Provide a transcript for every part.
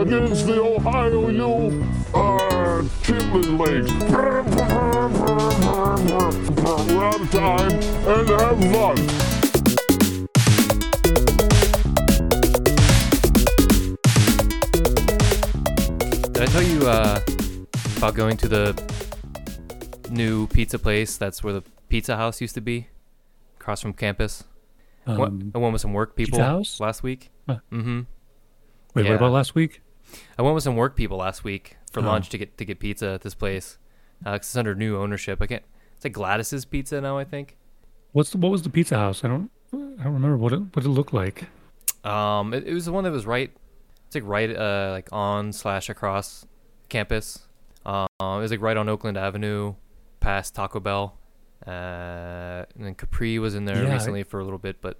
against the Ohio U uh, Chitlin Lakes. We're out of time and have fun. Did I tell you uh, about going to the new pizza place? That's where the pizza house used to be, across from campus. Went- Um, I went with some work people Pizza House? last week. Mm-hmm. wait, yeah. what about last week? I went with some work people last week for Oh. lunch to get to get pizza at this place. Uh, 'cause it's under new ownership. I can't. It's like Gladys's Pizza now, I think. What's the, what was the pizza house? I don't I don't remember what it what it looked like. Um, it, it was the one that was right. It's like right, uh, like on slash across campus. Um, it was like right on Oakland Avenue, past Taco Bell. Uh, and then Capri was in there Yeah, I- recently for a little bit, but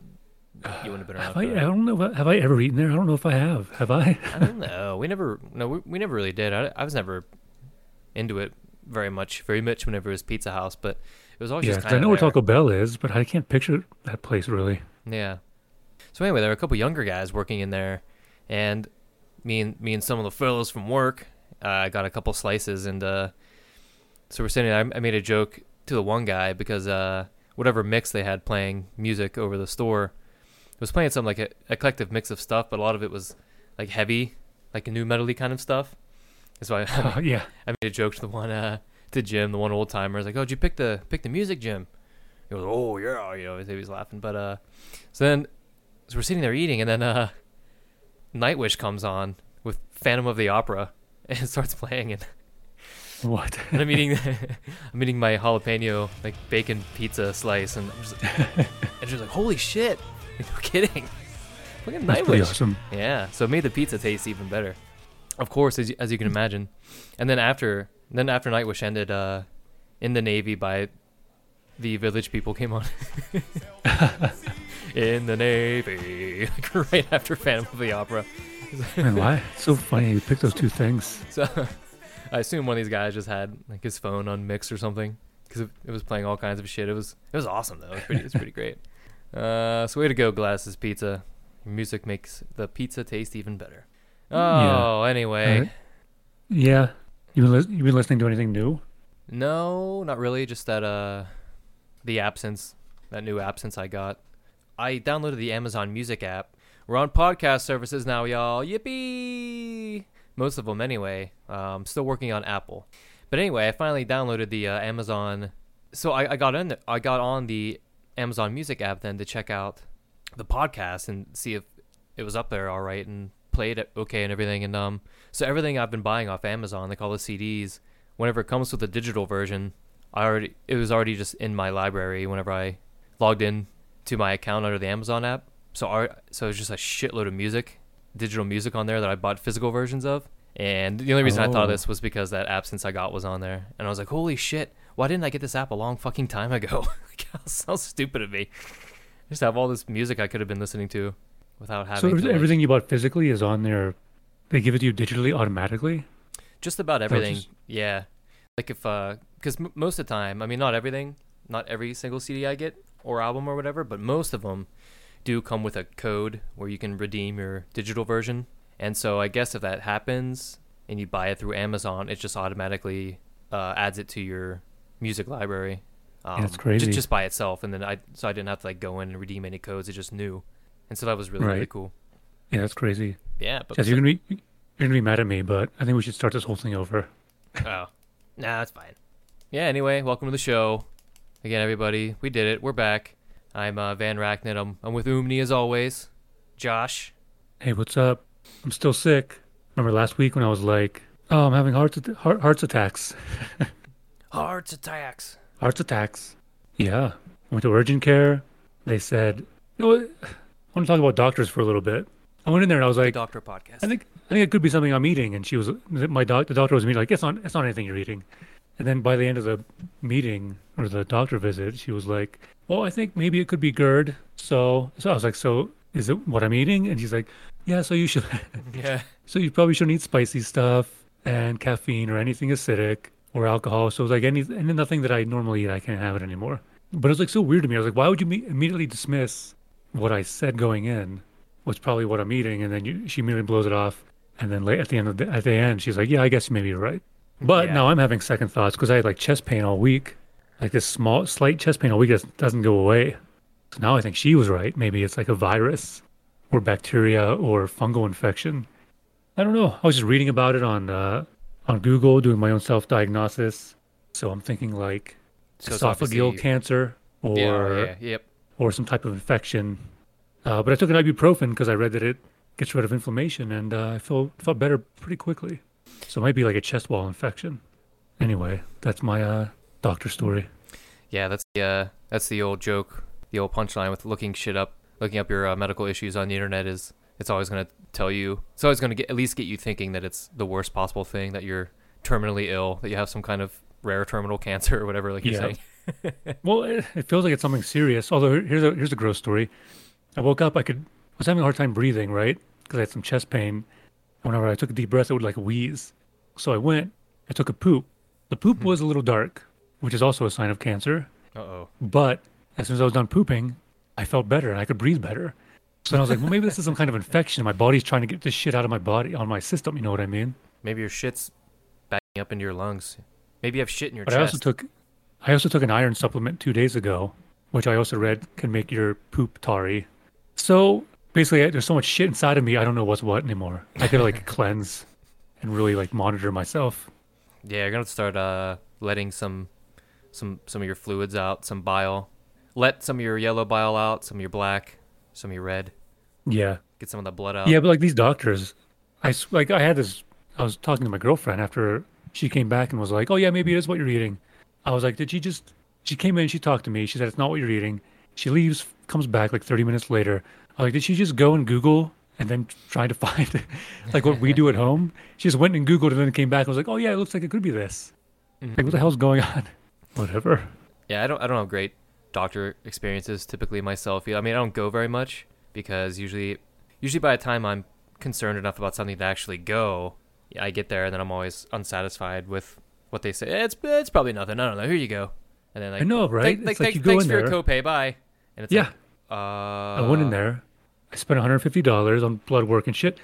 you wouldn't have been around. Have I. I don't know. if- Have I ever eaten there? I don't know if I have. Have I? I don't know. We never, no, we, we never really did. I, I was never into it very much, very much whenever it was Pizza House, but it was always yeah, just I know where. Taco Bell is, but I can't picture that place really. Yeah. So anyway, there were a couple younger guys working in there, and me and me and some of the fellows from work, uh, got a couple slices, and uh, so we're sitting. there. I, I made a joke to the one guy because uh, whatever mix they had playing music over the store was playing some like a eclectic mix of stuff, but a lot of it was like heavy, like a new metally kind of stuff. That's so I, Uh, yeah. I made a joke to the one uh, to Jim, the one old timer. I was like, "Oh, did you pick the pick the music, Jim?" He goes, "Oh yeah," you know, he was laughing. But uh, so then so we're sitting there eating, and then uh, Nightwish comes on with Phantom of the Opera and starts playing, and, What? and I'm eating I'm eating my jalapeno like bacon pizza slice, and I'm just and she's like, "Holy shit!" No kidding. Look at That's Nightwish. awesome. Yeah, so it made the pizza taste even better. Of course, as you, as you can imagine. And then after then after Nightwish ended uh, in the Navy by the Village People came on. in the Navy, like right after Phantom of the Opera. Man, why? It's so funny you picked those two things. So I assume one of these guys just had like his phone on mix or something because it, it was playing all kinds of shit. It was it was awesome though. It was pretty, it was pretty great. Uh, so way to go, Glasses Pizza. Your music makes the pizza taste even better. Oh, anyway, Alright. Yeah. You been, lis- you been listening to anything new? no, not really. Just that uh, the absence, that new absence I got. I downloaded the Amazon Music app. We're on podcast services now, y'all. Yippee! Most of them, anyway. Um, still working on Apple, but anyway, I finally downloaded the uh, Amazon. So I, I got in. I got on the Amazon Music app then to check out the podcast and see if it was up there all right and played it okay and everything. And um, so everything I've been buying off Amazon, like all the CDs, whenever it comes with the digital version, I already it was already just in my library whenever I logged in to my account under the Amazon app. So our, so it was just a shitload of music, digital music on there that I bought physical versions of. And the only reason I thought of Oh. this was because that app since I got was on there, and I was like, "Holy shit! Why didn't I get this app a long fucking time ago?" like, how, how stupid of me! I just have all this music I could have been listening to without having. So to, like- everything you bought physically is on there. They give it to you digitally automatically. Just about everything. just- Yeah. Like if uh cuz m- most of the time, I mean not everything, not every single CD I get or album or whatever, but most of them do come with a code where you can redeem your digital version. And so I guess if that happens and you buy it through Amazon, it just automatically uh, adds it to your music library. Um, that's crazy. Just, by itself, and then I so I didn't have to like go in and redeem any codes. It just knew, and so that was really really cool. Yeah, that's crazy. Yeah, but Jess, you're gonna be you're gonna be mad at me, but I think we should start this whole thing over. Oh, nah, that's fine. Yeah. Anyway, welcome to the show. Again, everybody, we did it. We're back. I'm uh, Van Racknet. I'm, I'm with Umni as always. Josh. Hey, what's up? I'm still sick. Remember last week when I was like, "Oh, I'm having heart at- heart hearts attacks." Hearts attacks. Hearts attacks. Yeah. Went to urgent care. They said, you know what? I want to talk about doctors for a little bit. I went in there and I was like, Doctor podcast. I think I think it could be something I'm eating. And she was my doc. The doctor was me like, it's not it's not anything you're eating. And then by the end of the meeting or the doctor visit, she was like, well, I think maybe it could be GERD. So so I was like, so is it what I'm eating? And she's like, yeah. So you should yeah. so you probably shouldn't eat spicy stuff and caffeine or anything acidic or alcohol. So it was like any and nothing that I normally eat, I can't have it anymore. But it was like so weird to me. I was like, why would you me- immediately dismiss what I said going in was probably what I'm eating, and then you, she immediately blows it off, and then late at the end of the, at the end, she's like, yeah, I guess maybe you're right. But Yeah. now I'm having second thoughts because I had like chest pain all week, like this small, slight chest pain all week that doesn't go away. So now I think she was right. Maybe it's like a virus, or bacteria, or fungal infection. I don't know. I was just reading about it on uh, on Google, doing my own self diagnosis. So I'm thinking like So esophageal cancer or Yeah, oh, yeah, yep. or some type of infection. Uh, but I took an ibuprofen because I read that it gets rid of inflammation, and uh, I felt felt better pretty quickly. So it might be like a chest wall infection. Anyway, that's my uh, doctor story. Yeah, that's the uh, that's the old joke, the old punchline with looking shit up, looking up your uh, medical issues on the internet is it's always gonna tell you, it's always gonna get at least get you thinking that it's the worst possible thing that you're terminally ill, that you have some kind of rare terminal cancer or whatever, like you're Yeah. saying. Well, it, it feels like it's something serious. Although here's a here's a gross story. I woke up, I could was having a hard time breathing, right? Because I had some chest pain. And whenever I took a deep breath, it would like wheeze. So I went, I took a poop. The poop was a little dark, which is also a sign of cancer. Uh oh. But as soon as I was done pooping, I felt better and I could breathe better. So then I was like, well, maybe this is some kind of infection. My body's trying to get this shit out of my body, on my system. You know what I mean? Maybe your shit's backing up into your lungs. Maybe you have shit in your But I also took, I also took an iron supplement two days ago, which I also read can make your poop tarry. So basically, there's so much shit inside of me, I don't know what's what anymore. I gotta like cleanse and really like monitor myself. Yeah, you're gonna start uh letting some some some of your fluids out, some bile. Let some of your yellow bile out, some of your black, some of your red. Yeah. Get some of the blood out. Yeah, but like these doctors, I like I had this. I was talking to my girlfriend after she came back and was like, "Oh yeah, maybe it is what you're eating." I was like, "Did she just?" She came in, she talked to me. She said it's not what you're eating. She leaves, comes back like 30 minutes later. I was like, "Did she just go and Google and then try to find like what we do at home?" She just went and Googled and then came back and was like, "Oh yeah, it looks like it could be this." Mm-hmm. Like, what the hell's going on? Whatever. Yeah, I don't I don't have great doctor experiences typically myself. I mean, I don't go very much because usually usually by the time I'm concerned enough about something to actually go, I get there and then I'm always unsatisfied with what they say. "Eh, It's it's probably nothing. I don't know. Here you go. And then like, I know, right? Thank, It's like, like go thanks in for your there. copay. Bye. And it's Yeah. like, uh, I went in there. I spent $150 on blood work and shit.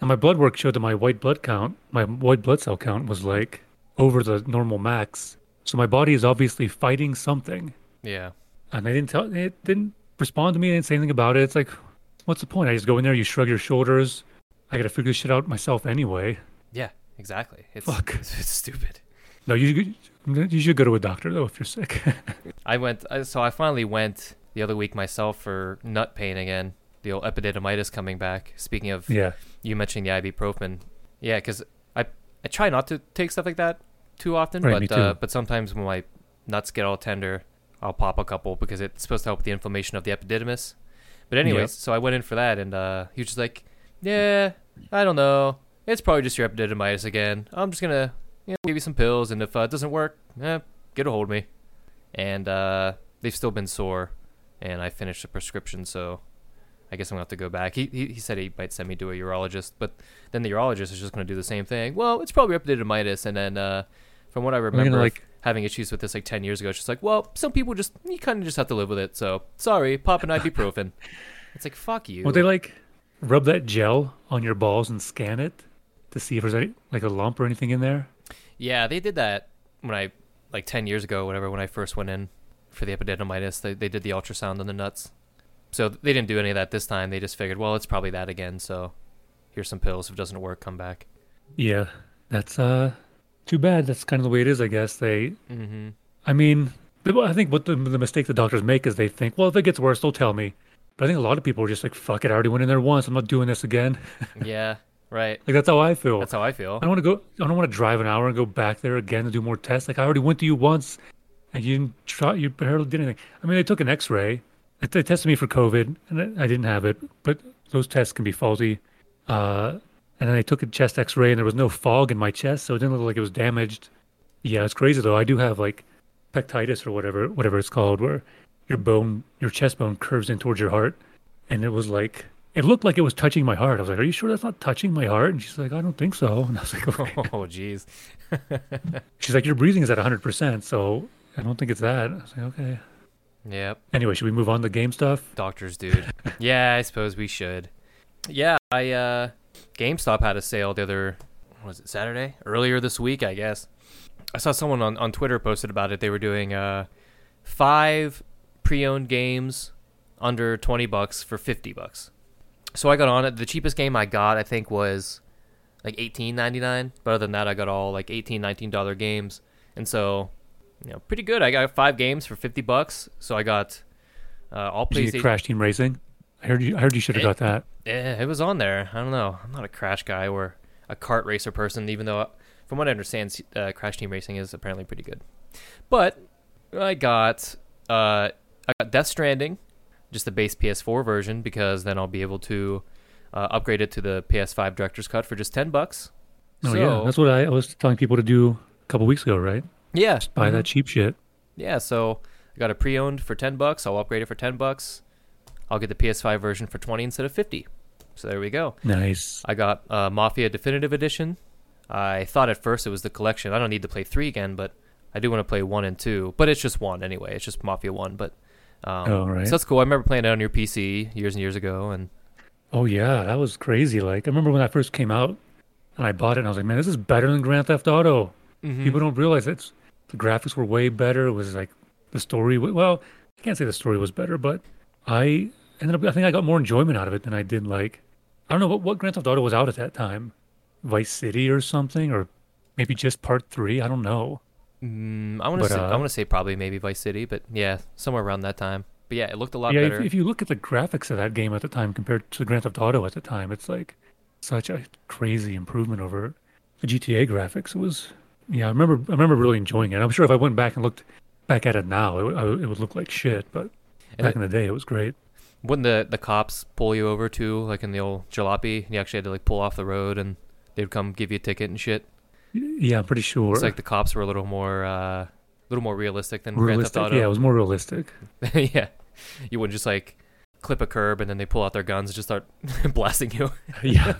And my blood work showed that my white blood count, my white blood cell count was like over the normal max. So my body is obviously fighting something. Yeah. And they didn't tell it didn't respond to me, they didn't say anything about it. It's like, what's the point? I just go in there, you shrug your shoulders. I gotta figure this shit out myself anyway. Yeah. Exactly. It's, Fuck. it's, it's stupid. No, you you should go to a doctor though if you're sick. I went. So I finally went the other week myself for nut pain again. The old epididymitis coming back. Speaking of yeah. you mentioning the ibuprofen, yeah, because I I try not to take stuff like that too often, Right, me but uh, but sometimes when my nuts get all tender, I'll pop a couple because it's supposed to help with the inflammation of the epididymis. But anyways, Yep. so I went in for that, and uh, he was just like, "Yeah, I don't know. It's probably just your epididymitis again. I'm just gonna you know, give you some pills, and if uh, it doesn't work, eh, get a hold of me." And uh, they've still been sore, and I finished the prescription, so I guess I'm gonna have to go back. He, he he said he might send me to a urologist, but then the urologist is just gonna do the same thing. Well, it's probably epididymitis, and then uh, from what I remember, like- having issues with this like ten years ago, it's just like, well, some people just you kind of just have to live with it. So sorry, pop an ibuprofen. it's like fuck you. Would they like rub that gel on your balls and scan it to see if there's any like a lump or anything in there? Yeah, they did that when I like ten years ago, whatever. When I first went in for the epididymitis, they they did the ultrasound on the nuts. So they didn't do any of that this time. They just figured, well, it's probably that again. So here's some pills. If it doesn't work, come back. Yeah, that's uh too bad. That's kind of the way it is, I guess. They, Mm-hmm. I mean, I think what the the mistake the doctors make is they think, well, if it gets worse, they'll tell me. But I think a lot of people are just like, fuck it, I already went in there once. I'm not doing this again. Yeah, right. Like that's how I feel. That's how I feel. I don't want to go. I don't want to drive an hour and go back there again to do more tests. Like I already went to you once, and you didn't try. You barely did anything. I mean, they took an X-ray. They- They tested me for COVID, and I I didn't have it. But those tests can be faulty. Uh, and then they took a chest X-ray, and there was no fog in my chest, so it didn't look like it was damaged. Yeah, it's crazy though. I do have like pectitis or whatever, whatever it's called, where your bone, your chest bone, curves in towards your heart, and it was like. It looked like it was touching my heart. I was like, "Are you sure that's not touching my heart?" And she's like, "I don't think so." And I was like, "Okay." Oh, jeez. She's like, your breathing is at 100%, so I don't think it's that. I was like, okay. Yep. Anyway, should we move on to game stuff? Doctors, dude. yeah, I suppose we should. Yeah, I uh GameStop had a sale the other was it Saturday? Earlier this week, I guess. I saw someone on, on Twitter posted about it. They were doing uh five pre-owned games under 20 bucks for 50 bucks. So I got on it. The cheapest game I got I think was like 18.99, but other than that I got all like 18 19 dollar games. And so, you know, pretty good. I got 5 games for 50 bucks. So I got uh, all Did you PlayStation Crash Team Racing? I heard you. I heard you should have Eh, got that. Yeah, it was on there. I don't know. I'm not a crash guy or a kart racer person, even though, from what I understand, uh, Crash Team Racing is apparently pretty good. But I got uh, I got Death Stranding, just the base PS4 version, because then I'll be able to uh, upgrade it to the PS5 Director's Cut for just ten bucks. Oh so, yeah, that's what I, I was telling people to do a couple weeks ago, right? yeah, Buy mhm. that cheap shit. Yeah, so I got a pre-owned for ten bucks. I'll upgrade it for ten bucks. I'll get the PS5 version for twenty instead of fifty. So there we go. Nice. I got uh, Mafia Definitive Edition. I thought at first it was the collection. I don't need to play three again, but I do want to play one and two. But it's just one anyway. It's just Mafia one. But um, Oh, right. so that's cool. I remember playing it on your PC years and years ago, and Oh yeah, that was crazy. Like I remember when that first came out, and I bought it, and I was like, man, this is better than Grand Theft Auto. Mm-hmm. People don't realize it's the graphics were way better. It was like the story. Well, I can't say the story was better, but I ended up. I think I got more enjoyment out of it than I did like. I don't know what what Grand Theft Auto was out at that time, Vice City or something, or maybe just Part Three. I don't know. mm, I want to But, say I uh, want to say probably maybe Vice City, but yeah, somewhere around that time. But yeah, it looked a lot yeah, if, better. if you look at the graphics of that game at the time compared to Grand Theft Auto at the time, it's like such a crazy improvement over the GTA graphics. It was, yeah, I remember, I remember really enjoying it. I'm sure if I went back and looked back at it now, it, it would look like shit. But And back it- in the day, it was great. Wouldn't the the cops pull you over too, like in the old jalopy? You actually had to like pull off the road, and they'd come give you a ticket and shit. Yeah, I'm pretty sure. It's like the cops were a little more, uh, a little more realistic than realistic. Grand Theft Auto. Yeah, it was more realistic. yeah, you wouldn't just like clip a curb and then they pull out their guns and just start blasting you, yeah.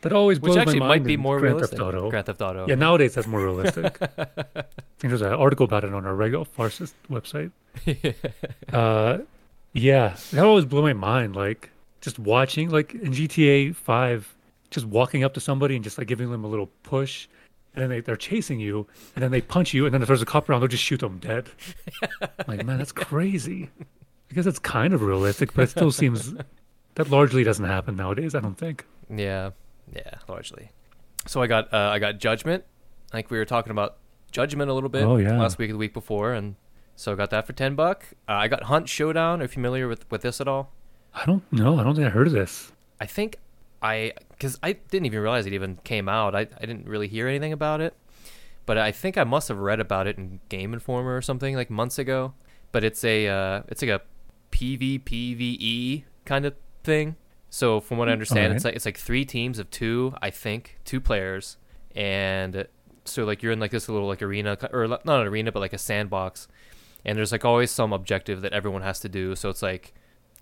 that always blows which actually my might be more Grand realistic. Theft Auto. Grand Theft Auto. Yeah, nowadays that's more realistic. I think there's an article about it on our regular Farsis website. Uh, yeah, that always blew my mind. Like just watching, like in GTA Five, just walking up to somebody and just like giving them a little push, and then they they're chasing you, and then they punch you, and then if there's a cop around, they'll just shoot them dead. like man, that's crazy. I guess it's kind of realistic, but it still seems that largely doesn't happen nowadays. I don't think. yeah, yeah, largely. So I got uh, I got Judgment. Like we were talking about Judgment a little bit Oh, yeah. last week the week before, and so I got that for ten buck. Uh, I got Hunt Showdown. Are you familiar with with this at all? I don't know. I don't think I heard of this. I think I because I didn't even realize it even came out. I I didn't really hear anything about it, but I think I must have read about it in Game Informer or something like months ago. But it's a uh, it's like a PvPvE kind of thing. So from what I understand, it's like it's like three teams of two, I think, two players, and so like you're in like this little like arena or not an arena, but like a sandbox, and there's like always some objective that everyone has to do. So it's like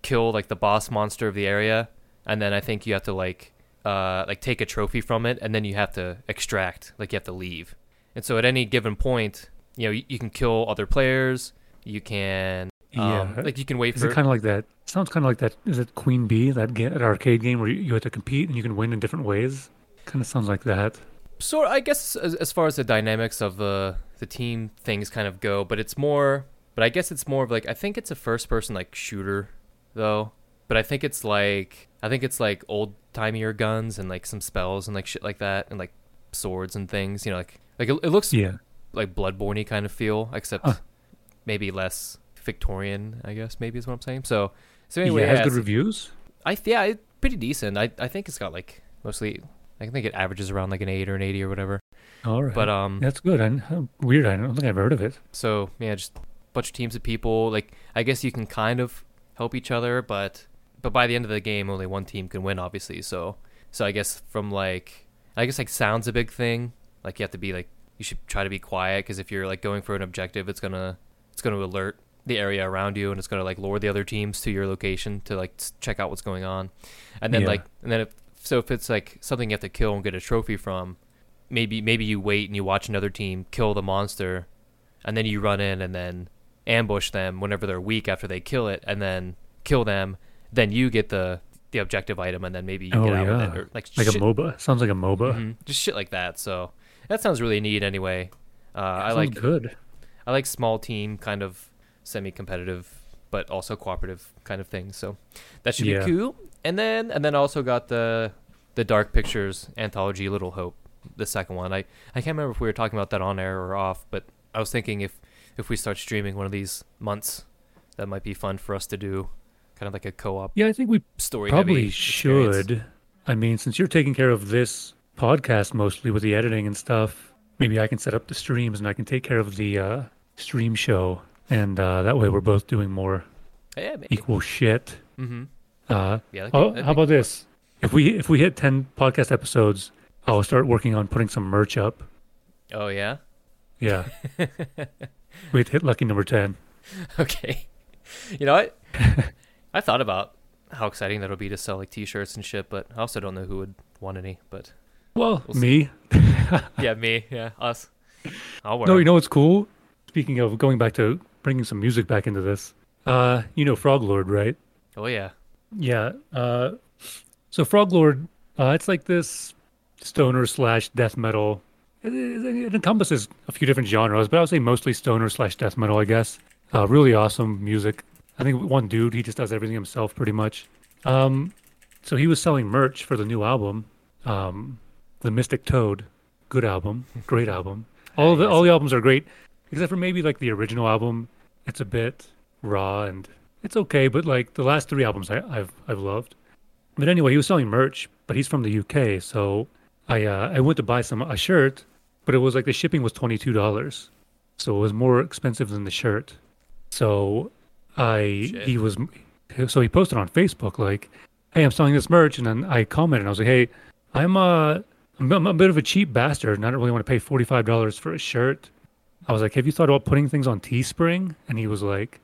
kill like the boss monster of the area, and then I think you have to like uh like take a trophy from it, and then you have to extract, like you have to leave. And so at any given point, you know, you, you can kill other players. You can, um, Yeah. like you can wait Is for it kind of like that? Sounds kind of like that. Is it Queen Bee? That, that arcade game where you, you have to compete and you can win in different ways. Kind of sounds like that. Sort I guess as, as far as the dynamics of the the team things kind of go, but it's more but I guess it's more of like I think it's a first person like shooter though. But I think it's like I think it's like old timeier guns and like some spells and like shit like that and like swords and things, you know, like like it, it looks Yeah. like bloodborne kind of feel, except Huh. maybe less Victorian, I guess maybe is what I'm saying. So so anyway, yeah, it has yeah, good reviews. I yeah, it's pretty decent. I I think it's got like mostly I think it averages around like an eight or an eighty or whatever. All right. But um, That's good. I, how weird. I don't think I've heard of it. so yeah, just a bunch of teams of people. Like I guess you can kind of help each other, but but by the end of the game, only one team can win, obviously. So so I guess from like I guess like sounds a big thing. Like you have to be like you should try to be quiet because if you're like going for an objective, it's gonna it's gonna alert the area around you and it's gonna like lure the other teams to your location to like check out what's going on. And then Yeah. like and then if so if it's like something you have to kill and get a trophy from, maybe maybe you wait and you watch another team kill the monster and then you run in and then ambush them whenever they're weak after they kill it and then kill them then you get the the objective item, and then maybe you Oh, get out yeah. it, or like Like a MOBA. Sounds like a MOBA. Mhm. just shit like that. So that sounds really neat. Anyway, uh, I like good. I like small team kind of semi-competitive, but also cooperative kind of things. So that should Yeah. be cool. And then and then I also got the the Dark Pictures anthology, Little Hope, the second one. I I can't remember if we were talking about that on air or off, but I was thinking if if we start streaming one of these months, that might be fun for us to do, kind of like a co-op Yeah, I think we story. probably experience. should. I mean, since you're taking care of this podcast mostly with the editing and stuff, maybe I can set up the streams and I can take care of the uh, stream show, and uh, that way we're both doing more Yeah, equal shit. Mm-hmm. Uh, Yeah. that'd oh, that'd how about this? If we if we hit ten podcast episodes, I'll start working on putting some merch up. Oh yeah. Yeah, we hit lucky number ten. Okay. You know what? I thought about how exciting that'll be to sell like T-shirts and shit, but I also don't know who would want any. But Well, We'll me. yeah, me, yeah, us. I'll wear. No, 'em. you know what's cool? Speaking of going back to bringing some music back into this, uh, you know Froglord, right? Oh yeah. Yeah. Uh, so Froglord, uh, it's like this stoner slash death metal. It, it, it encompasses a few different genres, but I would say mostly stoner slash death metal, I guess. Uh, really awesome music. I think one dude, he just does everything himself pretty much. Um, so he was selling merch for the new album, um, The Mystic Toad. Good album, great album. All of the, all the albums are great, except for maybe like the original album. It's a bit raw and it's okay, but like the last three albums I, I've I've loved. But anyway, he was selling merch, but he's from the UK, so I uh, I went to buy some a shirt, but it was like the shipping was twenty two dollars, so it was more expensive than the shirt. So I Shit. he was so he posted on Facebook like, "Hey, I'm selling this merch," and then I commented and I was like, "Hey, I'm uh I'm, I'm a bit of a cheap bastard, and I don't really want to pay forty five dollars for a shirt." I was like, "Have you thought about putting things on Teespring?" And he was like,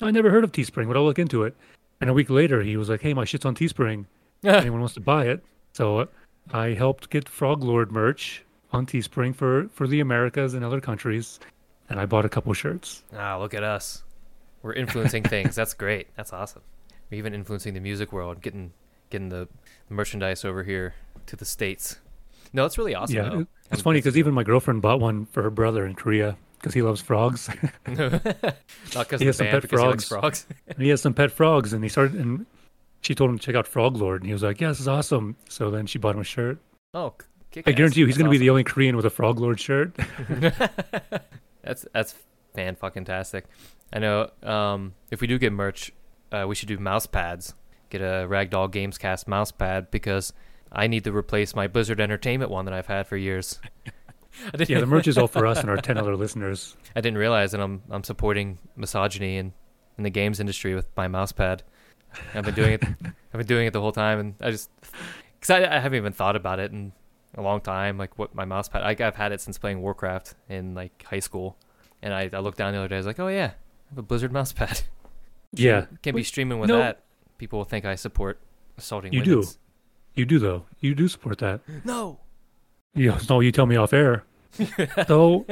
"I never heard of Teespring, but I'll look into it." And a week later, he was like, "Hey, my shit's on Teespring. Anyone wants to buy it?" So I helped get Froglord merch on Teespring for for the Americas and other countries, and I bought a couple shirts. Ah, look at us. We're influencing things. That's great. That's awesome. We're even influencing the music world, getting getting the merchandise over here to the states. No, that's really awesome. yeah, though. it's funny because even my girlfriend bought one for her brother in Korea because he loves frogs. not because He has some pet because he frogs. frogs. And he has some pet frogs, and he started and she told him to check out Froglord, and he was like, "Yeah, this is awesome." So then she bought him a shirt. oh, kick I guarantee you, he's going to be the only Korean with a Froglord shirt. That's that's fan fucking tastic. I know. Um, if we do get merch, uh, we should do mouse pads. Get a Ragdoll Gamescast mouse pad because I need to replace my Blizzard Entertainment one that I've had for years. I didn't, yeah, the merch is all for us and our ten other listeners. I didn't realize that I'm I'm supporting misogyny in, in the games industry with my mouse pad. I've been doing it. I've been doing it the whole time, and I just because I, I haven't even thought about it in a long time. Like what my mouse pad. I, I've had it since playing Warcraft in like high school, and I, I looked down the other day. I was like, oh yeah, I have a Blizzard mouse pad. Yeah, Can be streaming with no. that. People will think I support assaulting You do. you do though. You do support that. No. Yeah, no, you tell me off air. so,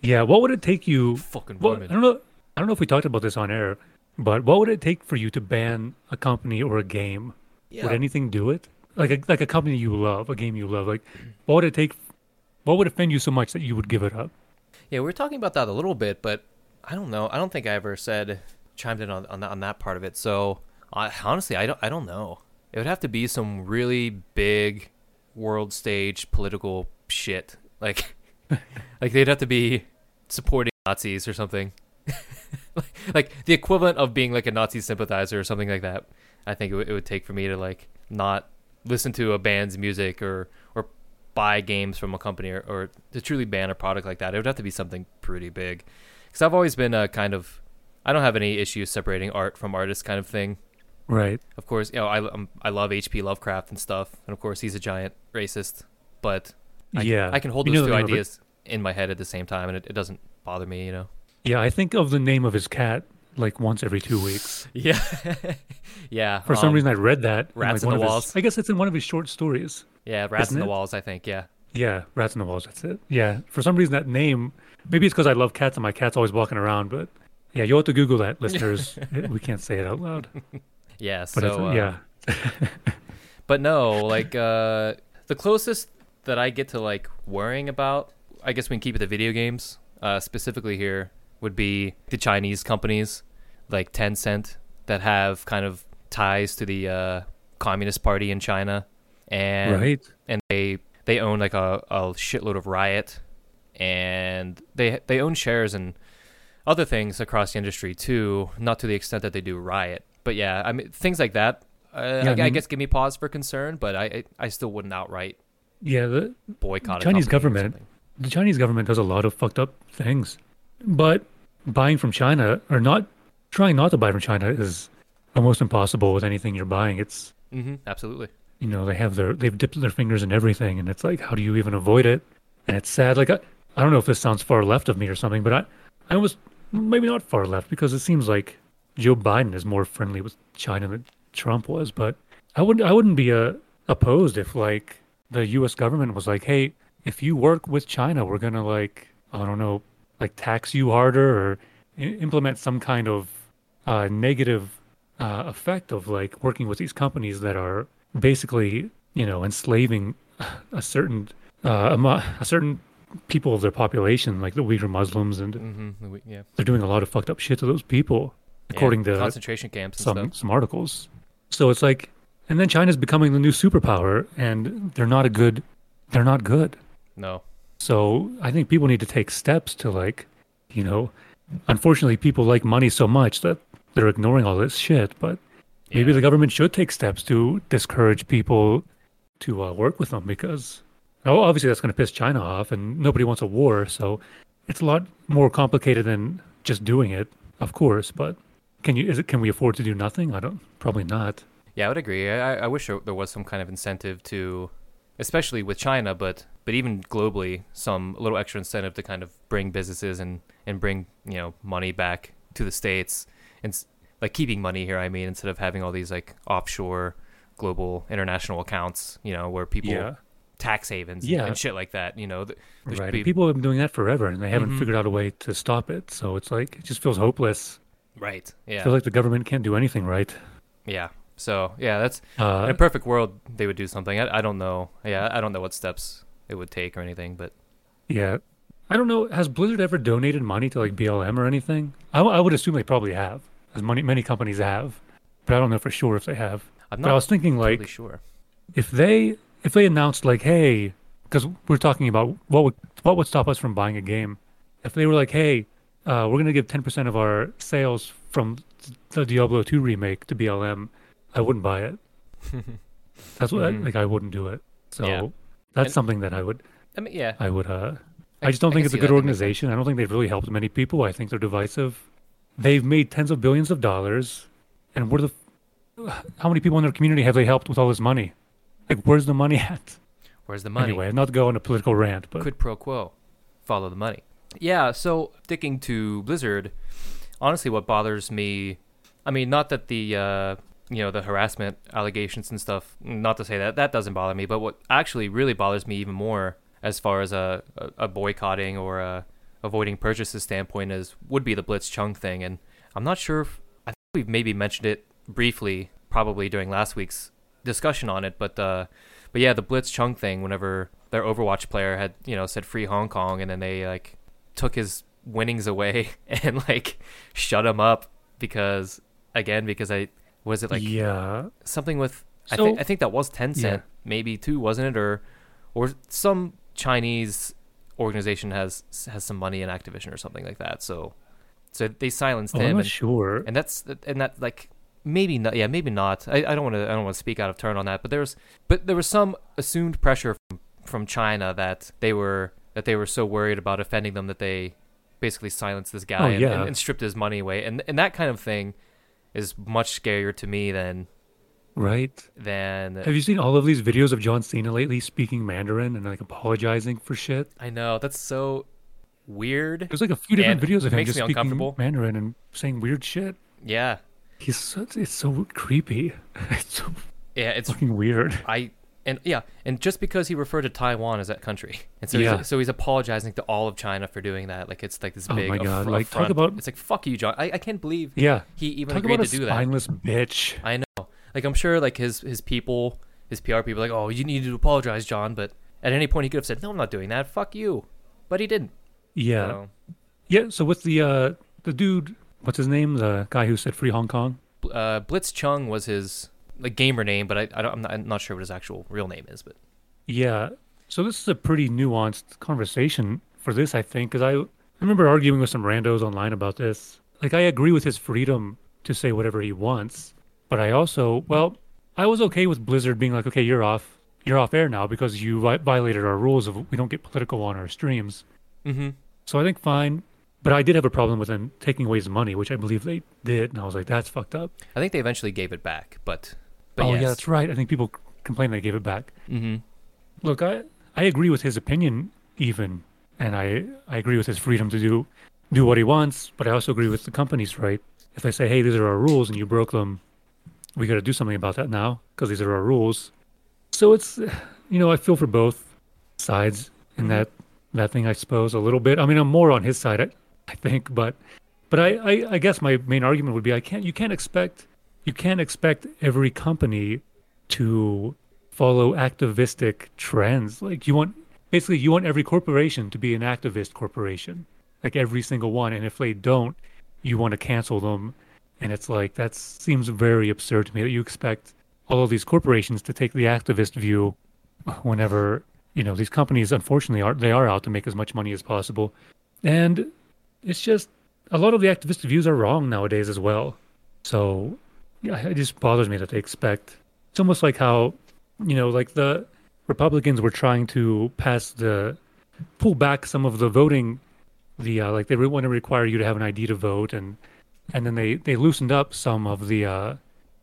yeah, what would it take you? Fucking Well, women. I don't know. I don't know if we talked about this on air, but what would it take for you to ban a company or a game? yeah. Would anything do it? Like a, like a company you love, a game you love. Like, what would it take? What would offend you so much that you would give it up? Yeah, we were talking about that a little bit, but I don't know. I don't think I ever said chimed in on on that, on that part of it. So I, honestly, I don't I don't know. It would have to be some really big world stage political shit. Like like they'd have to be supporting Nazis or something. like, like the equivalent of being like a Nazi sympathizer or something like that. I think it, would it would take for me to like not listen to a band's music or or buy games from a company or, or to truly ban a product like that. It would have to be something pretty big. Because I've always been a kind of I don't have any issues separating art from artist kind of thing. Right. Of course, you know I um, I love H.P. Lovecraft and stuff, and of course he's a giant racist. But I, yeah. I can hold You those two the name of it? ideas in my head at the same time, and it, it doesn't bother me, you know. Yeah, I think of the name of his cat like once every two weeks. Yeah, yeah. For some um, reason, I read that. in, Rats like, in the of his- Walls. I guess it's in one of his short stories. yeah, rats in the it? walls. I think. Yeah. Yeah, Rats in the Walls. That's it. Yeah. For some reason, that name. Maybe it's because I love cats and my cat's always walking around. But yeah, you'll have to Google that, listeners. We can't say it out loud. Yeah. But So uh, yeah, But no, like uh, the closest that I get to like worrying about, I guess we can keep it to video games. Uh, specifically here would be the Chinese companies like Tencent that have kind of ties to the uh, Communist Party in China, and right. and they they own like a, a shitload of Riot, and they they own shares and other things across the industry too. Not to the extent that they do Riot, but yeah, I mean things like that. Uh, Yeah, I, I I guess give me pause for concern, but I I, still wouldn't outright Yeah, the boycott Chinese government- the Chinese government does a lot of fucked up things, but buying from China or not trying not to buy from China is almost impossible with anything you're buying. It's Mm-hmm, absolutely. you know they have their they've dipped their fingers in everything, and it's like how do you even avoid it? And it's sad. Like I, I don't know if this sounds far left of me or something, but I I almost maybe not far left because it seems like Joe Biden is more friendly with China than Trump was, but I wouldn't I wouldn't be uh, opposed if like the U.S. government was like, hey, if you work with China, we're gonna like I don't know, like tax you harder or I- implement some kind of uh, negative uh, effect of like working with these companies that are basically you know enslaving a certain uh, a certain people of their population, like the Uyghur Muslims, and Mm-hmm. Yeah. they're doing a lot of fucked up shit to those people, according yeah. to concentration camps and some stuff. some articles. So it's like, and then China's becoming the new superpower, and they're not a good, they're not good. No. So I think people need to take steps to like, you know, unfortunately people like money so much that they're ignoring all this shit. But maybe the government should take steps to discourage people to uh, work with them because, oh, obviously that's going to piss China off, and nobody wants a war. So it's a lot more complicated than just doing it, of course. But can you? Is it? Can we afford to do nothing? I don't. Probably not. Yeah, I would agree. I, I wish there was some kind of incentive to, especially with China, but but even globally, some little extra incentive to kind of bring businesses and and bring you know money back to the states and like keeping money here. I mean, instead of having all these like offshore, global, international accounts, you know, where people Yeah. tax havens Yeah. and shit like that. You know, th- Right. be- people have been doing that forever, and they haven't Mhm. figured out a way to stop it. So it's like it just feels hopeless. Right. Yeah. I feel like the government can't do anything right. yeah. So yeah, that's uh, in a perfect world they would do something. I, I don't know. Yeah, I don't know what steps it would take or anything, but yeah. I don't know. Has Blizzard ever donated money to like BLM or anything? I, I would assume they probably have, as many many companies have, but I don't know for sure if they have. I'm But I was thinking like totally sure. if they if they announced like, hey, because we're talking about what would what would stop us from buying a game, if they were like, hey, uh, we're gonna give ten percent of our sales from the Diablo two remake to BLM, I wouldn't buy it. That's what Mhm. like I wouldn't do it. So Yeah. that's And- something that I would I mean, yeah. I would uh I- I just don't I think it's a good that. That makes sense. organization. I don't think they've really helped many people. I think they're divisive. They've made tens of billions of dollars, and where the how many people in their community have they helped with all this money? Like, where's the money at? Where's the money? Anyway, not to go on a political rant, but Quid pro quo. Follow the money. Yeah, so sticking to Blizzard, honestly, what bothers me, I mean, not that the, uh, you know, the harassment allegations and stuff, not to say that, that doesn't bother me, but what actually really bothers me even more as far as a, a, boycotting or a avoiding purchases standpoint is would be the Blitzchung thing. And I'm not sure if, I think we've maybe mentioned it briefly, probably during last week's discussion on it, but, uh, but yeah, the Blitzchung thing, whenever their Overwatch player had, you know, said free Hong Kong and then they like took his winnings away and like shut him up because again, because I was it like yeah, something with I think I think that was Tencent Yeah. maybe too, wasn't it? Or or some Chinese organization has has some money in Activision or something like that. So so they silenced oh, I'm him not and, sure. and that's and that like maybe not yeah maybe not i, I don't want to i don't want to speak out of turn on that but there was but there was some assumed pressure from, from china that they were that they were so worried about offending them that they basically silenced this guy Oh, and, yeah. and, and stripped his money away and and that kind of thing is much scarier to me than Right? than Have you seen all of these videos of John Cena lately speaking Mandarin and like apologizing for shit? i know that's so weird There's like a few different videos of him just speaking. Mandarin and saying weird shit. yeah He's so, it's so creepy. It's so yeah it's fucking weird. I and yeah, and just because he referred to Taiwan as that country, and so Yeah. he's, so he's apologizing to all of China for doing that. Like it's like this big. Oh big. my God, affr- like, talk affront. about- it's like fuck you, John. I, I can't believe Yeah. he even Talk agreed to do that. spineless bitch. I know. like I'm sure like his his people, his PR people, like, oh, you need to apologize, John. But at any point, he could have said, no, I'm not doing that. Fuck you. But he didn't. Yeah. So, Yeah. So with the uh the dude, what's his name? The guy who said free Hong Kong. uh, Blitzchung was his like gamer name, but I, I don't, I'm, not, I'm not sure what his actual real name is. But Yeah. So this is a pretty nuanced conversation for this, I think, because I, I remember arguing with some randos online about this. Like, I agree with his freedom to say whatever he wants, but I also, well, I was okay with Blizzard being like, okay, you're off, you're off air now because you violated our rules of we don't get political on our streams. mm-hmm. So I think fine, but I did have a problem with them taking away his money, which I believe they did, and I was like, that's fucked up. I think they eventually gave it back. But but oh yes. yeah, that's right. I think people complained they gave it back. mm-hmm. Look, I I agree with his opinion even, and I I agree with his freedom to do do what he wants, but I also agree with the company's right. If they say, "Hey, these are our rules and you broke them, we got to do something about that now because these are our rules." So it's you know, I feel for both sides in that that thing, I suppose, a little bit. I mean, I'm more on his side, I, I think, but but I, I I guess my main argument would be I can't you can't expect you can't expect every company to follow activistic trends. Like you want basically you want every corporation to be an activist corporation. Like every single one. And if they don't, you want to cancel them. And it's like that seems very absurd to me that you expect all of these corporations to take the activist view whenever, you know, these companies unfortunately are they are out to make as much money as possible. And it's just a lot of the activist views are wrong nowadays as well. So it just bothers me that they expect. It's almost like how, you know, like the Republicans were trying to pass the pull back some of the voting, the uh, like they want to require you to have an ID to vote, and and then they they loosened up some of the uh,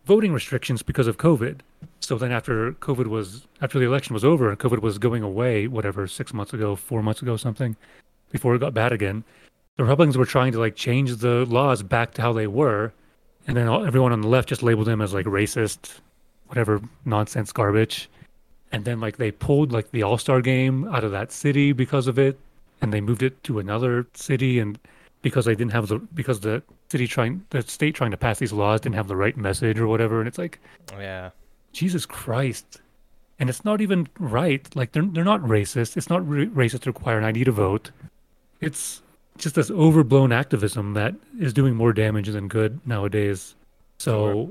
voting restrictions because of COVID. So then after COVID was after the election was over and COVID was going away, whatever six months ago, four months ago, something, before it got bad again, the Republicans were trying to like change the laws back to how they were, and then all, everyone on the left just labeled them as like racist, whatever nonsense garbage. And then like they pulled like the All Star game out of that city because of it, and they moved it to another city, and because they didn't have the because the city trying the state trying to pass these laws didn't have the right message or whatever, and it's like oh, Yeah. Jesus Christ. And it's not even right. Like they're they're not racist. It's not re- racist to require an ID to vote. It's just this overblown activism that is doing more damage than good nowadays. So, Sure.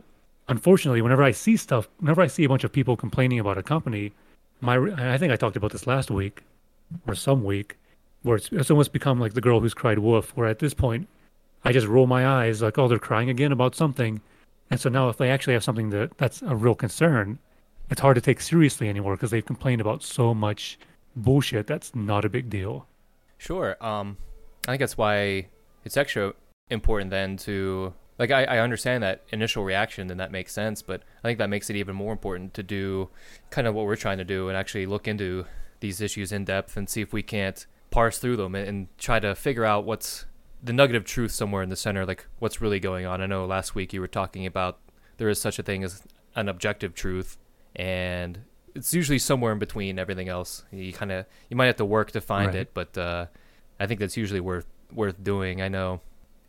unfortunately, whenever I see stuff, whenever I see a bunch of people complaining about a company, my I think I talked about this last week or some week, where it's, it's almost become like the girl who's cried wolf. Where at this point, I just roll my eyes like, oh, they're crying again about something, and so now if they actually have something that that's a real concern, it's hard to take seriously anymore because they've complained about so much bullshit that's not a big deal. Sure. Um, I think that's why it's extra important then to like I, I understand that initial reaction and that makes sense, but I think that makes it even more important to do kind of what we're trying to do and actually look into these issues in depth and see if we can't parse through them and, and try to figure out what's the nugget of truth somewhere in the center, like what's really going on. I know last week you were talking about there is such a thing as an objective truth and it's usually somewhere in between everything else. You kind of you might have to work to find Right. it, but uh, I think that's usually worth worth doing. I know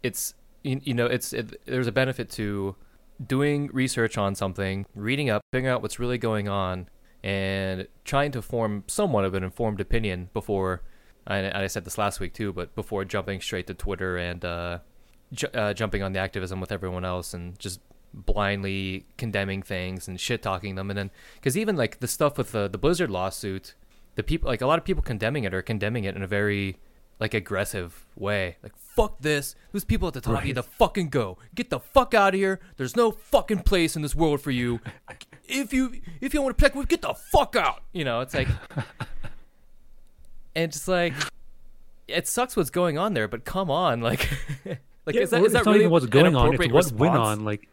it's you, you know it's it, there's a benefit to doing research on something, reading up, figuring out what's really going on, and trying to form somewhat of an informed opinion before. And I said this last week too, but before jumping straight to Twitter and uh, ju- uh, jumping on the activism with everyone else and just blindly condemning things and shit talking them, and then because even like the stuff with the the Blizzard lawsuit, the people like a lot of people condemning it are condemning it in a very like aggressive way. Like fuck this. Those people at the top need to fucking go. Get the fuck out of here. There's no fucking place in this world for you. If you if you want to protect, get the fuck out. You know, it's like, and it's like, it sucks what's going on there. But come on, like, like Yeah, is that is that not really even what's going on? It's what went on like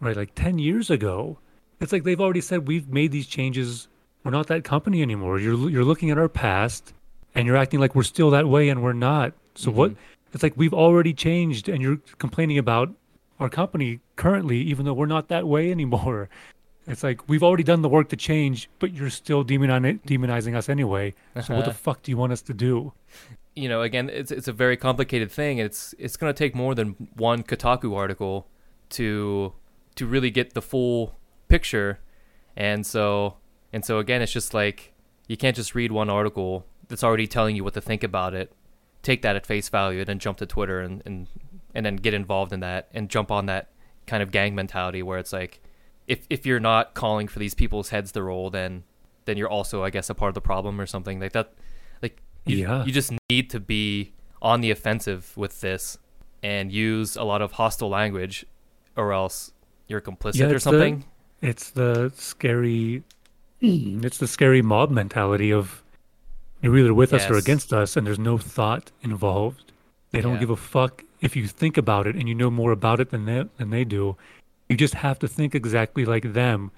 right like 10 years ago. It's like they've already said we've made these changes. We're not that company anymore. You're you're looking at our past and you're acting like we're still that way and we're not. So what Mm-hmm. it's like we've already changed and you're complaining about our company currently even though we're not that way anymore. It's like we've already done the work to change, but you're still demoni- demonizing us anyway. So what the Uh-huh. fuck do you want us to do? you know, again, it's it's a very complicated thing. It's it's going to take more than one Kotaku article to to really get the full picture, and so and so again, it's just like you can't just read one article that's already telling you what to think about it, take that at face value, and then jump to Twitter and and and then get involved in that and jump on that kind of gang mentality where it's like if if you're not calling for these people's heads to roll, then then you're also, I guess, a part of the problem or something like that. Like you, Yeah. you just need to be on the offensive with this and use a lot of hostile language, or else you're complicit Yeah, or it's the- something. It's the scary. It's the scary mob mentality of you're either with us or against us, and there's no thought involved. They don't Yeah. give a fuck if you think about it and you know more about it than they than they do. You just have to think exactly like them,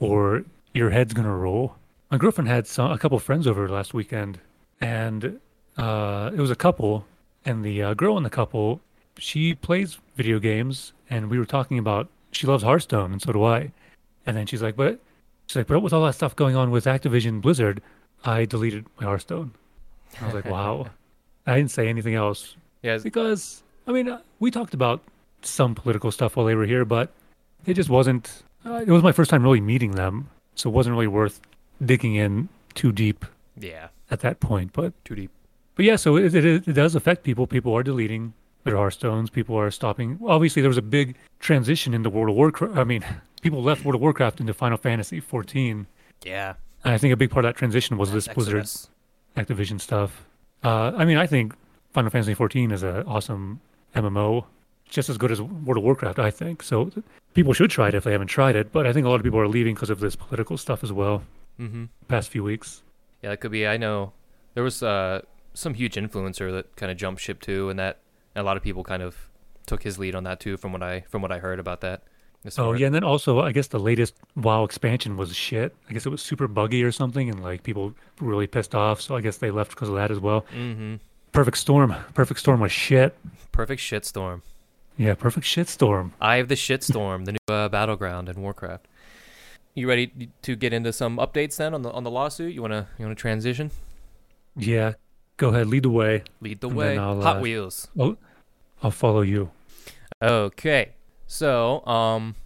or your head's gonna roll. My girlfriend had some, a couple friends over last weekend, and uh, it was a couple, and the uh, girl in the couple, she plays video games, and we were talking about she loves Hearthstone, and so do I. And then she's like, but she's like, but with all that stuff going on with Activision Blizzard, I deleted my Hearthstone. I was like, wow. I didn't say anything else it's- because I mean uh, we talked about some political stuff while they were here, but it just wasn't. Uh, it was my first time really meeting them, so it wasn't really worth digging in too deep yeah, at that point. But too deep. but yeah, so it, it, it does affect people. People are deleting their Hearthstones. People are stopping. Obviously, there was a big transition in the World of Warcraft. I mean, people left World of Warcraft into Final Fantasy 14. Yeah, And I think a big part of that transition was this That's Blizzard Activision stuff. Uh, I mean, I think Final Fantasy 14 is an awesome MMO, just as good as World of Warcraft, I think. So people should try it if they haven't tried it. But I think a lot of people are leaving because of this political stuff as well. Mm-hmm. Past few weeks. Yeah, that could be. I know there was uh, some huge influencer that kind of jumped ship too, and that a lot of people kind of took his lead on that too. From what I from what I heard about that. Oh yeah, and then also I guess the latest WoW expansion was shit. I guess it was super buggy or something, and like people were really pissed off. So I guess they left because of that as well. Mm-hmm. Perfect Storm. Perfect Storm was shit. Perfect shit storm. Yeah, perfect shit storm. Eye of the shit storm, the new uh, battleground in Warcraft. You ready to get into some updates then on the on the lawsuit? You wanna you wanna transition? Yeah, go ahead, lead the way. Lead the way. Hot uh, Wheels. Oh, I'll follow you. Okay. So, um,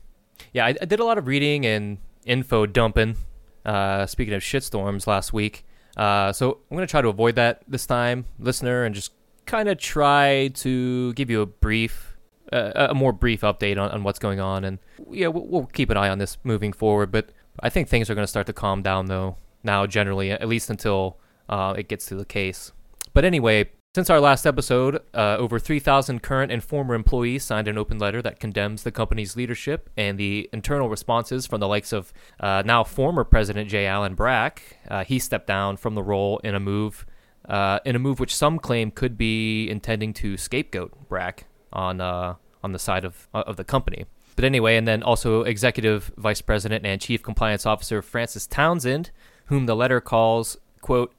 yeah, I, I did a lot of reading and info dumping. Uh, speaking of shitstorms last week. Uh, so I'm gonna try to avoid that this time, listener, and just kind of try to give you a brief, uh, a more brief update on, on what's going on. And yeah, we'll, we'll keep an eye on this moving forward. But I think things are gonna start to calm down though now, generally, at least until uh, it gets to the case. But anyway, since our last episode, uh, over 3,000 current and former employees signed an open letter that condemns the company's leadership and the internal responses from the likes of uh, now former President J. Allen Brack. Uh, he stepped down from the role in a move, uh, in a move which some claim could be intending to scapegoat Brack on uh, on the side of of the company. But anyway, and then also Executive Vice President and Chief Compliance Officer Frances Townsend, whom the letter calls quote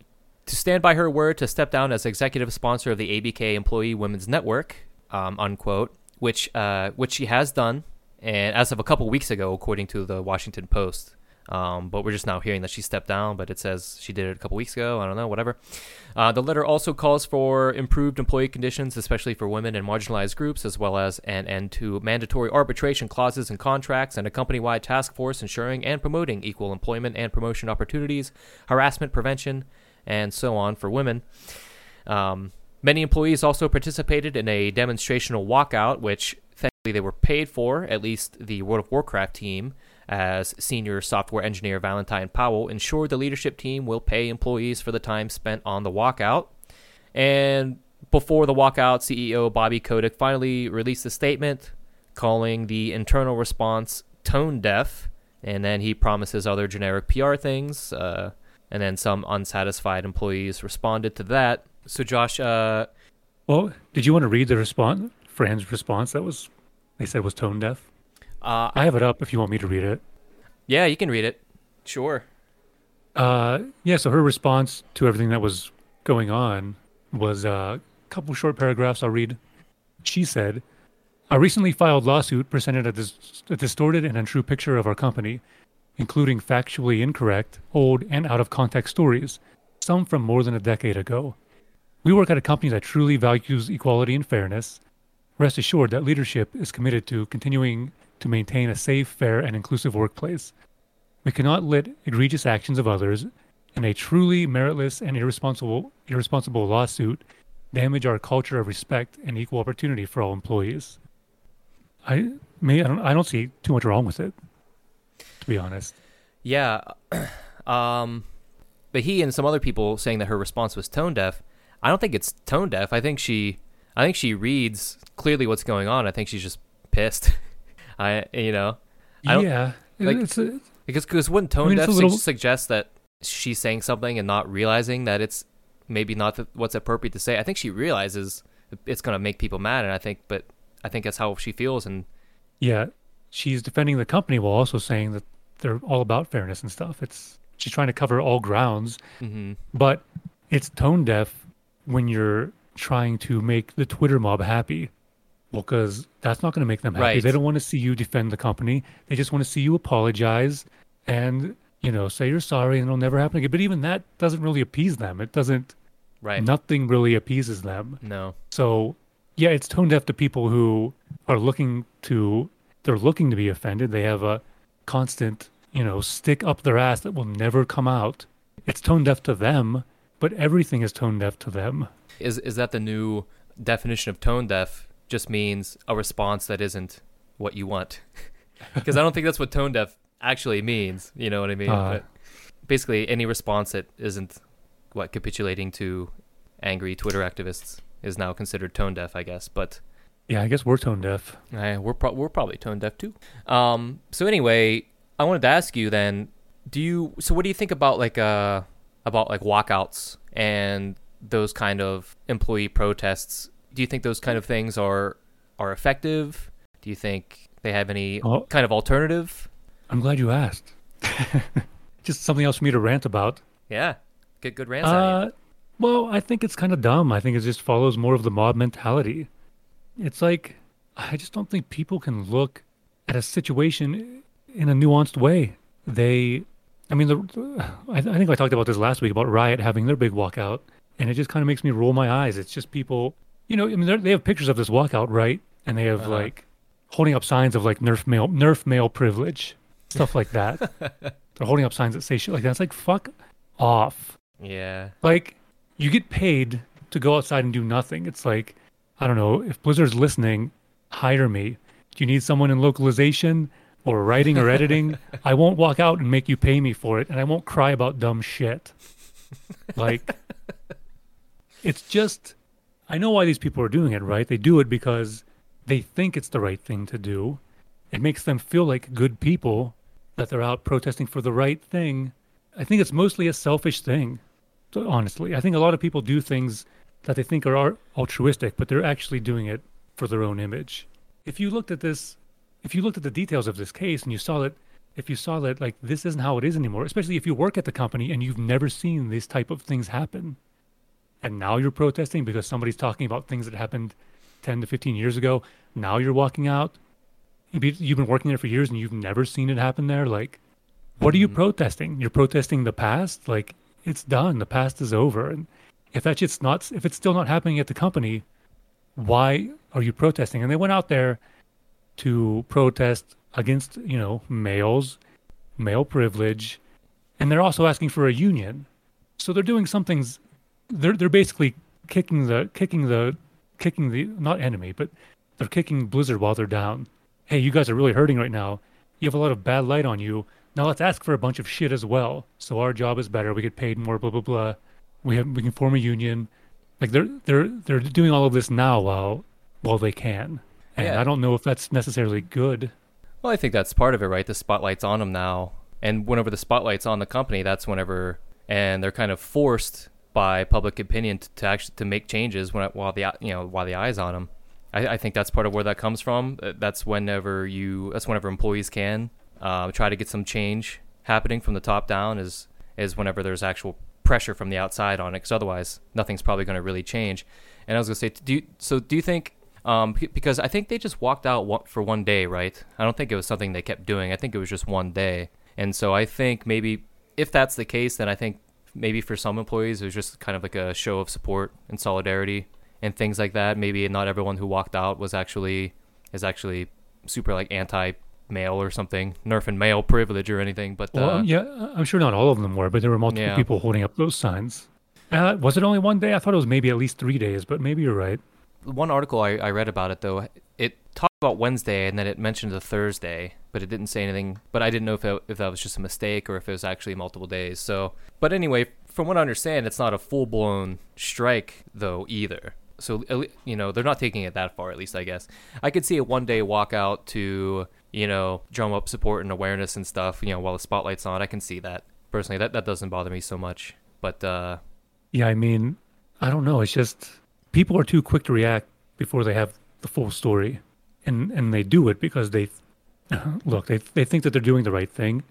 to stand by her word to step down as executive sponsor of the ABK Employee Women's Network, um, unquote, which uh, which she has done, and as of a couple weeks ago, according to the Washington Post. Um, but we're just now hearing that she stepped down, but it says she did it a couple weeks ago. I don't know, whatever. Uh, the letter also calls for improved employee conditions, especially for women and marginalized groups, as well as an end to mandatory arbitration clauses in contracts and a company wide task force ensuring and promoting equal employment and promotion opportunities, harassment prevention, and so on for women. Um, many employees also participated in a demonstrational walkout, which thankfully they were paid for, at least the World of Warcraft team, as senior software engineer Valentine Powell ensured the leadership team will pay employees for the time spent on the walkout. And before the walkout, CEO Bobby Kotick finally released a statement calling the internal response tone deaf, and then he promises other generic PR things. Uh, and then some unsatisfied employees responded to that. So, Josh, uh, Well, did you want to read the response? Fran's response that was they said was tone deaf. uh, I have it up if you want me to read it. yeah, you can read it. Sure. Uh, yeah. So her response to everything that was going on was uh, a couple short paragraphs. I'll read. She said, "A recently filed lawsuit presented a, dis- a distorted and untrue picture of our company, including factually incorrect, old, and out of context stories, some from more than a decade ago. We work at a company that truly values equality and fairness. Rest assured that leadership is committed to continuing to maintain a safe, fair, and inclusive workplace. We cannot let egregious actions of others and a truly meritless and irresponsible irresponsible lawsuit damage our culture of respect and equal opportunity for all employees. I may I don't I don't see too much wrong with it, be honest. Yeah. um, but he and some other people saying that her response was tone deaf. I don't think it's tone deaf. I think she, I think she reads clearly what's going on. I think she's just pissed. I, you know, I don't- yeah, like- it's a, because because wouldn't tone mean, deaf little- su- suggest that she's saying something and not realizing that it's maybe not the, what's appropriate to say? I think she realizes it's gonna make people mad, and I think, but I think that's how she feels, and yeah. She's defending the company while also saying that they're all about fairness and stuff. It's she's trying to cover all grounds, hmm but it's tone deaf when you're trying to make the Twitter mob happy. Well, because that's not going to make them happy. Right. They don't want to see you defend the company. They just want to see you apologize and, you know, say you're sorry and it'll never happen again. But even that doesn't really appease them. It doesn't, right? nothing really appeases them. No, So, yeah, it's tone deaf to people who are looking to, they're looking to be offended. They have a constant, you know, stick up their ass that will never come out. It's tone deaf to them, but everything is tone deaf to them. is is that the new definition of tone deaf? Just means a response that isn't what you want, because I don't think that's what tone deaf actually means. You know what I mean? Uh. but basically, any response that isn't what capitulating to angry Twitter activists is now considered tone deaf, I guess. But Yeah, I guess we're tone deaf. I, we're pro- we're probably tone deaf too. Um. So anyway, I wanted to ask you then. Do you so what do you think about like uh about like walkouts and those kind of employee protests? Do you think those kind of things are are effective? Do you think they have any Oh. kind of alternative? I'm glad you asked. Just something else for me to rant about. Yeah, get good rants. out of you. Uh, well, I think it's kind of dumb. I think it just follows more of the mob mentality. It's like I just don't think people can look at a situation in a nuanced way. They, I mean, the I, I think I talked about this last week about Riot having their big walkout, and it just kind of makes me roll my eyes. It's just people, you know, I mean, they're- have pictures of this walkout, right? And they have Uh-huh. like holding up signs of like nerf male nerf male privilege, stuff like that. they're holding up signs that say shit like that. It's like fuck off. Yeah. Like, you get paid to go outside and do nothing. It's like, I don't know, if Blizzard's listening, hire me. Do you need someone in localization or writing or editing? I won't walk out and make you pay me for it, and I won't cry about dumb shit. Like, it's just, I know why these people are doing it, right? They do it because they think it's the right thing to do. It makes them feel like good people that they're out protesting for the right thing. I think it's mostly a selfish thing honestly. I think a lot of people do things that they think are altruistic, but they're actually doing it for their own image. If you looked at this, if you looked at the details of this case and you saw that, if you saw that like this isn't how it is anymore, especially if you work at the company and you've never seen these type of things happen, and now you're protesting because somebody's talking about things that happened 10 to 15 years ago, now you're walking out. You've been- working there for years and you've never seen it happen there. Like, what are you Mhm. protesting? You're protesting the past? Like, it's done. The past is over. And if that shit's not, if it's still not happening at the company, why are you protesting? And they went out there to protest against, you know, males, male privilege, and they're also asking for a union. So they're doing something's. They're they're basically kicking the kicking the kicking the not enemy, but they're kicking Blizzard while they're down. Hey, you guys are really hurting right now. You have a lot of bad light on you. Now let's ask for a bunch of shit as well. So our job is better. We get paid more. Blah blah blah. We have we can form a union. Like they're they're they're doing all of this now while while they can. And Yeah. I don't know if that's necessarily good. Well, I think that's part of it, right? The spotlight's on them now, and whenever the spotlight's on the company, that's whenever, and they're kind of forced by public opinion to, to actually to make changes when while the you know while the eyes on them. I, I think that's part of where that comes from. Uh, That's whenever you that's whenever employees can uh, try to get some change happening from the top down is is whenever there's actual pressure from the outside on it. Because otherwise, nothing's probably going to really change. And I was gonna say, do you, so? Do you think um, because I think they just walked out for one day, right? I don't think it was something they kept doing. I think it was just one day. And so I think maybe if that's the case, then I think maybe for some employees it was just kind of like a show of support and solidarity and things like that. Maybe not everyone who walked out was actually is actually super like anti male or something, nerfing male privilege or anything. But uh, Well, yeah, I'm sure not all of them were, but there were multiple Yeah. people holding up those signs. Uh, was it only one day? I thought it was maybe at least three days, but maybe you're right. one article I, I read about it though, it talked about Wednesday and then it mentioned a Thursday, but it didn't say anything. But I didn't know if it, if that was just a mistake or if it was actually multiple days. So, but anyway, from what I understand, it's not a full blown strike though either. So you know they're not taking it that far. At least I guess I could see a one day walkout to you know drum up support and awareness and stuff. You know while the spotlight's on, I can see that personally. That that doesn't bother me so much. But uh, Yeah, I mean, I don't know. It's just people are too quick to react before they have the full story, and and they do it because they look they they think that they're doing the right thing,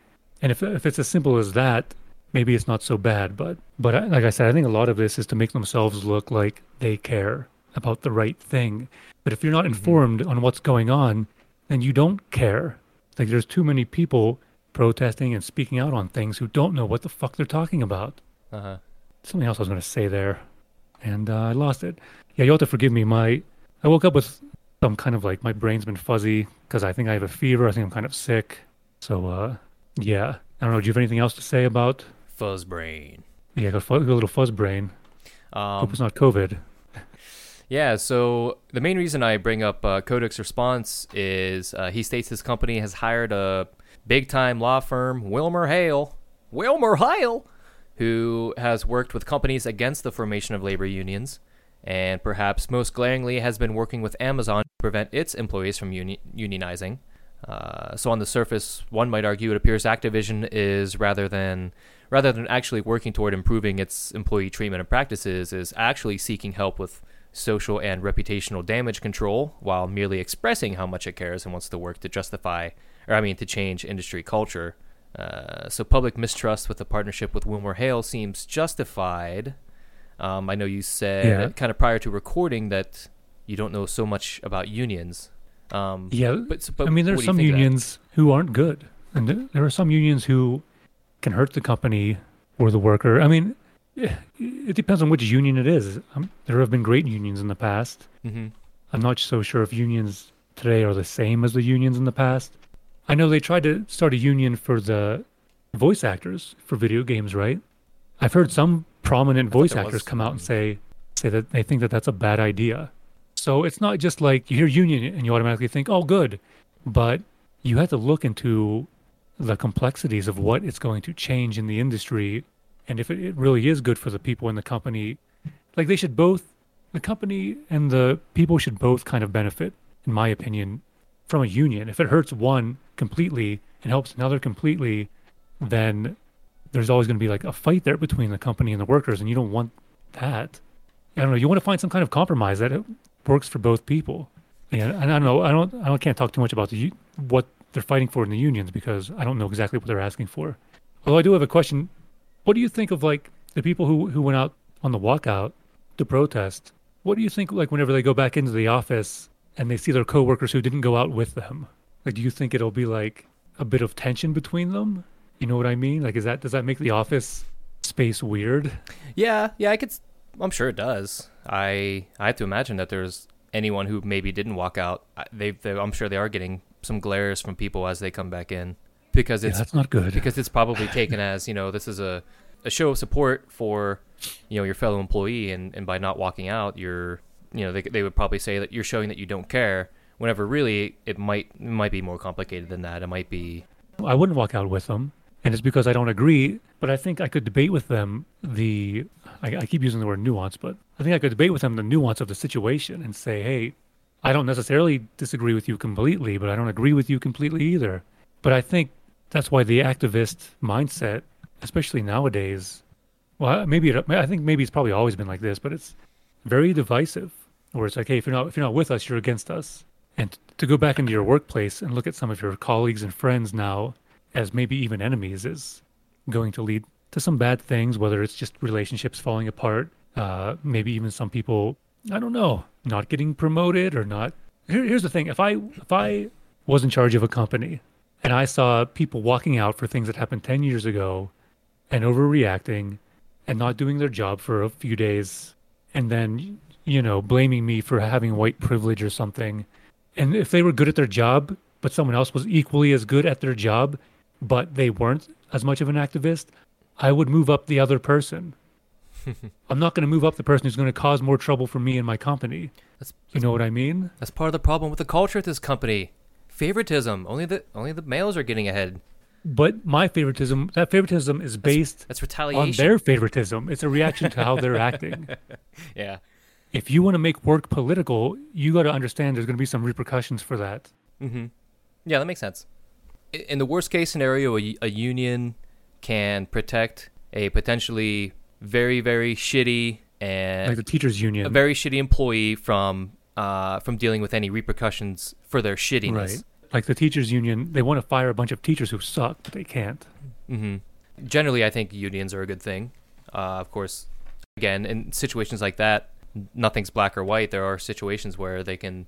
and if if it's as simple as that, maybe it's not so bad. But but I- like I said, I think a lot of this is to make themselves look like they care about the right thing. But if you're not informed on what's going on, then you don't care. Like there's too many people protesting and speaking out on things who don't know what the fuck they're talking about uh something else I was going to say there, and uh, I lost it. Yeah, you'll have to forgive me. My I woke up with some kind of like my brain's been fuzzy because I think I have a fever. I think I'm kind of sick. So uh, yeah, I don't know. Do you have anything else to say about? fuzz brain. Yeah, I got a little fuzz brain. Um, Hope it's not COVID. Yeah, so the main reason I bring up uh, Kotick's response is uh, he states his company has hired a big time law firm, Wilmer Hale. Wilmer Hale! Who has worked with companies against the formation of labor unions, and perhaps most glaringly has been working with Amazon to prevent its employees from uni- unionizing. Uh, so on the surface, one might argue it appears Activision is rather than rather than actually working toward improving its employee treatment and practices, is actually seeking help with social and reputational damage control while merely expressing how much it cares and wants to work to justify, or I mean, to change industry culture. Uh, so public mistrust with the partnership with Wilmer Hale seems justified. Um, I know you said Yeah. kind of prior to recording that you don't know so much about unions. Um, Yeah, but, but I mean, there are what do you some think of that? unions who aren't good, and there, are some unions who can hurt the company or the worker. I mean, it depends on which union it is. Um, there have been great unions in the past. Mhm. I'm not so sure if unions today are the same as the unions in the past. I know they tried to start a union for the voice actors for video games, right? I've heard some prominent voice actors was come out and say say that they think that that's a bad idea. So it's not just like you hear union and you automatically think, "Oh, good," but you have to look into the complexities of what it's going to change in the industry, and if it, it really is good for the people in the company. Like they should both the company and the people should both kind of benefit, in my opinion, from a union. If it hurts one completely and helps another completely, then there's always going to be like a fight there between the company and the workers, and you don't want that. I don't know. You want to find some kind of compromise that works for both people. And, and I don't know. I don't. I don't, can't talk too much about the what they're fighting for in the unions because I don't know exactly what they're asking for. Although I do have a question. What do you think of like the people who who went out on the walkout to protest? What do you think like whenever they go back into the office and they see their coworkers who didn't go out with them? Like, do you think it'll be like a bit of tension between them? You know what I mean? Like, is that does that make the office space weird? Yeah, yeah, I could. I'm sure it does. I I have to imagine that there's anyone who maybe didn't walk out. They, they I'm sure they are getting some glares from people as they come back in because Yeah, it's that's not good. because it's probably taken as you know this is a a show of support for you know your fellow employee and and by not walking out you're you know they they would probably say that you're showing that you don't care whenever really it might it might be more complicated than that. It might be I wouldn't walk out with them, and it's because I don't agree. But I think I could debate with them the. I, I keep using the word nuance, but I think I could debate with them the nuance of the situation and say, hey, I don't necessarily disagree with you completely, but I don't agree with you completely either. But I think that's why the activist mindset, especially nowadays, well, maybe it, I think maybe it's probably always been like this, but it's very divisive. Where it's like, hey, if you're not if you're not with us, you're against us. And to go back into your workplace and look at some of your colleagues and friends now as maybe even enemies is going to lead to some bad things, whether it's just relationships falling apart, uh, maybe even some people, I don't know, not getting promoted or not. Here, here's the thing: if I if I was in charge of a company and I saw people walking out for things that happened ten years ago and overreacting and not doing their job for a few days, and then you know blaming me for having white privilege or something, and if they were good at their job but someone else was equally as good at their job, but they weren't as much of an activist, I would move up the other person. I'm not going to move up the person who's going to cause more trouble for me and my company. That's, You know what I mean? that's part of the problem with the culture at this company. Favoritism. Only the only the males are getting ahead. But my favoritism, that favoritism is based That's on retaliation. their favoritism. It's a reaction to how they're acting. yeah. If you want to make work political, you got to understand there's going to be some repercussions for that. Mm-hmm. Yeah, that makes sense. In the worst case scenario, a, a union can protect a potentially very, very shitty and Like the teachers union. a very shitty employee from uh, from dealing with any repercussions for their shittiness. Right. Like the teachers union, they want to fire a bunch of teachers who suck, but they can't. hmm Generally, I think unions are a good thing. Uh, of course, again, in situations like that, nothing's black or white. There are situations where they can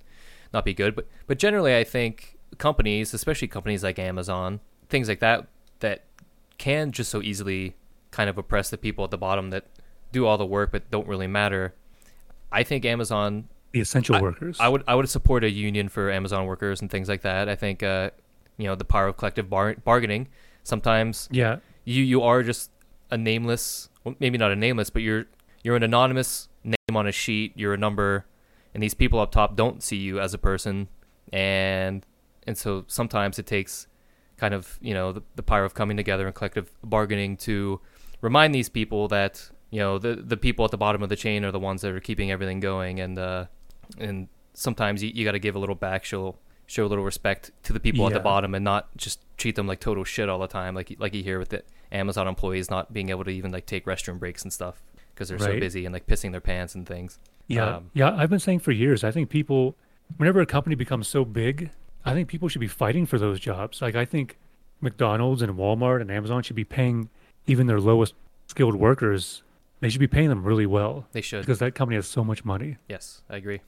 not be good, but but generally, I think companies, especially companies like Amazon, things like that, that can just so easily kind of oppress the people at the bottom that do all the work but don't really matter. I think Amazon The essential workers. I would I would support a union for Amazon workers and things like that. I think uh, you know the power of collective bar- bargaining. Sometimes yeah. you you are just a nameless, well, maybe not a nameless, but you're you're an anonymous name on a sheet. You're a number, and these people up top don't see you as a person, and and so sometimes it takes kind of you know the, the power of coming together and collective bargaining to remind these people that you know the the people at the bottom of the chain are the ones that are keeping everything going, and uh, and sometimes you, you got to give a little back, show show a little respect to the people at the bottom, and not just treat them like total shit all the time, like like you hear with the Amazon employees not being able to even like take restroom breaks and stuff because they're so busy and like pissing their pants and things. Yeah, Um, yeah. I've been saying for years. I think people, whenever a company becomes so big, I think people should be fighting for those jobs. Like I think McDonald's and Walmart and Amazon should be paying even their lowest skilled workers. They should be paying them really well They should. because that company has so much money. Yes, I agree.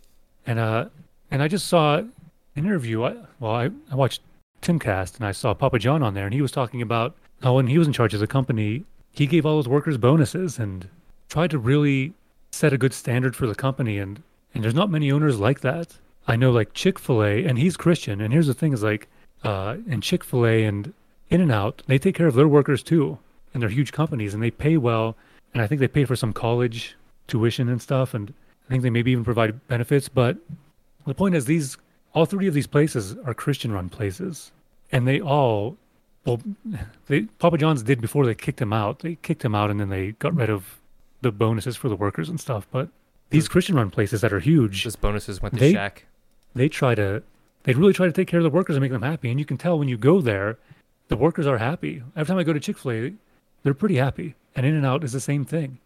And uh, and I just saw an interview. I, well, I, I watched Timcast and I saw Papa John on there, and he was talking about how when he was in charge of the company, he gave all his workers bonuses and tried to really set a good standard for the company. And and there's not many owners like that. I know like Chick Fil A, and he's Christian. And here's the thing: is like, uh, and Chick Fil A and In and Out, they take care of their workers too, and they're huge companies, and they pay well. And I think they pay for some college tuition and stuff, and I think they maybe even provide benefits. But the point is, these all three of these places are Christian-run places, and they all, well, they Papa John's did before they kicked him out. They kicked him out, and then they got rid of the bonuses for the workers and stuff. But these Christian-run places that are huge, Those bonuses went to They- Shaq. they try to, they really try to take care of the workers and make them happy. And you can tell when you go there, the workers are happy. Every time I go to Chick Fil A, they're pretty happy. And In and Out is the same thing.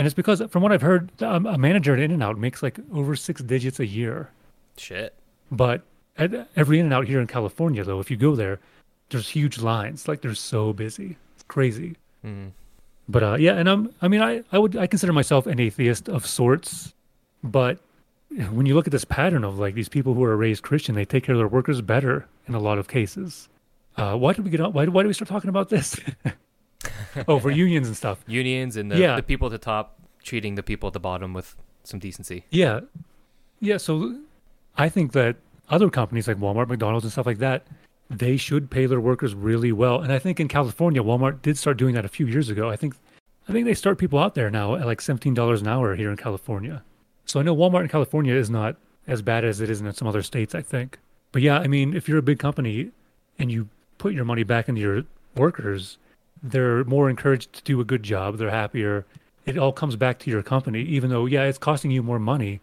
And it's because, from what I've heard, um, a manager at In and Out makes like over six digits a year. Shit. But at every In and Out here in California, though, if you go there, there's huge lines. Like they're so busy. It's crazy. Mm. But uh, yeah, and I'm, I mean, I, I would, I consider myself an atheist of sorts. But when you look at this pattern of like these people who are raised Christian, they take care of their workers better in a lot of cases. Uh, why did we get on? Why, why did we start talking about this? oh, for unions and stuff. Unions and the, Yeah. the people at the top treating the people at the bottom with some decency. Yeah. Yeah. So I think that other companies like Walmart, McDonald's, and stuff like that, they should pay their workers really well. And I think in California, Walmart did start doing that a few years ago. I think I think they start people out there now at like seventeen dollars an hour here in California. So I know Walmart in California is not as bad as it is in some other states, I think. But yeah, I mean, if you're a big company and you put your money back into your workers, they're more encouraged to do a good job. They're happier. It all comes back to your company, even though, yeah, it's costing you more money,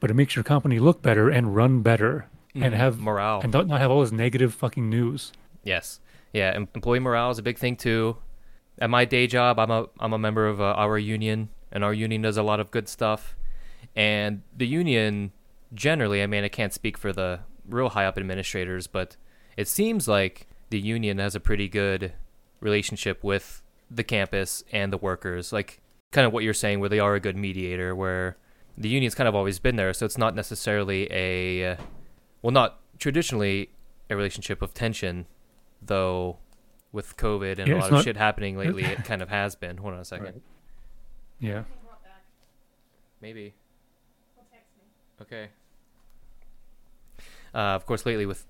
but it makes your company look better and run better and Mhm. have morale. and don't not have all this negative fucking news. Yes. Yeah, em- employee morale is a big thing too. At my day job, I'm a I'm a member of uh, our union, and our union does a lot of good stuff. And the union, generally, I mean, I can't speak for the real high up administrators, but it seems like the union has a pretty good relationship with the campus and the workers. Like kind of what you're saying, where they are a good mediator, where the union's kind of always been there, so it's not necessarily a, uh, well, not traditionally a relationship of tension, though. With COVID and Yeah, a lot of not- shit happening lately, it kind of has been. Hold on a second. Right. Yeah. Maybe. Okay. Uh, of course, lately with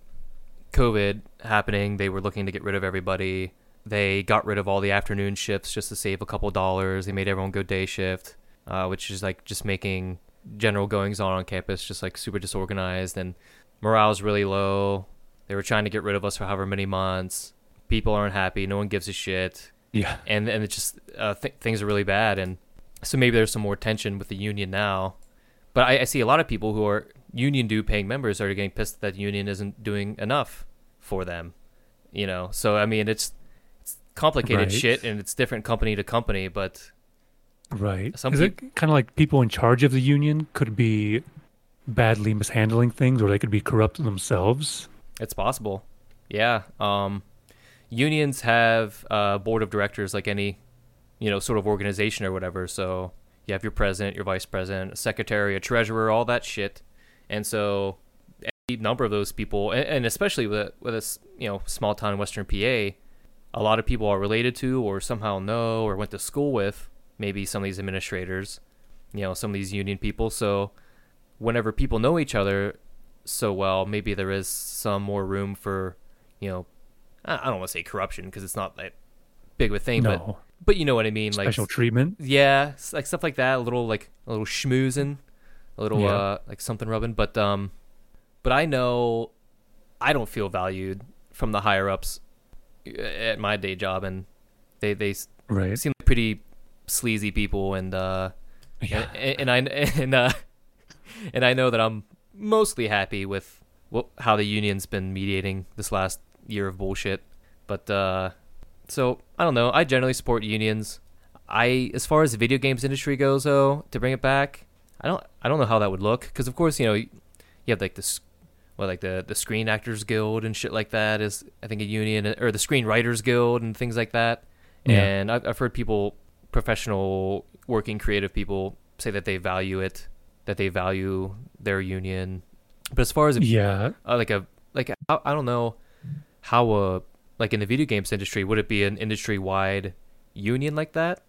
COVID happening, they were looking to get rid of everybody. They got rid of all the afternoon shifts just to save a couple dollars. They made everyone go day shift, uh, which is like just making general goings on on campus just like super disorganized and morale's really low. They were trying to get rid of us for however many months. People aren't happy. No one gives a shit, Yeah. and and it just uh, th- things are really bad. And so maybe there's some more tension with the union now. But I, I see a lot of people who are union due paying members are getting pissed that the union isn't doing enough for them. You know, so I mean it's it's complicated Right. shit and it's different company to company, but Right. Some Is it kind of like people in charge of the union could be badly mishandling things, or they could be corrupt themselves? It's possible. Yeah. Um, unions have a board of directors like any, you know, sort of organization or whatever. So you have your president, your vice president, a secretary, a treasurer, all that shit. And so any number of those people, and, and especially with with a you know small town in Western PA, a lot of people are related to or somehow know or went to school with maybe some of these administrators, you know, some of these union people. So whenever people know each other so well, maybe there is some more room for, you know, I don't want to say corruption because it's not that big of a thing, but no. but you know what I mean, like Special treatment. yeah, like stuff like that, a little like a little schmoozing, a little Yeah. uh like something rubbing, but um, but I know I don't feel valued from the higher ups at my day job, and they they Right. seem like pretty sleazy people, and uh, Yeah. and, and I and uh, and I know that I'm mostly happy with what, how the union's been mediating this last year of bullshit. But uh, so I don't know. I generally support unions. I, as far as the video games industry goes, though, to bring it back, I don't, I don't know how that would look because, of course, you know, you have like this, well, like the the Screen Actors Guild and shit like that is, I think, a union, or the Screenwriters Guild and things like that. Yeah. And I've, I've heard people, professional, working, creative people, say that they value it, that they value their union. But as far as a, Yeah. uh, like a like I, I don't know how a like in the video games industry would it be an industry wide union like that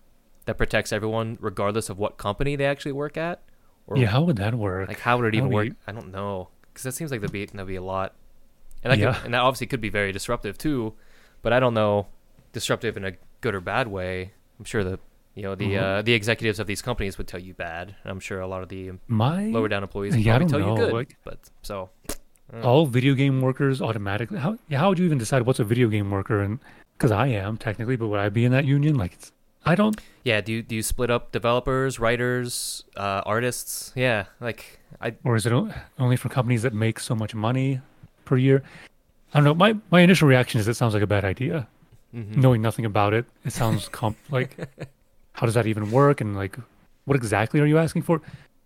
that protects everyone regardless of what company they actually work at or Yeah. How would that work? like how would it even work i don't know because that seems like there'd be there'd be a lot and that, Yeah. could, and that obviously could be very disruptive too but i don't know disruptive in a good or bad way i'm sure the you know the Mhm. uh, the executives of these companies would tell you bad i'm sure a lot of the My lower down employees would Yeah, probably tell don't you know, good like- but so all video game workers automatically. How? How would you even decide what's a video game worker? And because I am technically, but would I be in that union? Like, it's, I don't. Yeah, do you, do you split up developers, writers, uh, artists? Yeah, like I Or is it only for companies that make so much money per year? I don't know. My my initial reaction is it sounds like a bad idea. mhm. Knowing nothing about it, it sounds comp like how does that even work? And like, what exactly are you asking for?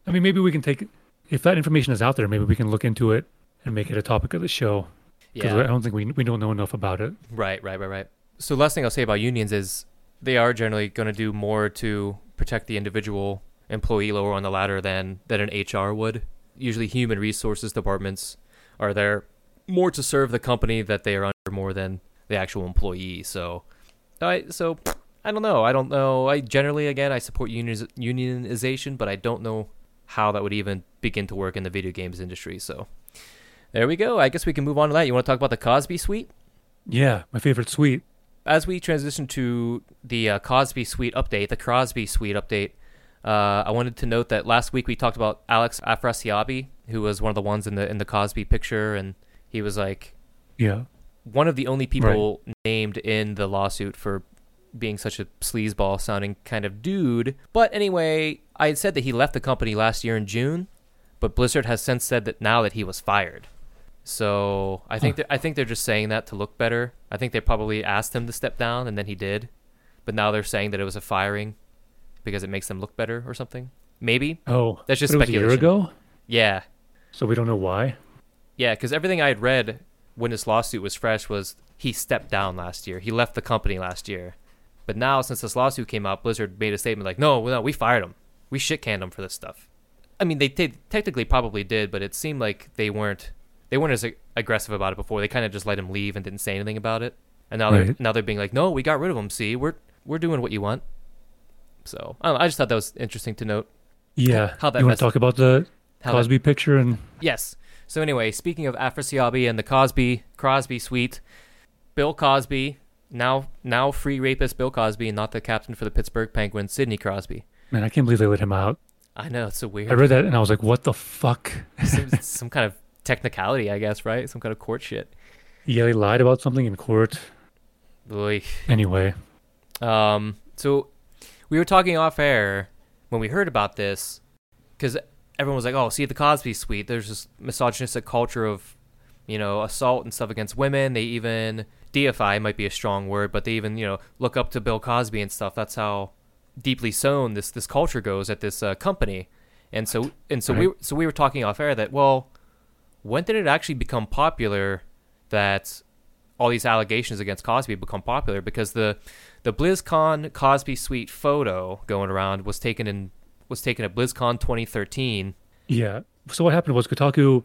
I mean, maybe we can take if that information is out there. Maybe we can look into it and make it a topic of the show because I don't think we we don't know enough about it. right, right, right, right. So last thing I'll say about unions is they are generally going to do more to protect the individual employee lower on the ladder than than an HR would. Usually, human resources departments are there more to serve the company that they are under more than the actual employee. So, I so I don't know. I don't know. I generally again I support unions, unionization, but I don't know how that would even begin to work in the video games industry. So, there we go. I guess we can move on to that. You want to talk about the Cosby Suite? Yeah, my favorite suite. As we transition to the uh, Cosby Suite update, the Crosby Suite update, uh, I wanted to note that last week we talked about Alex Afrasiabi, who was one of the ones in the in the Cosby picture, and he was like Yeah, one of the only people named in the lawsuit for being such a sleazeball sounding kind of dude. But anyway, I had said that he left the company last year in June, but Blizzard has since said that now that he was fired. So I think Huh. I think they're just saying that to look better. I think they probably asked him to step down and then he did, but now they're saying that it was a firing because it makes them look better or something. Maybe Oh, That's just was a year ago, yeah, so we don't know why. Yeah, because everything I had read when this lawsuit was fresh was he stepped down last year. He left the company last year. But now, since this lawsuit came out, Blizzard made a statement like, no, no, we fired him. We shit canned him for this stuff. I mean, they t- technically probably did, but it seemed like they weren't they weren't as ag- aggressive about it before. They kind of just let him leave and didn't say anything about it. And now they're Right. now they're being like, no, we got rid of him. See, we're we're doing what you want. So I, don't know, I just thought that was interesting to note. Yeah, How that you want to talk about the How that- Cosby picture and Yes. So anyway, speaking of Afrasiabi and the Cosby Crosby suite, Bill Cosby, now now free rapist Bill Cosby, and not the captain for the Pittsburgh Penguins, Sidney Crosby. Man, I can't believe they let him out. I know it's so weird. I read that and I was like, what the fuck? Seems some kind of technicality, I guess, right? Some kind of court shit. Yeah, he lied about something in court. Boy. Anyway, Um, so we were talking off air when we heard about this because everyone was like, "Oh, see the Cosby Suite, there's this misogynistic culture of, you know, assault and stuff against women. They even deify might be a strong word, but they even you know look up to Bill Cosby and stuff. That's how deeply sown this this culture goes at this uh, company. And so and so we so we were talking off air that well, when did it actually become popular that all these allegations against Cosby become popular? Because the the BlizzCon Cosby Suite photo going around was taken in was taken at BlizzCon 2013. yeah. So what happened was Kotaku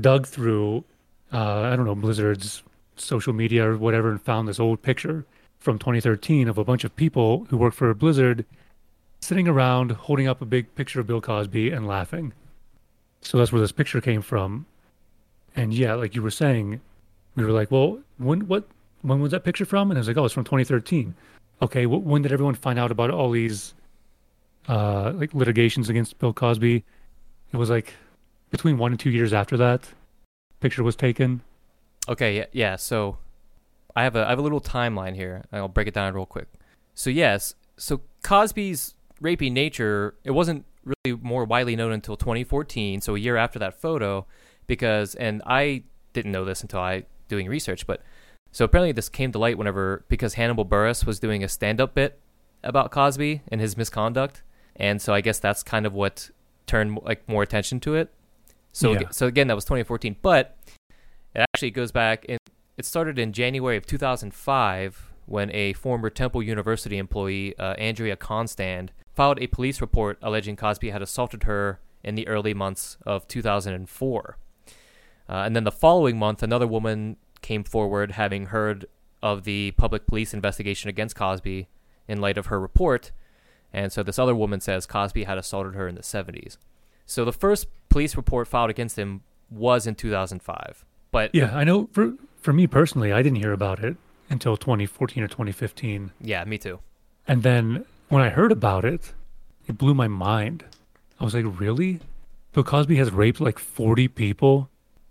dug through, uh, I don't know, Blizzard's social media or whatever and found this old picture from 2013 of a bunch of people who work for Blizzard sitting around holding up a big picture of Bill Cosby and laughing. So that's where this picture came from. And yeah, like you were saying, we were like, well, when what when was that picture from? And I was like, oh, it's from 2013. Okay, wh- when did everyone find out about all these uh, like litigations against Bill Cosby? It was like between one and two years after that picture was taken. Okay, yeah, yeah. So I have a I have a little timeline here. I'll break it down real quick. So yes, so Cosby's rapey nature it wasn't really more widely known until 2014, so a year after that photo, because and I didn't know this until I doing research, but so apparently this came to light whenever because Hannibal Buress was doing a stand-up bit about Cosby and his misconduct, and so I guess that's kind of what turned like more attention to it. So Yeah. so again, that was 2014, but it actually goes back and it started in January of 2005 when a former Temple University employee, uh, Andrea Constand, filed a police report alleging Cosby had assaulted her in the early months of 2004. Uh, and then the following month, another woman came forward having heard of the public police investigation against Cosby in light of her report. And so this other woman says Cosby had assaulted her in the 70s. So the first police report filed against him was in 2005. But Yeah, I know. For for me personally, I didn't hear about it until 2014 or 2015. yeah, me too. And then when I heard about it, it blew my mind. I was like, really? Bill Cosby has raped like 40 people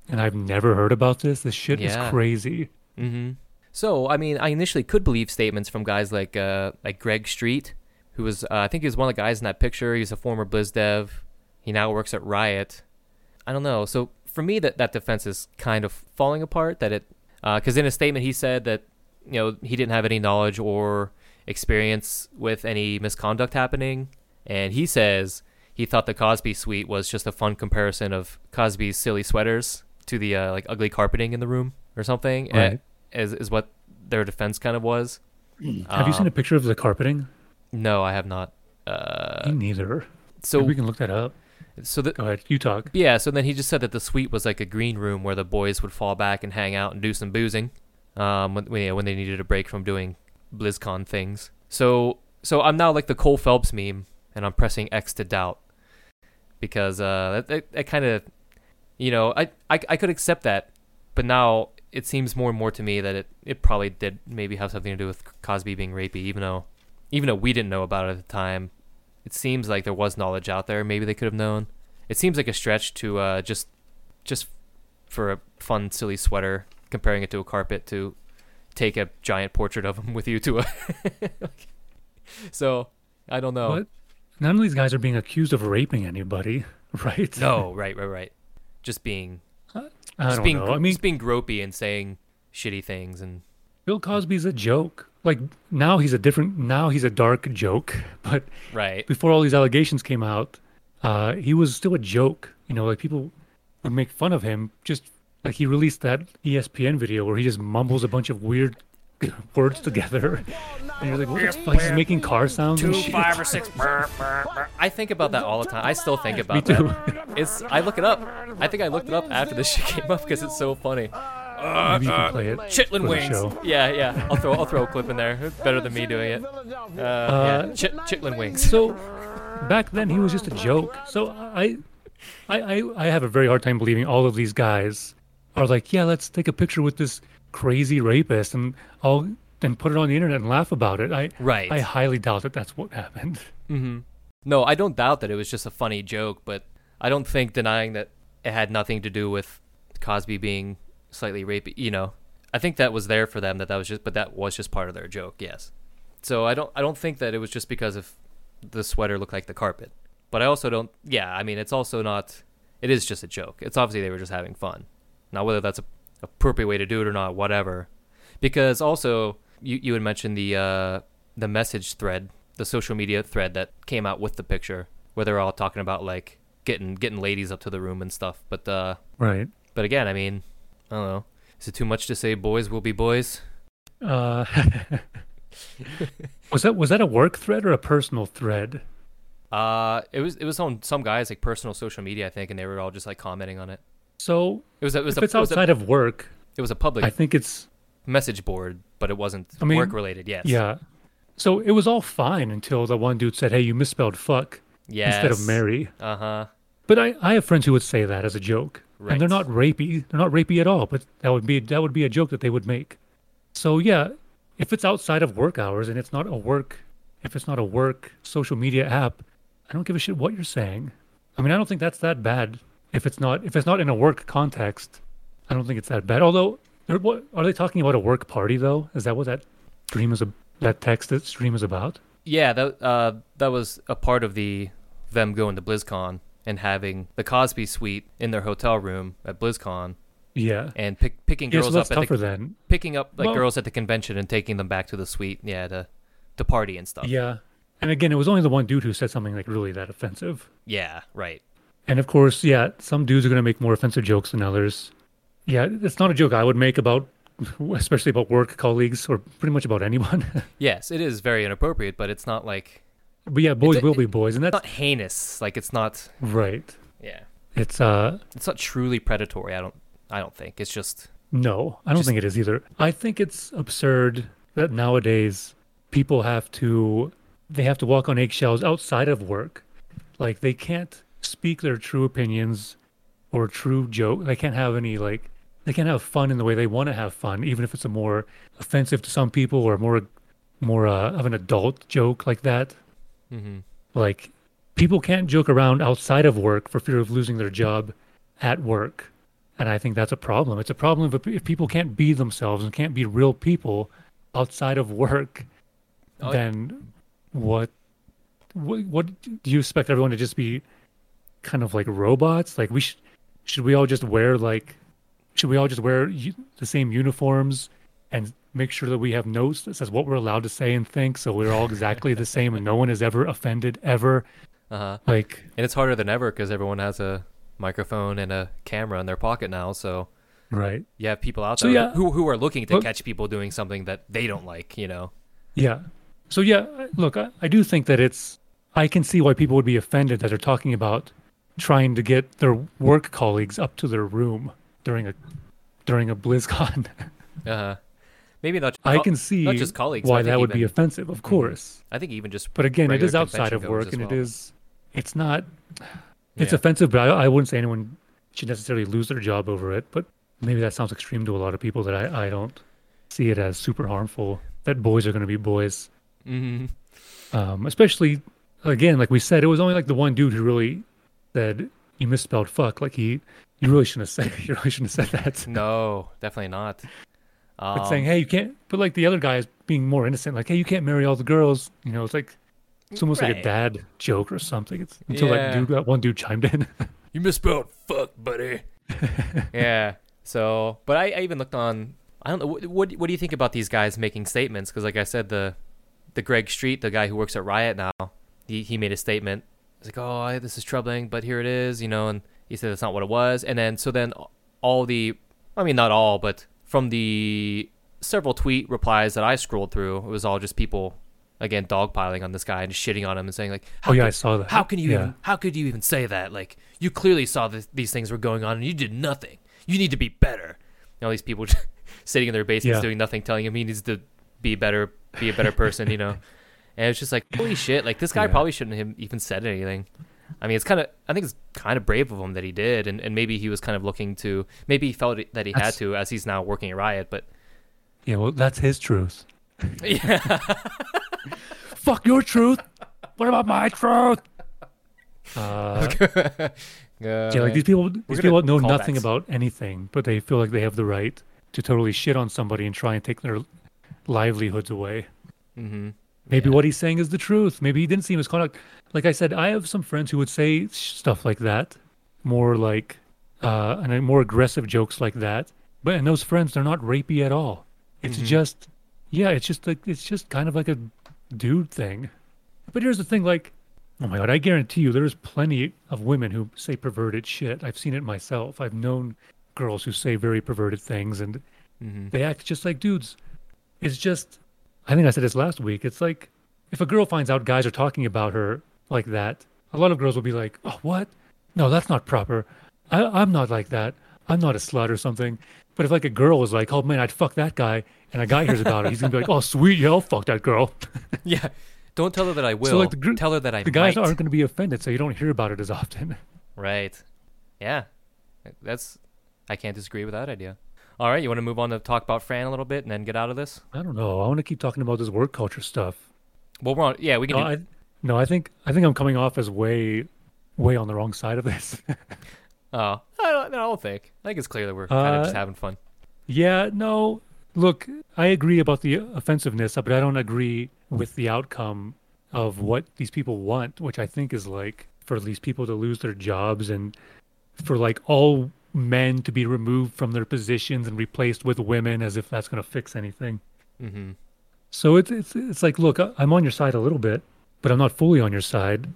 and I've never heard about this? This shit Yeah. is crazy. hmm So, I mean, I initially could believe statements from guys like uh, like Greg Street, who was uh, I think he was one of the guys in that picture. He's a former Blizz dev. He now works at Riot. I don't know. So for me, that that defense is kind of falling apart. That it because in a statement he said that you know he didn't have any knowledge or experience with any misconduct happening, and he says he thought the Cosby suite was just a fun comparison of Cosby's silly sweaters to the uh, like ugly carpeting in the room or something. Right. Is is what their defense kind of was. Have you seen Um, a picture of the carpeting? No, I have not. Uh, Me neither. so Maybe we can look that up. so the Go ahead. You talk. yeah. So then he just said that the suite was like a green room where the boys would fall back and hang out and do some boozing, um, when when, yeah, when they needed a break from doing BlizzCon things. So so I'm now like the Cole Phelps meme, and I'm pressing X to doubt because uh, that that, that kind of you know I, I I could accept that, but now it seems more and more to me that it it probably did maybe have something to do with Cosby being rapey, even though even though we didn't know about it at the time. It seems like there was knowledge out there. Maybe they could have known. It seems like a stretch to uh, just just for a fun, silly sweater, comparing it to a carpet, to take a giant portrait of him with you to a. so I don't know. What? None of these guys are being accused of raping anybody, right? No, right, right, right. Just being, I just don't being, know. I mean, just being gropey and saying shitty things, and Bill Cosby's a joke. Like now he's a different. Now he's a dark joke. But right, before all these allegations came out, uh, he was still a joke. You know, like people would make fun of him. Just like he released that ESPN video where he just mumbles a bunch of weird words together, and you're like, what the fuck? He's making car sounds and shit. or six. I think about that all the time. I still think about Me too. that. It's. I look it up. I think I looked it up after this shit came up because it's so funny. Maybe you can play it. Chitlin for the wings. show. Yeah, yeah. I'll throw. I'll throw a clip in there. It's better than me doing it. Uh, yeah. Chit, chitlin wings. So back then he was just a joke. So I I, I I have a very hard time believing all of these guys are like, yeah, let's take a picture with this crazy rapist and I'll and put it on the internet and laugh about it. I Right. I highly doubt that that's what happened. Mm-hmm. No, I don't doubt that it was just a funny joke, but I don't think denying that it had nothing to do with Cosby being slightly rapey. You know, I think that was there for them. That that was just, but that was just part of their joke. Yes. So I don't, I don't think that it was just because of the sweater looked like the carpet. But I also don't. Yeah, I mean, it's also not. It is just a joke. It's obviously they were just having fun. Now, whether that's a appropriate way to do it or not, whatever. Because also, you you had mentioned the uh, the message thread, the social media thread that came out with the picture, where they're all talking about like getting getting ladies up to the room and stuff. But uh, Right. but again, I mean, I don't know. Is it too much to say boys will be boys? Uh, was that was that a work thread or a personal thread? Uh, it was it was on some guys like personal social media, I think, and they were all just like commenting on it. So It was a, it was if a, it's it was a, outside of work, it was a public I think it's message board, but it wasn't I mean, work related. Yes. yeah. So it was all fine until the one dude said, "Hey, you misspelled fuck Yes. instead of Mary." Uh huh. But I, I have friends who would say that as a joke, and they're not rapey. They're not rapey at all. But that would be that would be a joke that they would make. So yeah, if it's outside of work hours and it's not a work, if it's not a work social media app, I don't give a shit what you're saying. I mean, I don't think that's that bad. If it's not if it's not in a work context, I don't think it's that bad. Although, what are they talking about a work party though? Is that what that stream is? A, that text that stream is about? Yeah, that uh, that was a part of the them going to BlizzCon and having the Cosby suite in their hotel room at BlizzCon Yeah. and pick, picking Yeah, girls so up at the, then. picking up like Well- girls at the convention and taking them back to the suite. Yeah, to to party and stuff. Yeah. And again, it was only the one dude who said something like really that offensive. Yeah, right. And of course, yeah, some dudes are going to make more offensive jokes than others. Yeah, it's not a joke I would make about, especially about work colleagues or pretty much about anyone. Yes, it is very inappropriate, but it's not like but yeah, boys will be boys, and that's not heinous. Like it's not. right. Yeah, It's uh it's not truly predatory. I don't. I don't think it's just. no, I don't Just- think it is either. I think it's absurd that nowadays people have to they have to walk on eggshells outside of work. Like they can't speak their true opinions or true joke. They can't have any like they can't have fun in the way they want to have fun, even if it's a more offensive to some people or more more uh, of an adult joke like that. hmm Like people can't joke around outside of work for fear of losing their job at work. And I think that's a problem. It's a problem if, if people can't be themselves and can't be real people outside of work, Oh, then what, what what do you expect everyone to just be kind of like robots? Like we sh- should we all just wear like should we all just wear u- the same uniforms and make sure that we have notes that says what we're allowed to say and think so we're all exactly the same and no one is ever offended ever Uh huh. like And it's harder than ever because everyone has a microphone and a camera in their pocket now. So right you have people out So, there yeah, who who are looking to catch people doing something that they don't like. You know. yeah so yeah look I, I do think that it's i can see why people would be offended that they're talking about trying to get their work colleagues up to their room during a during a blizzcon Uh huh. Maybe not. i can see not just colleagues. why that think would be offensive of course I think even just. but again it is outside of work and as it well. is it's not it's Yeah. offensive but I, I wouldn't say anyone should necessarily lose their job over it but maybe that sounds extreme to a lot of people that i, I don't see it as super harmful that boys are going to be boys Mhm. um, especially again like we said it was only like the one dude who really said you misspelled fuck like he you really shouldn't have said you really shouldn't have said that No, definitely not. Um, but saying hey you can't but like the other guy is being more innocent like hey you can't marry all the girls you know it's like it's almost like a dad joke or something it's until Yeah. that dude that one dude chimed in You misspelled fuck, buddy. yeah. So, but I, I even looked on. I don't know. What, what What do you think about these guys making statements? Because, like I said, the the Greg Street, the guy who works at Riot now, he he made a statement. Like, oh, this is troubling, but here it is, you know. And he said it's not what it was. And then so then all the, I mean, not all, but from the several tweet replies that I scrolled through, it was all just people. Again, dogpiling on this guy and shitting on him and saying like, oh yeah could- i saw that how can you yeah. even how could you even say that like you clearly saw that these things were going on and you did nothing you need to be better and all these people just sitting in their basements Yeah. doing nothing telling him he needs to be better be a better person you know and it's just like holy shit like this guy Yeah. probably shouldn't have even said anything I mean, it's kind of I think it's kind of brave of him that he did, and, and maybe he was kind of looking to maybe he felt that he had to as he's now working at Riot, but Yeah, well, that's his truth. yeah, Fuck your truth. What about my truth? Uh, yeah, like these people, these people know nothing backs. about anything, but they feel like they have the right to totally shit on somebody and try and take their livelihoods away. hmm Maybe Yeah. what he's saying is the truth. Maybe he didn't see misconduct. Like I said, I have some friends who would say stuff like that, more like, uh, and more aggressive jokes like that. But and those friends, they're not rapey at all. It's Mhm. just, yeah, it's just like it's just kind of like a dude thing. But here's the thing, like, oh my god, I guarantee you, there's plenty of women who say perverted shit. I've seen it myself. I've known girls who say very perverted things, and hmm they act just like dudes. It's just, I think I said this last week. It's like if a girl finds out guys are talking about her like that, a lot of girls will be like, "Oh, what? No, that's not proper. I, I'm not like that. I'm not a slut or something." But if like a girl is like, "Oh man, I'd fuck that guy," and a guy hears about it, he's gonna be like, "Oh sweet, yeah, I'll fuck that girl." yeah. Don't tell her that I will. So, like, the gr- tell her that I the guys might. aren't gonna be offended, so you don't hear about it as often. Right. Yeah. That's I can't disagree with that idea. All right, you want to move on to talk about Fran a little bit and then get out of this? I don't know. I want to keep talking about this work culture stuff. Well, we're on. Yeah, we can. No, do, I, no, I think I think I'm coming off as way, way on the wrong side of this. oh, I don't, I don't think. I think it's clear that we're kind of Uh, just having fun. Yeah, no. Look, I agree about the offensiveness, but I don't agree with the outcome of what these people want, which I think is like for these people to lose their jobs and for like all men to be removed from their positions and replaced with women as if that's going to fix anything. hmm So it's it's it's like, look, I'm on your side a little bit, but I'm not fully on your side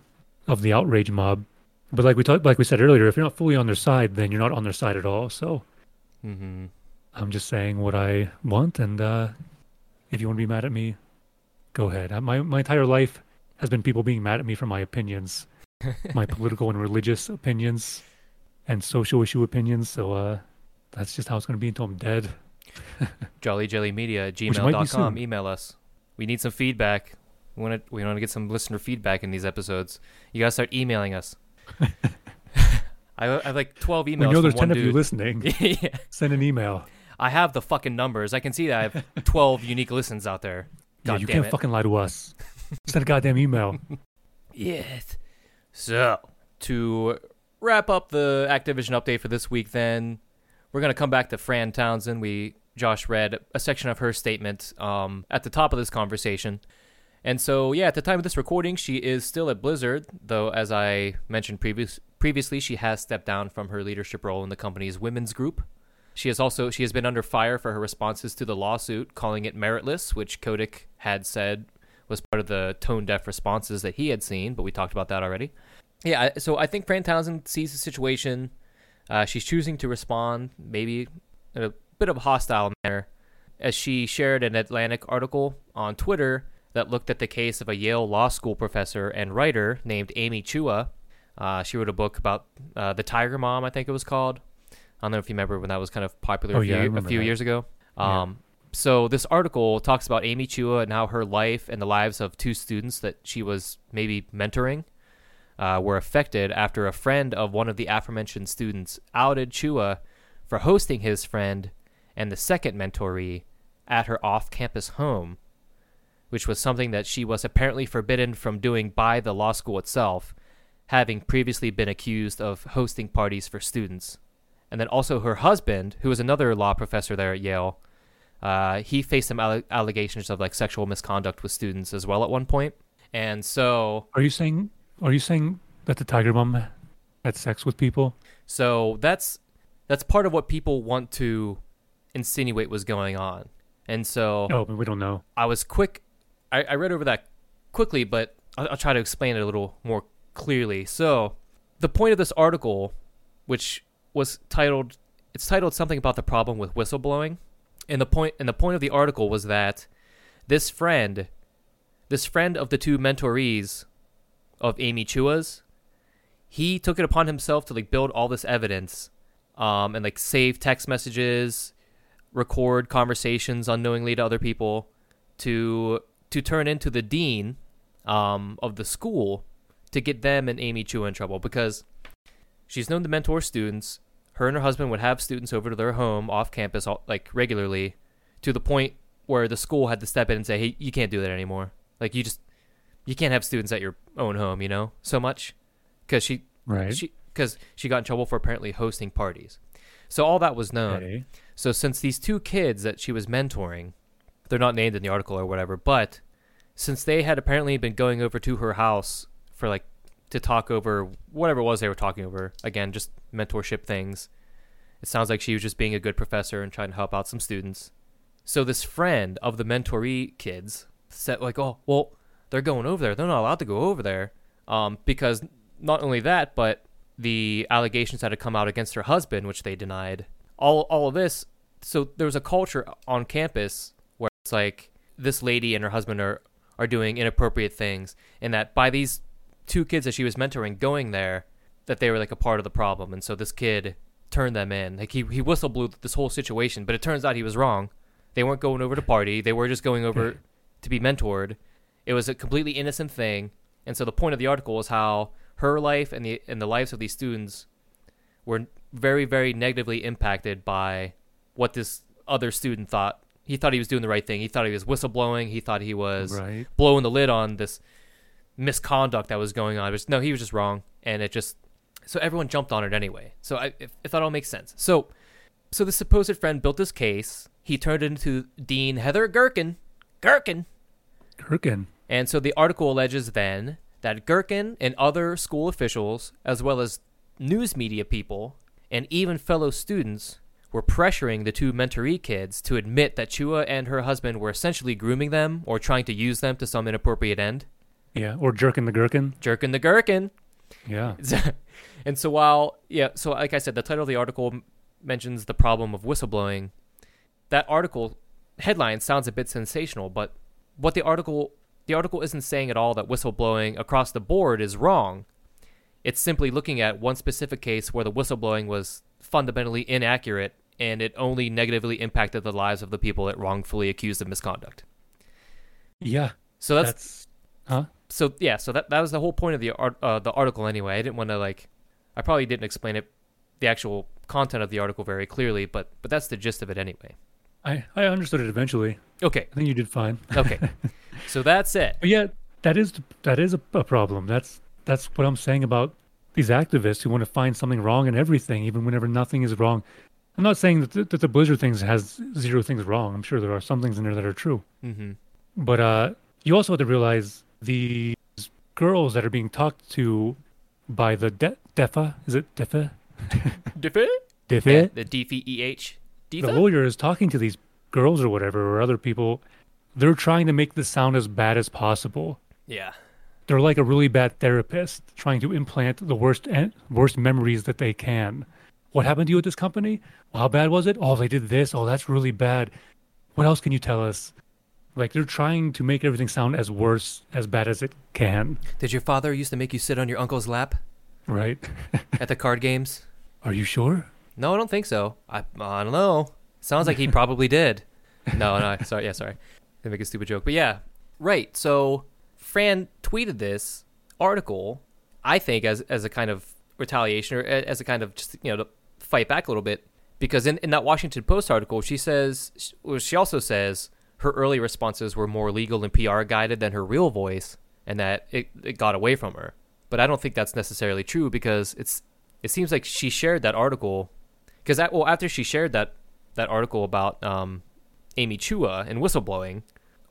of the outrage mob. But like we talked, like we said earlier, if you're not fully on their side, then you're not on their side at all. So hmm I'm just saying what I want, and uh, if you want to be mad at me, go ahead. My my entire life has been people being mad at me for my opinions, my political and religious opinions, and social issue opinions. So uh, that's just how it's going to be until I'm dead. Which might be gmail.com. Email us. We need some feedback. We want to we want to get some listener feedback in these episodes. You gotta start emailing us. I, I have like twelve emails. we know there's one ten of you listening. yeah. Send an email. I have the fucking numbers. I can see that I have twelve unique listens out there. yeah, you can't it. fucking lie to us. Send a goddamn email. Yes. So, to wrap up the Activision update for this week, then we're gonna come back to Fran Townsend. We Josh read a section of her statement um, at the top of this conversation, and so yeah, at the time of this recording, she is still at Blizzard, though as I mentioned previous previously, she has stepped down from her leadership role in the company's women's group. She has also she has been under fire for her responses to the lawsuit, calling it meritless, which Kotick had said was part of the tone deaf responses that he had seen, but we talked about that already. Yeah, so I think Fran Townsend sees the situation. Uh, she's choosing to respond, maybe in a bit of a hostile manner, as she shared an Atlantic article on Twitter that looked at the case of a Yale Law School professor and writer named Amy Chua. Uh, she wrote a book about uh, the Tiger Mom, I think it was called. I don't know if you remember when that was kind of popular Oh, a few, yeah, a few years ago. Yeah. Um, so this article talks about Amy Chua and how her life and the lives of two students that she was maybe mentoring uh, were affected after a friend of one of the aforementioned students outed Chua for hosting his friend and the second mentoree at her off-campus home, which was something that she was apparently forbidden from doing by the law school itself, having previously been accused of hosting parties for students. And then also her husband, who was another law professor there at Yale, uh, he faced some alle- allegations of like sexual misconduct with students as well at one point. And so, Are you saying? Are you saying that the Tiger Mom had sex with people? so that's that's part of what people want to insinuate was going on. And so, Oh, but we don't know. I was quick. I, I read over that quickly, but I'll, I'll try to explain it a little more clearly. So, the point of this article, which was titled, it's titled something about the problem with whistleblowing, and the point and the point of the article was that this friend, this friend of the two mentorees of Amy Chua's, he took it upon himself to like build all this evidence, um, and like save text messages, record conversations unknowingly to other people to to turn into the dean um, of the school to get them and Amy Chua in trouble because she's known to mentor students. Her and her husband would have students over to their home off campus like regularly to the point where the school had to step in and say, "Hey, you can't do that anymore. Like you just you can't have students at your own home, you know, so much." Cuz she Right. she cuz she got in trouble for apparently hosting parties. So all that was known. Okay. So since these two kids that she was mentoring, they're not named in the article or whatever, but since they had apparently been going over to her house for like to talk over whatever it was they were talking over, again, just mentorship things. It sounds like she was just being a good professor and trying to help out some students. So this friend of the mentoree kids said like, "Oh, well, they're going over there. They're not allowed to go over there." Um, because not only that, but the allegations that had come out against her husband, which they denied. All all of this. So there was a culture on campus where it's like this lady and her husband are are doing inappropriate things, and that by these two kids that she was mentoring going there, that they were like a part of the problem, and so this kid turned them in. Like he he whistle blew this whole situation, but it turns out he was wrong. They weren't going over to party. They were just going over to be mentored. It was a completely innocent thing, and so the point of the article was how her life and the and the lives of these students were very very negatively impacted by what this other student thought. He thought he was doing the right thing. He thought he was whistleblowing. He thought he was Right. blowing the lid on this misconduct that was going on. No, he was just wrong, and it just so everyone jumped on it anyway. So I, if, if that all makes sense. So, so the supposed friend built this case. He turned it into Dean Heather Gerken, Gerken, Kirkin. and so the article alleges then that Gerken and other school officials, as well as news media people and even fellow students, were pressuring the two mentoree kids to admit that Chua and her husband were essentially grooming them or trying to use them to some inappropriate end. Yeah. Or jerking the gherkin. Jerking the Gherkin. Yeah. and so while yeah, so like I said, the title of the article m- mentions the problem of whistleblowing. That article headline sounds a bit sensational, but what the article the article isn't saying at all that whistleblowing across the board is wrong. It's simply looking at one specific case where the whistleblowing was fundamentally inaccurate and it only negatively impacted the lives of the people it wrongfully accused of misconduct. Yeah. So that's That's. Huh? so yeah, so that that was the whole point of the art, uh, the article anyway. I didn't want to like, I probably didn't explain it, the actual content of the article very clearly, but but that's the gist of it anyway. I I understood it eventually. Okay, I think you did fine. okay, so that's it. But yeah, that is that is a, a problem. That's that's what I'm saying about these activists who want to find something wrong in everything, even whenever nothing is wrong. I'm not saying that the, that the Blizzard things has zero things wrong. I'm sure there are some things in there that are true. Mm-hmm. But uh, you also have to realize these girls that are being talked to by the de- DEFA, is it DEFA? Diffe? DEFA? Yeah, the D F E H. the lawyer is talking to these girls or whatever, or other people. They're trying to make this sound as bad as possible. Yeah. they're like a really bad therapist trying to implant the worst en- worst memories that they can. What happened to you at this company? Well, how bad was it? Oh, they did this. Oh, that's really bad. What else can you tell us? Like they're trying to make everything sound as worse as bad as it can, Did your father used to make you sit on your uncle's lap right? at the card games? Are you sure? No, I don't think so. I I don't know. Sounds like he probably did. No, no, sorry. Yeah, sorry. I make a stupid joke, but yeah, right. So Fran tweeted this article, I think, as as a kind of retaliation or as a kind of just you know to fight back a little bit because in, in that Washington Post article, she says well, she also says her early responses were more legal and PR guided than her real voice, and that it, it got away from her. But I don't think that's necessarily true because it's it seems like she shared that article because well after she shared that that article about um, Amy Chua and whistleblowing,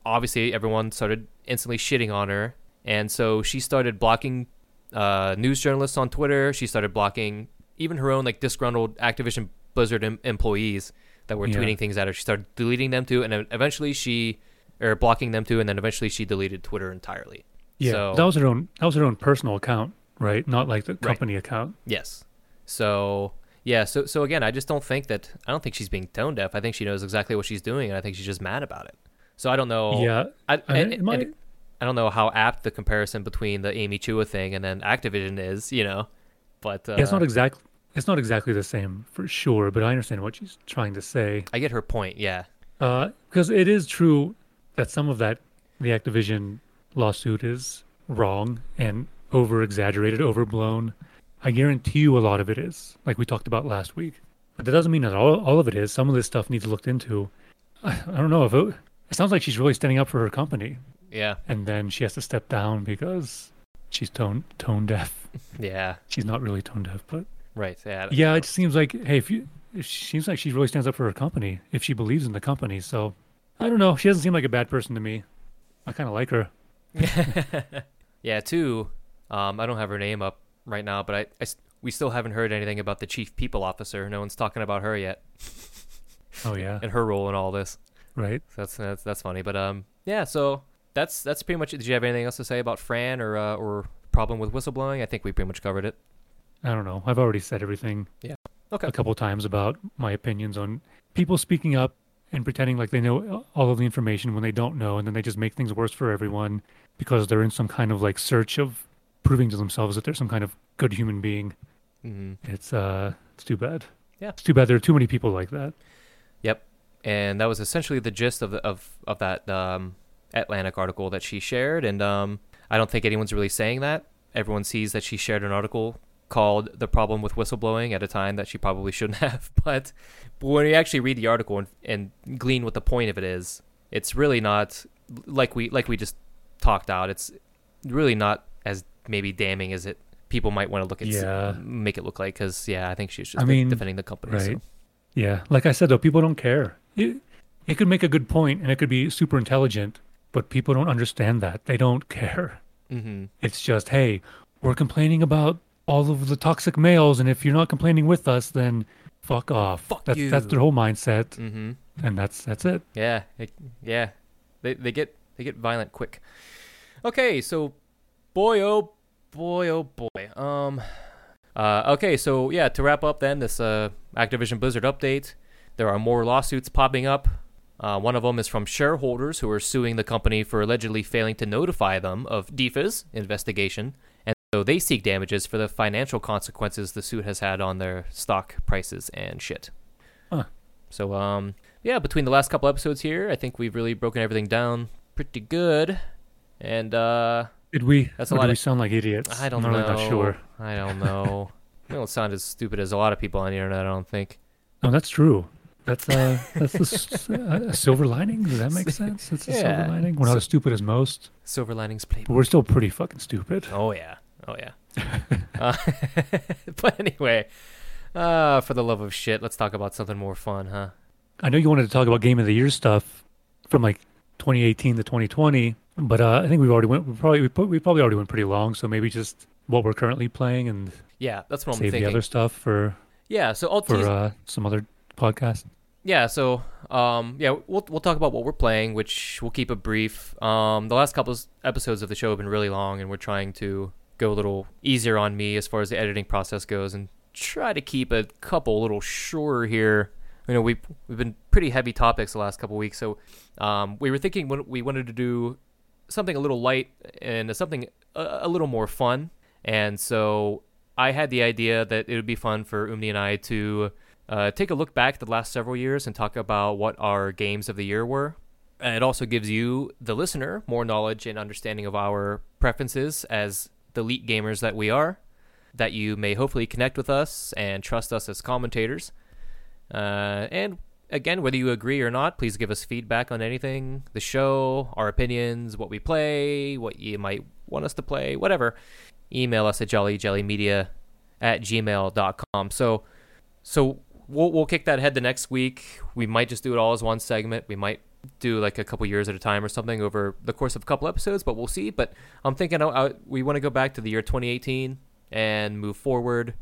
obviously everyone started instantly shitting on her, and so she started blocking uh, news journalists on Twitter. She started blocking even her own like disgruntled Activision Blizzard em- employees that were Yeah. tweeting things at her. She started deleting them too, and then eventually she or blocking them too, and then eventually she deleted Twitter entirely. Yeah, So- that was her own. That was her own personal account, right? Not like the company account. Yes. So yeah, so so again, I just don't think that I don't think she's being tone deaf. I think she knows exactly what she's doing, and I think she's just mad about it. So I don't know. Yeah, I, I- and- and I don't know how apt the comparison between the Amy Chua thing and then Activision is. You know, but uh, yeah, it's not exact. It's not exactly the same for sure, but I understand what she's trying to say. I get her point. Yeah. because it is true that some of that the Activision lawsuit is wrong and over exaggerated, overblown. I guarantee you a lot of it is, like we talked about last week. But that doesn't mean that all, all of it is. Some of this stuff needs looked into. I, I don't know if it, it sounds like she's really standing up for her company, Yeah. and then she has to step down because she's tone tone deaf. Yeah. She's not really tone deaf, but Right. Yeah. yeah, it seems like hey, if you, it seems like she really stands up for her company if she believes in the company. So I don't know. She doesn't seem like a bad person to me. I kind of like her. yeah. Too. Um, I don't have her name up right now, but I we still haven't heard anything about the chief people officer. No one's talking about her yet Oh yeah, and her role in all this. right. So that's that's that's funny. But um, yeah. So that's that's pretty much. it. Did you have anything else to say about Fran or uh, or problem with whistleblowing? I think we pretty much covered it. I don't know. I've already said everything. Yeah. Okay. A couple times about my opinions on people speaking up and pretending like they know all of the information when they don't know, and then they just make things worse for everyone because they're in some kind of like search of proving to themselves that they're some kind of good human being. hmm It's uh, it's too bad. Yeah. It's too bad there are too many people like that. Yep, and that was essentially the gist of the, of of that um, Atlantic article that she shared. And um, I don't think anyone's really saying that. Everyone sees that she shared an article called "The Problem with Whistleblowing" at a time that she probably shouldn't have. But, but when you actually read the article and, and glean what the point of it is, it's really not like we like we just talked out. It's really not maybe damning as it people might want to look at Yeah. make it look like because yeah i think she's just I mean, defending the company so. right. Yeah, like I said though, people don't care. It, it could make a good point and it could be super intelligent, but people don't understand that. They don't care. mm-hmm. It's just, hey, we're complaining about all of the toxic males, and if you're not complaining with us, then fuck off. Fuck that's, you. That's their whole mindset, Mm-hmm. and that's that's it. Yeah, it, yeah. They they get they get violent quick. Okay, so boy oh boy oh boy. Um uh okay, so yeah, to wrap up then this uh Activision Blizzard update, there are more lawsuits popping up. Uh, one of them is from shareholders who are suing the company for allegedly failing to notify them of DIFA's investigation, and so they seek damages for the financial consequences the suit has had on their stock prices and shit. Huh. So um yeah, between the last couple episodes here, I think we've really broken everything down pretty good. And uh Did we? That's a lot did we sound like idiots? I don't I'm know. really not sure. I don't know. we don't sound as stupid as a lot of people on the internet, I don't think. No, that's true. That's uh, that's a silver lining. Does that make sense? It's a Yeah. silver lining. We're not as stupid as most, Silver linings playbook. but we're still pretty fucking stupid. Oh yeah. Oh yeah. uh, but anyway, uh for the love of shit, let's talk about something more fun, huh? I know you wanted to talk about game of the year stuff from like 2018 to 2020, but uh, I think we've already went. We probably we, put, we probably already went pretty long. So maybe just what we're currently playing and Yeah, that's what I'm save the other stuff for Yeah, so I'll for tease uh, some other podcast. Yeah, so um, yeah, we'll we'll talk about what we're playing, which we'll keep it brief. Um, the last couple of episodes of the show have been really long, and we're trying to go a little easier on me as far as the editing process goes, and try to keep a couple a little shorter here. You know, we we've been pretty heavy topics the last couple weeks, so um, we were thinking when we wanted to do something a little light and something a, a little more fun, and so I had the idea that it would be fun for Umni and I to uh, take a look back the last several years and talk about what our games of the year were. And it also gives you, the listener, more knowledge and understanding of our preferences as the elite gamers that we are. That you may hopefully connect with us and trust us as commentators. Uh, and again, whether you agree or not, please give us feedback on anything the show, our opinions, what we play, what you might want us to play, whatever. Email us at jollyjellymedia at gmail.com. So, so we'll we'll kick that ahead the next week. We might just do it all as one segment. We might do like a couple years at a time or something over the course of a couple episodes, but we'll see. But I'm thinking uh, uh, we want to go back to the year 2018 and move forward.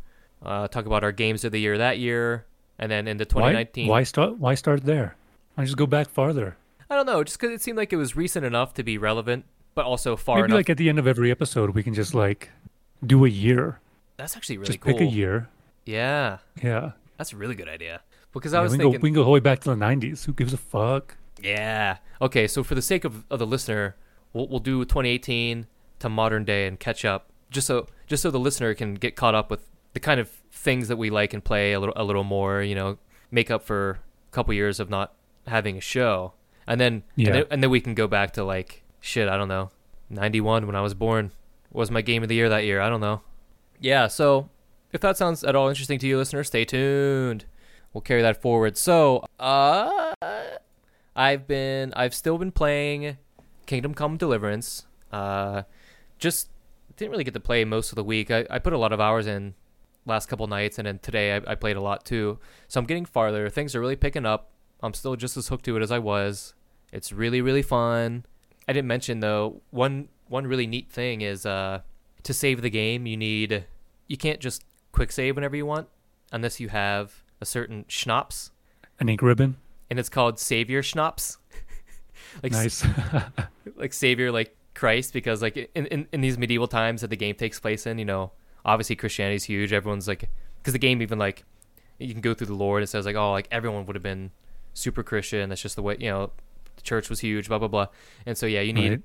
Uh, talk about our games of the year that year, and then in the 2019. why start why start there? Why just go back farther? I don't know, just because it seemed like it was recent enough to be relevant, but also far Maybe enough. like at the end of every episode, we can just like do a year. That's actually really just cool. pick a year. Yeah, Yeah. that's a really good idea. Because I Yeah, was we can thinking, go we can go all the way back to the '90s. Who gives a fuck? Yeah. Okay, so for the sake of, of the listener, we'll we'll do 2018 to modern day and catch up, just so just so the listener can get caught up with the kind of things that we like and play a little a little more. You know, make up for a couple years of not having a show, and then Yeah. and then, and then we can go back to like shit. I don't know, 91 when I was born. was my game of the year that year. I don't know. Yeah, so if that sounds at all interesting to you, listeners, stay tuned. We'll carry that forward. So, uh, I've been, I've still been playing Kingdom Come Deliverance. Uh, just didn't really get to play most of the week. I, I put a lot of hours in last couple nights, and then today I, I played a lot too. So I'm getting farther. Things are really picking up. I'm still just as hooked to it as I was. It's really, really fun. I didn't mention though one one really neat thing is uh, to save the game you need you can't just quick save whenever you want unless you have a certain schnapps An ink ribbon. and it's called savior schnapps like Nice. like savior like christ because like in, in, in these medieval times that the game takes place in you know obviously christianity's huge everyone's like because the game even like you can go through the lore and it says like oh like everyone would have been super christian that's just the way you know the church was huge blah blah blah and so yeah you need Right.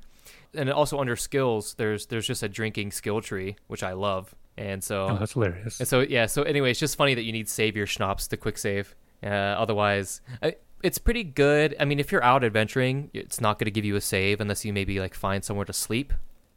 and also under skills there's there's just a drinking skill tree which i love and so oh, that's hilarious. and so yeah, so anyway, it's just funny that you need save your schnapps to quick save. Uh, otherwise, I, it's pretty good. I mean, if you're out adventuring, it's not going to give you a save unless you maybe like find somewhere to sleep.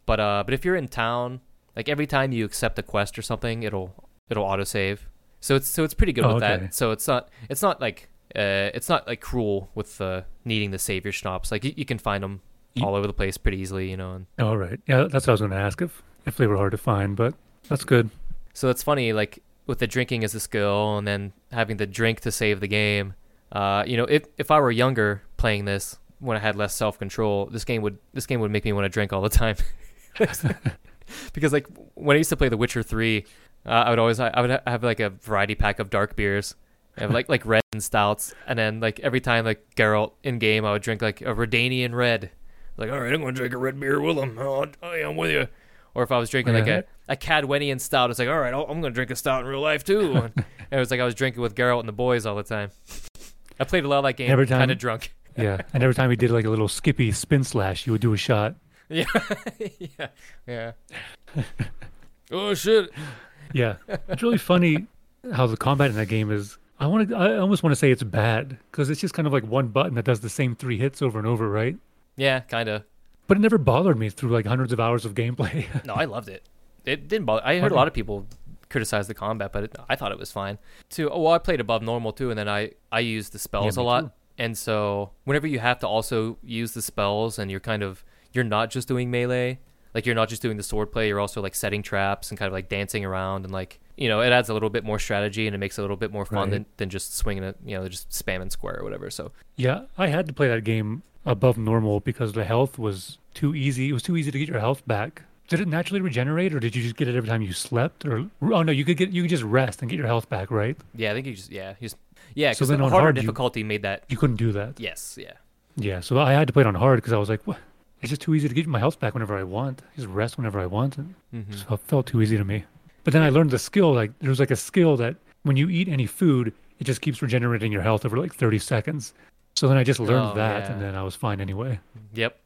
But uh, but if you're in town, like every time you accept a quest or something, it'll it'll auto save. So it's so it's pretty good Oh, with okay. that. So it's not it's not like uh, it's not like cruel with uh, needing to save your schnapps. Like you, you can find them Ye- all over the place pretty easily, you know. And All right. Yeah, that's what I was going to ask if if they were hard to find, but that's good. So it's funny, like with the drinking as a skill, and then having the drink to save the game. Uh, you know, if if I were younger playing this when I had less self control, this game would this game would make me want to drink all the time. because like when I used to play The Witcher Three, uh, I would always I would have like a variety pack of dark beers, and like like red and stouts, and then like every time like Geralt in game, I would drink like a Redanian red. Like, all right, I'm gonna drink a red beer with him. Oh, oh yeah, I'm with you. Or if I was drinking like a, a Kaedwenian stout, it's like, all right, I'm gonna drink a stout in real life too. and it was like I was drinking with Geralt and the boys all the time. I played a lot of that game, kind of drunk. Yeah. and every time we did like a little skippy spin slash, you would do a shot. Yeah, yeah, yeah. oh shit! Yeah. It's really funny how the combat in that game is. I want to. I almost want to say it's bad because it's just kind of like one button that does the same three hits over and over, right? Yeah, kind of. But it never bothered me through like hundreds of hours of gameplay. No, I loved it. It didn't bother. I heard a lot of people criticize the combat, but it, I thought it was fine. Too. Oh, well, I played above normal too, and then I I used the spells a lot. too. And so whenever you have to also use the spells, and you're kind of you're not just doing melee, like you're not just doing the sword play, you're also like setting traps and kind of like dancing around and like you know it adds a little bit more strategy and it makes it a little bit more fun Right. than, than just swinging it, you know, just spamming square or whatever. So yeah, I had to play that game above normal because the health was too easy. It was too easy to get your health back. Did it naturally regenerate, or did you just get it every time you slept? Or oh no, you could get you could just rest and get your health back, right? yeah, I think you just yeah, you just yeah, So because then the on harder hard, you- difficulty made that You couldn't do that. yes, yeah. Yeah, so I had to play it on hard because I was like, what? It's just too easy to get my health back whenever I want. Just rest whenever I want. And hmm so it felt too easy to me. But then I learned the skill. Like there was like a skill that when you eat any food, it just keeps regenerating your health over like 30 seconds. So then I just learned Oh, that, yeah. and then I was fine anyway. Yep.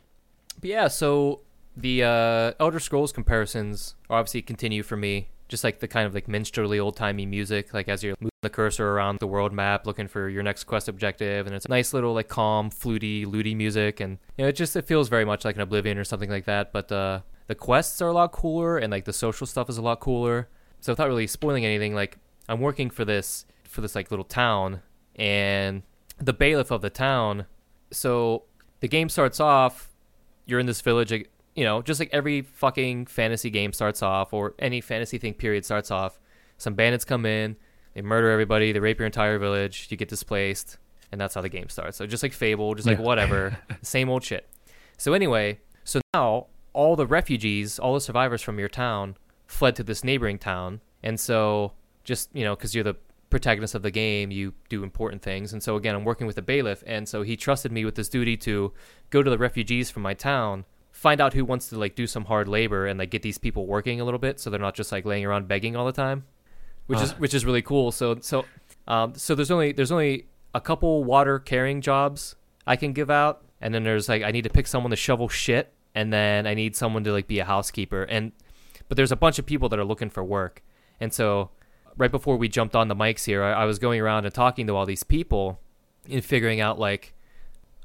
But yeah, so the uh, Elder Scrolls comparisons obviously continue for me. Just like the kind of like minstrelly old timey music, like as you're moving the cursor around the world map looking for your next quest objective, and it's a nice little like calm, fluty, looty music, and you know it just it feels very much like an Oblivion or something like that. But uh, the quests are a lot cooler, and like the social stuff is a lot cooler. So without really spoiling anything, like I'm working for this for this like little town, and the bailiff of the town. So the game starts off you're in this village you know just like every fucking fantasy game starts off or any fantasy thing period starts off some bandits come in they murder everybody they rape your entire village you get displaced and that's how the game starts. So just like fable just like Yeah. whatever same old shit. So anyway so now all the refugees all the survivors from your town fled to this neighboring town. And so just you know because you're the protagonist of the game you do important things. And so again i'm working with a bailiff and so he trusted me with this duty to go to the refugees from my town find out who wants to like do some hard labor and like get these people working a little bit so they're not just like laying around begging all the time which is Ah. which is really cool. So so um so there's only there's only a couple water carrying jobs i can give out. And then there's like i need to pick someone to shovel shit. And then i need someone to like be a housekeeper. And but there's a bunch of people that are looking for work. And so right before we jumped on the mics here i, I was going around and talking to all these people and figuring out like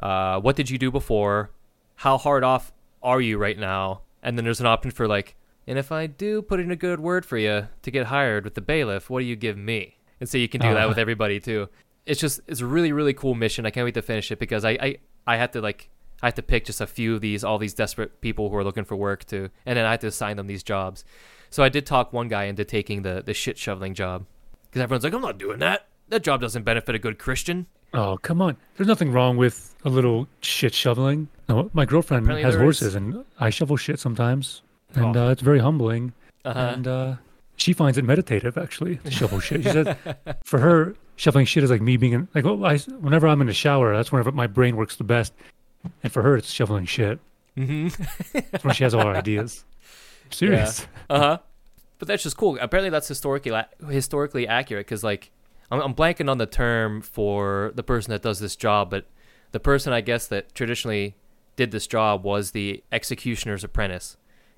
uh, what did you do before? How hard off are you right now? And then there's an option for like And if I do put in a good word for you to get hired with the bailiff, what do you give me? And so you can do that Uh. with everybody too. It's just it's a really really cool mission. I can't wait to finish it because I I, I had to like I have to pick just a few of these all these desperate people who are looking for work to, and then I have to assign them these jobs. So I did talk one guy into taking the the shit shoveling job because everyone's like, I'm not doing that. That job doesn't benefit a good Christian. Oh, come on. There's nothing wrong with a little shit shoveling. No, my girlfriend Apparently has horses, is. and I shovel shit sometimes, and Oh. uh, it's very humbling. Uh-huh. And uh, she finds it meditative, actually, to shovel shit. She said, for her, shoveling shit is like me being in, like, well, I, whenever I'm in the shower, that's whenever my brain works the best. And for her, it's shoveling shit. hmm That's when she has all her ideas. Serious. Uh huh. But that's just cool. Apparently, that's historically historically accurate because, like, I'm, I'm blanking on the term for the person that does this job, but the person I guess that traditionally did this job was the executioner's apprentice,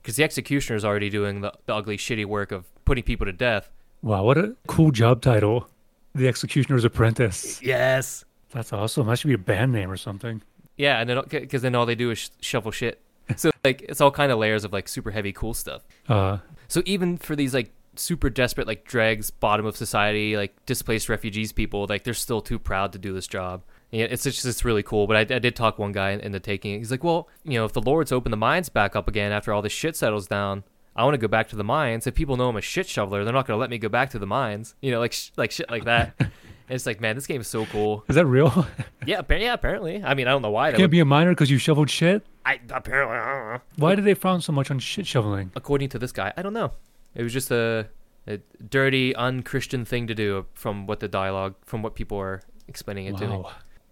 because the executioner is already doing the, the ugly, shitty work of putting people to death. Wow, what a cool job title. The Executioner's Apprentice. Yes. That's awesome. That should be a band name or something. Yeah, and then because then all they do is sh- shovel shit. So like it's all kind of layers of like super heavy cool stuff. Uh, So even for these like super desperate like dregs, bottom of society, like displaced refugees people, like they're still too proud to do this job. Yeah, it's just it's really cool. But I, I did talk one guy into taking it. He's like, well, you know, if the Lord's open the mines back up again after all this shit settles down, I want to go back to the mines. If people know I'm a shit shoveler, they're not gonna let me go back to the mines. You know, like sh- like shit like that. and it's like, man, this game is so cool. is that real? Yeah, yeah, apparently. I mean, I don't know why. That Can't would, be a miner because you shoveled shit? I apparently I don't know. Why did they frown so much on shit shoveling? according to this guy, I don't know. It was just a, a dirty, unchristian thing to do from what the dialogue, from what people are explaining it to me.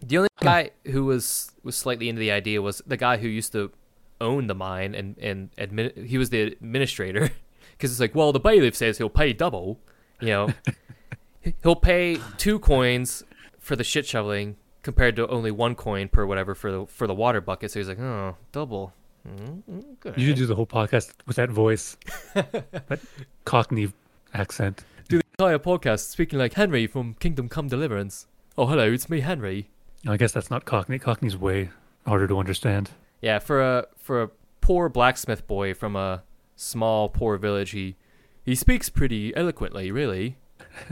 The only guy who was was slightly into the idea was the guy who used to own the mine and and admin, he was the administrator because it's like, well, the bailiff says he'll pay double, you know, he'll pay two coins for the shit shoveling compared to only one coin per whatever for the for the water bucket. So he's like, oh, double. Mm. You should do the whole podcast with that voice, that Cockney accent. do the entire podcast speaking like Henry from Kingdom Come Deliverance. Oh, hello, it's me, Henry. I guess that's not Cockney. Cockney's way harder to understand. Yeah, for a for a poor blacksmith boy from a small poor village, he he speaks pretty eloquently, really.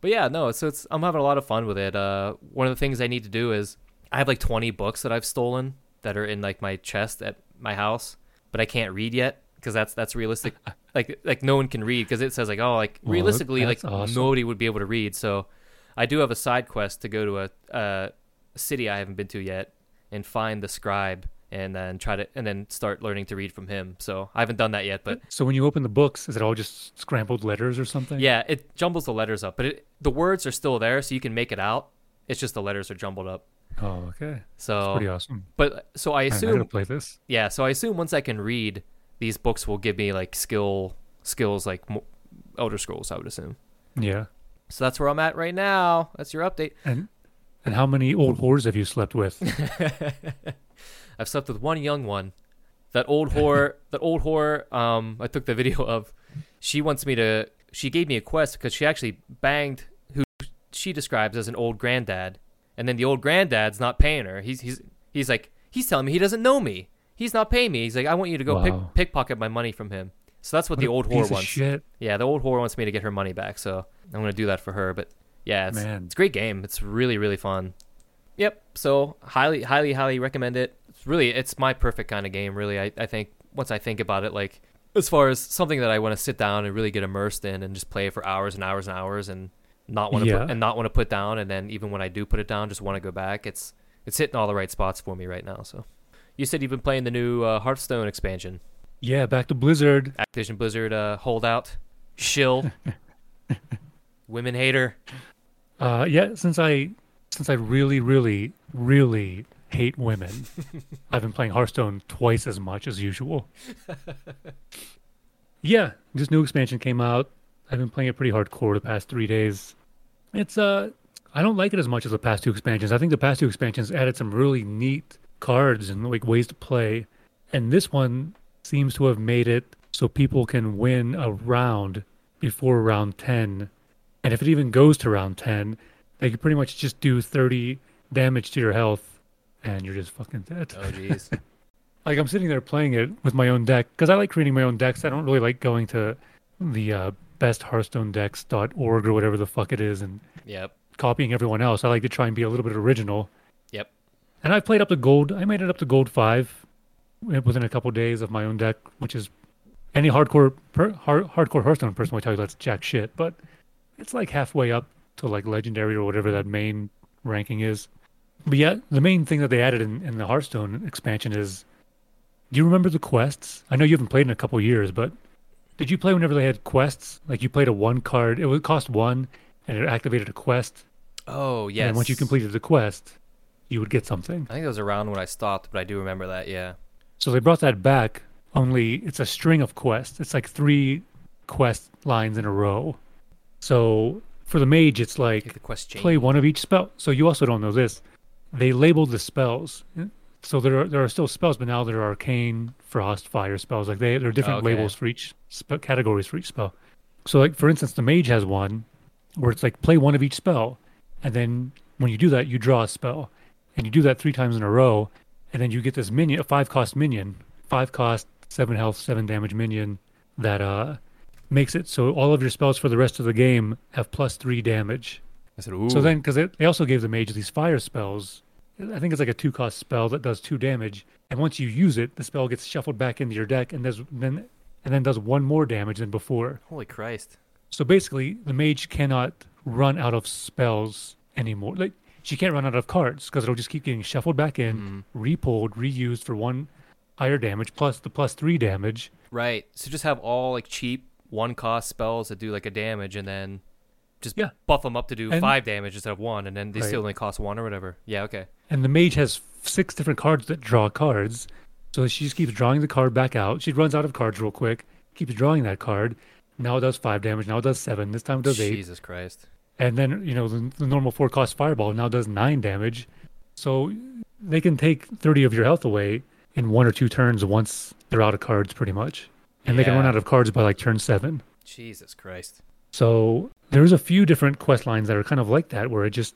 but yeah, no, so it's I'm having a lot of fun with it. Uh, one of the things I need to do is I have like 20 books that I've stolen that are in like my chest at my house, but I can't read yet because that's that's realistic. like like no one can read because it says like oh like Well, realistically like awesome. nobody would be able to read. So I do have a side quest to go to a, a city I haven't been to yet and find the scribe and then try to and then start learning to read from him. So I haven't done that yet, but So when you open the books, is it all just scrambled letters or something? yeah, it jumbles the letters up, but it, the words are still there, so you can make it out. It's just the letters are jumbled up. Oh, okay. So, Pretty awesome. but so I Man, I gotta assume, play this. yeah, so I assume once I can read, these books will give me like skill skills like Elder Scrolls. I would assume. Yeah. So that's where I'm at right now. That's your update. And and how many old whores have you slept with? I've slept with one young one. That old whore, that old whore. Um, I took the video of. She wants me to. She gave me a quest because she actually banged who she describes as an old granddad, and then the old granddad's not paying her. He's he's he's like he's telling me he doesn't know me. He's not paying me. He's like I want you to go Wow. pick pickpocket my money from him. So that's what, What the old whore wants. Shit. Yeah, the old whore wants me to get her money back. So I'm gonna do that for her. But yeah, it's Man. it's a great game. It's really really fun. Yep. So highly highly highly recommend it. It's really it's my perfect kind of game. Really, I I think once I think about it, like as far as something that I want to sit down and really get immersed in and just play it for hours and hours and hours and not want to Yeah. put, and not want to put down and then even when I do put it down, just want to go back. It's it's hitting all the right spots for me right now. So you said you've been playing the new uh, Hearthstone expansion. Yeah, back to Blizzard. Activision Blizzard uh, holdout, shill, women hater. Uh, yeah, since I since I really, really, really hate women, I've been playing Hearthstone twice as much as usual. yeah, this new expansion came out. I've been playing it pretty hardcore the past three days. It's uh, I don't like it as much as the past two expansions. I think the past two expansions added some really neat cards and like ways to play, and this one seems to have made it so people can win a round before round ten and if it even goes to round 10, they can pretty much just do 30 damage to your health and you're just fucking dead. Oh jeez. like I'm sitting there playing it with my own deck because I like creating my own decks. I don't really like going to the uh, besthearthstonedecks.org or whatever the fuck it is and Yep. copying everyone else. I like to try and be a little bit original. Yep. And I've played up to gold. I made it up to gold five within a couple days of my own deck, which is any hardcore per, hard, hardcore Hearthstone person will tell you that's jack shit. But it's like halfway up to like legendary or whatever that main ranking is. But yeah, the main thing that they added in, in the Hearthstone expansion is, do you remember the quests? I know you haven't played in a couple years, but did you play whenever they had quests? Like you played a one card, it would cost one, and it activated a quest. Oh yes. And once you completed the quest, you would get something. I think it was around when I stopped, but I do remember that. Yeah. So they brought that back. Only it's a string of quests. It's like three quest lines in a row. So for the mage, it's Like like quest chain. play one of each spell. So you also don't know this. They labeled the spells. So there are there are still spells, but now there are arcane, frost, fire spells. Like they there are different Okay. labels for each spe- categories for each spell. So like for instance, the mage has one where it's like play one of each spell, and then when you do that, you draw a spell, and you do that three times in a row, and then you get this minion, a five cost minion, five cost, seven health, seven damage minion that uh makes it so all of your spells for the rest of the game have plus three damage. I said, Ooh. So then, because they also gave the mage these fire spells, I think it's like a two cost spell that does two damage, and once you use it, the spell gets shuffled back into your deck, and does then and then does one more damage than before. Holy Christ. So basically, the mage cannot run out of spells anymore. Like she can't run out of cards because it'll just keep getting shuffled back in, Mhm. repulled, reused for one higher damage plus the plus three damage. Right. So just have all like cheap one cost spells that do like a damage, and then just Yeah. buff them up to do And- five damage instead of one, and then they Right. still only cost one or whatever. Yeah. Okay. And the mage has six different cards that draw cards. So she just keeps drawing the card back out. She runs out of cards real quick, keeps drawing that card. Now it does five damage. Now it does seven. This time it does eight. Jesus Christ. And then, you know, the, the normal four cost fireball now does nine damage. So they can take 30 of your health away in one or two turns once they're out of cards, pretty much. And they can run out of cards by like turn seven. Jesus Christ. So there's a few different quest lines that are kind of like that, where it just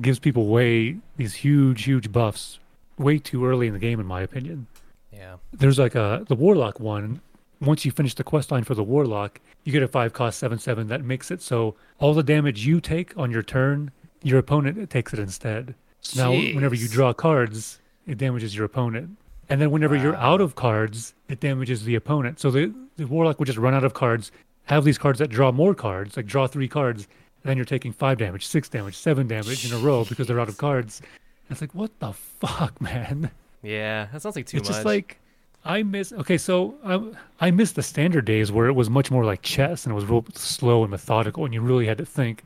gives people way these huge, huge buffs way too early in the game, in my opinion. Yeah. There's like a the warlock one. Once you finish the quest line for the warlock, you get a five cost seven seven that makes it so all the damage you take on your turn, your opponent takes it instead. So now whenever you draw cards, it damages your opponent. And then whenever you're out of cards, it damages the opponent. So the, the warlock would just run out of cards, have these cards that draw more cards, like draw three cards, and then you're taking five damage, six damage, seven damage in a row because they're out of cards. It's like, what the fuck, man? Yeah. That sounds like too it's much. just like I miss. Okay, so I, I miss the standard days where it was much more like chess and it was real slow and methodical, and you really had to think.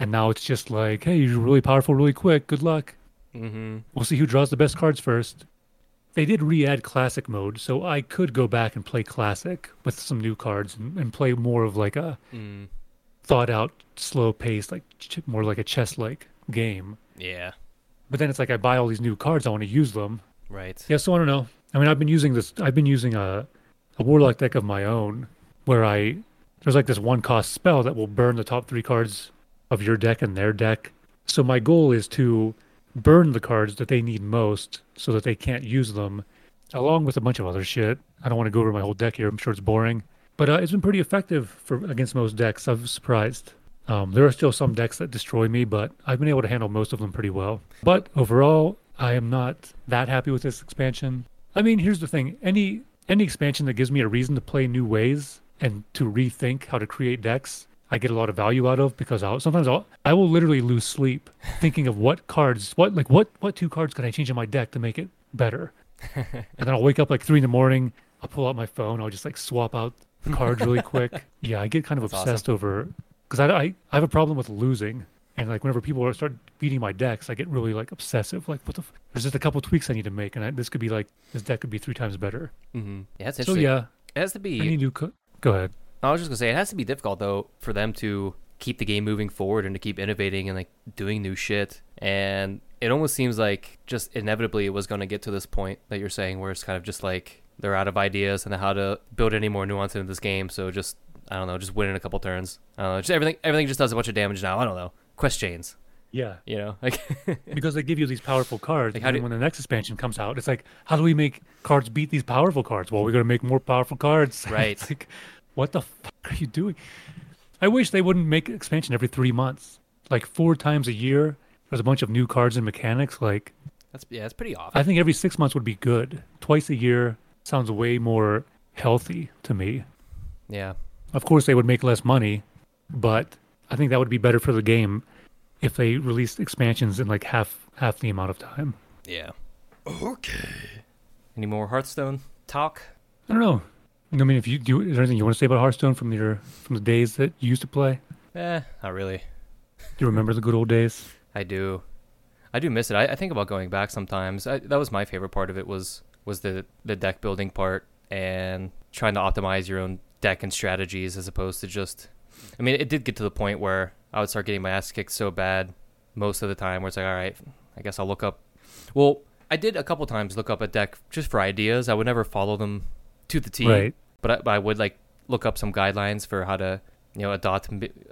And now it's just like, hey, you're really powerful, really quick. Good luck. Mm-hmm. We'll see who draws the best cards first. They did re-add classic mode, so I could go back and play classic with some new cards and, and play more of like a Mm. thought out, slow paced, like ch- more like a chess like game. Yeah. But then it's like I buy all these new cards, I want to use them. Right. Yeah, so I don't know. I mean, I've been using this. I've been using a a warlock deck of my own, where I there's like this one cost spell that will burn the top three cards of your deck and their deck. So my goal is to burn the cards that they need most, so that they can't use them, along with a bunch of other shit. I don't want to go over my whole deck here. I'm sure it's boring, but uh, it's been pretty effective for against most decks. I'm surprised. Um, there are still some decks that destroy me, but I've been able to handle most of them pretty well. But overall, I am not that happy with this expansion. I mean, here's the thing: any any expansion that gives me a reason to play new ways and to rethink how to create decks, I get a lot of value out of because I'll sometimes I'll I will literally lose sleep thinking of what cards, what like what what two cards can I change in my deck to make it better, and then I'll wake up like three in the morning. I'll pull out my phone. I'll just like swap out the cards really quick. Yeah, I get kind of That's awesome. obsessed over because I, I I have a problem with losing. And like whenever people start beating my decks, I get really like obsessive. Like, what the? F- There's just a couple tweaks I need to make, and I, this could be like this deck could be three times better. Mm-hmm. Yeah, it's So interesting. yeah, It has to be. I need to co- go ahead. I was just gonna say it has to be difficult though for them to keep the game moving forward and to keep innovating and like doing new shit. And it almost seems like just inevitably it was gonna get to this point that you're saying where it's kind of just like they're out of ideas and how to build any more nuance into this game. So just I don't know, just win in a couple turns. I don't know, just everything everything just does a bunch of damage now. I don't know. Quest chains. Yeah, You know, like because they give you these powerful cards. Like, and how do- when the next expansion comes out, it's like, how do we make cards beat these powerful cards? Well, we're gonna make more powerful cards. Right. it's like, what the fuck are you doing? I wish they wouldn't make expansion every three months, like four times a year. There's a bunch of new cards and mechanics. Like, that's yeah, it's pretty awful. I think every six months would be good. Twice a year sounds way more healthy to me. yeah, Of course, they would make less money, but I think that would be better for the game if they released expansions in like half half the amount of time. yeah. Okay. Any more Hearthstone talk? I don't know. I mean, if you do, is there anything you want to say about Hearthstone from your from the days that you used to play? Eh, not really. Do you remember the good old days? I do. I do miss it. I, I think about going back sometimes. I, that was my favorite part of it was was the the deck building part and trying to optimize your own deck and strategies as opposed to just. I mean, it did get to the point where I would start getting my ass kicked so bad most of the time, where it's like, all right, I guess I'll look up. Well, I did a couple times look up a deck just for ideas. I would never follow them to the T, Right. but I, but I would like look up some guidelines for how to you know adopt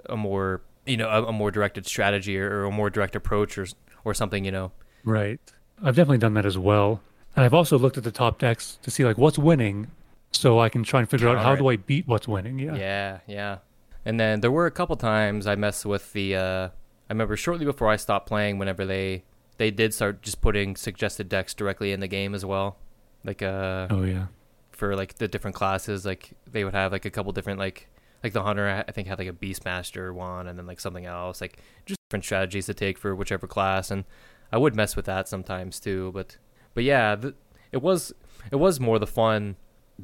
a more you know a, a more directed strategy or, or a more direct approach or or something you know Right. I've definitely done that as well. And I've also looked at the top decks to see like what's winning, so I can try and figure out how do I beat what's winning. Yeah. yeah yeah and then there were a couple times I messed with the uh I remember shortly before I stopped playing whenever they they did start just putting suggested decks directly in the game as well. Like uh Oh yeah. for like the different classes like they would have like a couple different like like the hunter I think had like a beastmaster one and then like something else like just different strategies to take for whichever class. And I would mess with that sometimes too but but yeah the, it was it was more the fun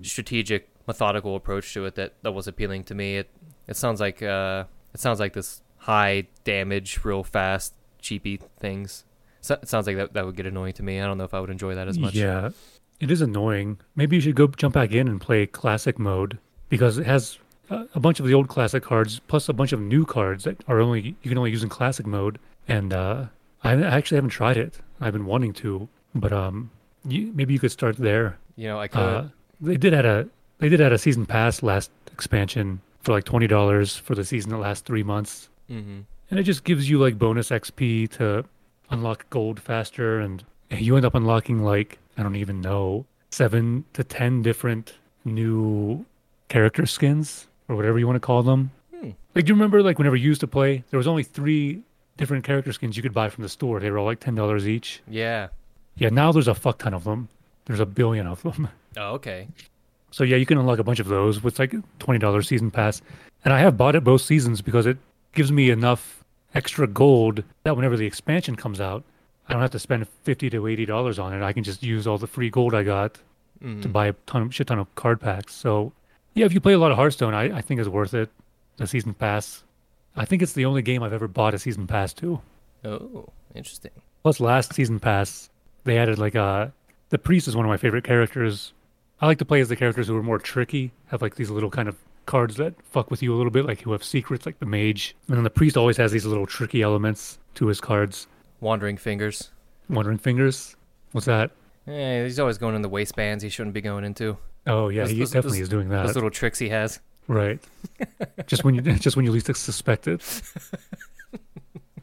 strategic methodical approach to it that that was appealing to me. It it sounds like uh it sounds like this high damage real fast cheapy things so, it sounds like that that would get annoying to me I don't know if I would enjoy that as much Yeah. It is annoying. Maybe you should go jump back in and play classic mode because it has a, bunch of the old classic cards plus a bunch of new cards that are only you can only use in classic mode. And uh, I I actually haven't tried it. I've been wanting to, but um, you, maybe you could start there. you know I could Uh, they did add a they did add a season pass last expansion for like twenty dollars for the season that lasts three months, mm-hmm. and it just gives you like bonus XP to unlock gold faster, and you end up unlocking like I don't even know seven to ten different new character skins or whatever you want to call them. Hmm. Like, do you remember like whenever you used to play, there was only three different character skins you could buy from the store. They were all like ten dollars each. Yeah. Yeah, now there's a fuck ton of them. There's a billion of them. Oh, okay. So yeah, you can unlock a bunch of those with like twenty dollars season pass, and I have bought it both seasons because it gives me enough extra gold that whenever the expansion comes out, I don't have to spend fifty to eighty dollars on it. I can just use all the free gold I got to Mm. buy a ton of shit ton of card packs. So yeah, if you play a lot of Hearthstone, I, I think it's worth it. The season pass, I think it's the only game I've ever bought a season pass to. Oh, interesting. Plus, last season pass, they added like a. The priest is one of my favorite characters. I like to play as the characters who are more tricky, have like these little kind of cards that fuck with you a little bit, like who have secrets, like the mage. And then the priest always has these little tricky elements to his cards. Wandering fingers. Wandering fingers. What's that? Yeah, he's always going in the waistbands he shouldn't be going into. Oh yeah, Those- he those- definitely those- is doing that. Those little tricks he has. Right. just when you just when you least suspect it.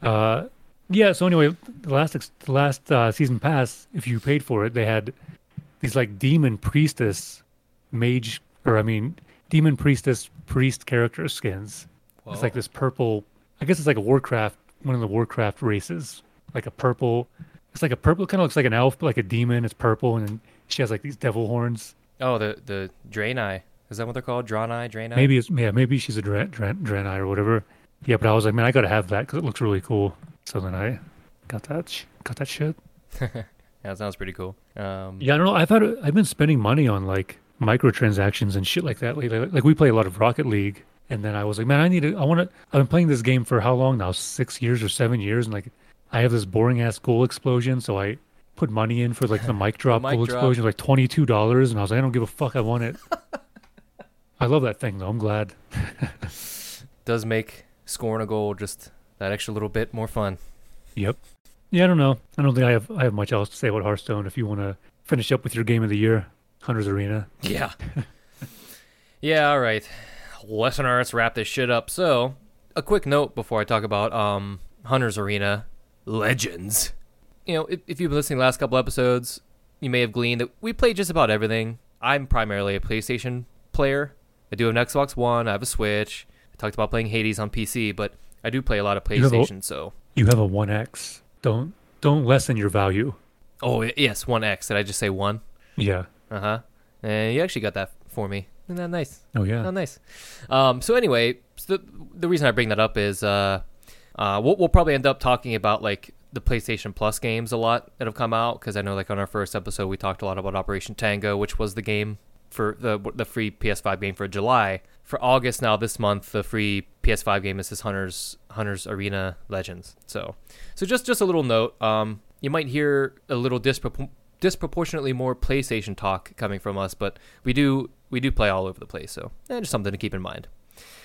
Uh, yeah. So anyway, the last the last uh, season pass, if you paid for it, they had these like demon priestess, mage, or I mean, demon priestess priest character skins. It's like this purple. I guess it's like a Warcraft, one of the Warcraft races, like a purple. It's like a purple. Kind of looks like an elf, but like a demon. It's purple, and she has like these devil horns. Oh, the the Draenei. Is that what they're called? Draenei, Draenei. Maybe it's yeah, maybe she's a Dran, Dran, Draenei or whatever. Yeah, but I was like, man, I gotta have that because it looks really cool. So then I got that, got that shit. Yeah, that sounds pretty cool. Um, Yeah, I don't know. I've had I've been spending money on like microtransactions and shit like that lately. Like we play a lot of Rocket League, and then I was like, man, I need to. I want to. I've been playing this game for how long now? Six years or seven years, and like I have this boring ass goal explosion, so I put money in for like the mic drop mic goal drop. explosion, like twenty two dollars, and I was like, I don't give a fuck. I want it. I love that thing though. I'm glad. does make scoring a goal just that extra little bit more fun. Yep. Yeah, I don't know. I don't think I have I have much else to say about Hearthstone. If you want to finish up with your game of the year, Hunter's Arena. Yeah. yeah, all right. Listener, let's wrap this shit up. So, a quick note before I talk about um Hunter's Arena. Legends. You know, if, if you've been listening to the last couple episodes, you may have gleaned that we play just about everything. I'm primarily a PlayStation player. I do have an Xbox One. I have a Switch. I talked about playing Hades on PC, but I do play a lot of You a- PlayStation. So, You have a One X. Don't don't lessen your value. oh yes, One X. Did I just say one? Yeah. Uh huh. And you actually got that for me. Isn't that nice? Oh yeah. Oh, nice. Um, so anyway, so the the reason I bring that up is uh, uh, we'll, we'll probably end up talking about like the PlayStation Plus games a lot that have come out because I know like on our first episode we talked a lot about Operation Tango, which was the game for the the free PS5 game for July. For August now this month, the free PS5 game is this Hunters Hunters Arena Legends. So so just just a little note. Um, you might hear a little dispropor- disproportionately more PlayStation talk coming from us, but we do we do play all over the place. So eh, just something to keep in mind.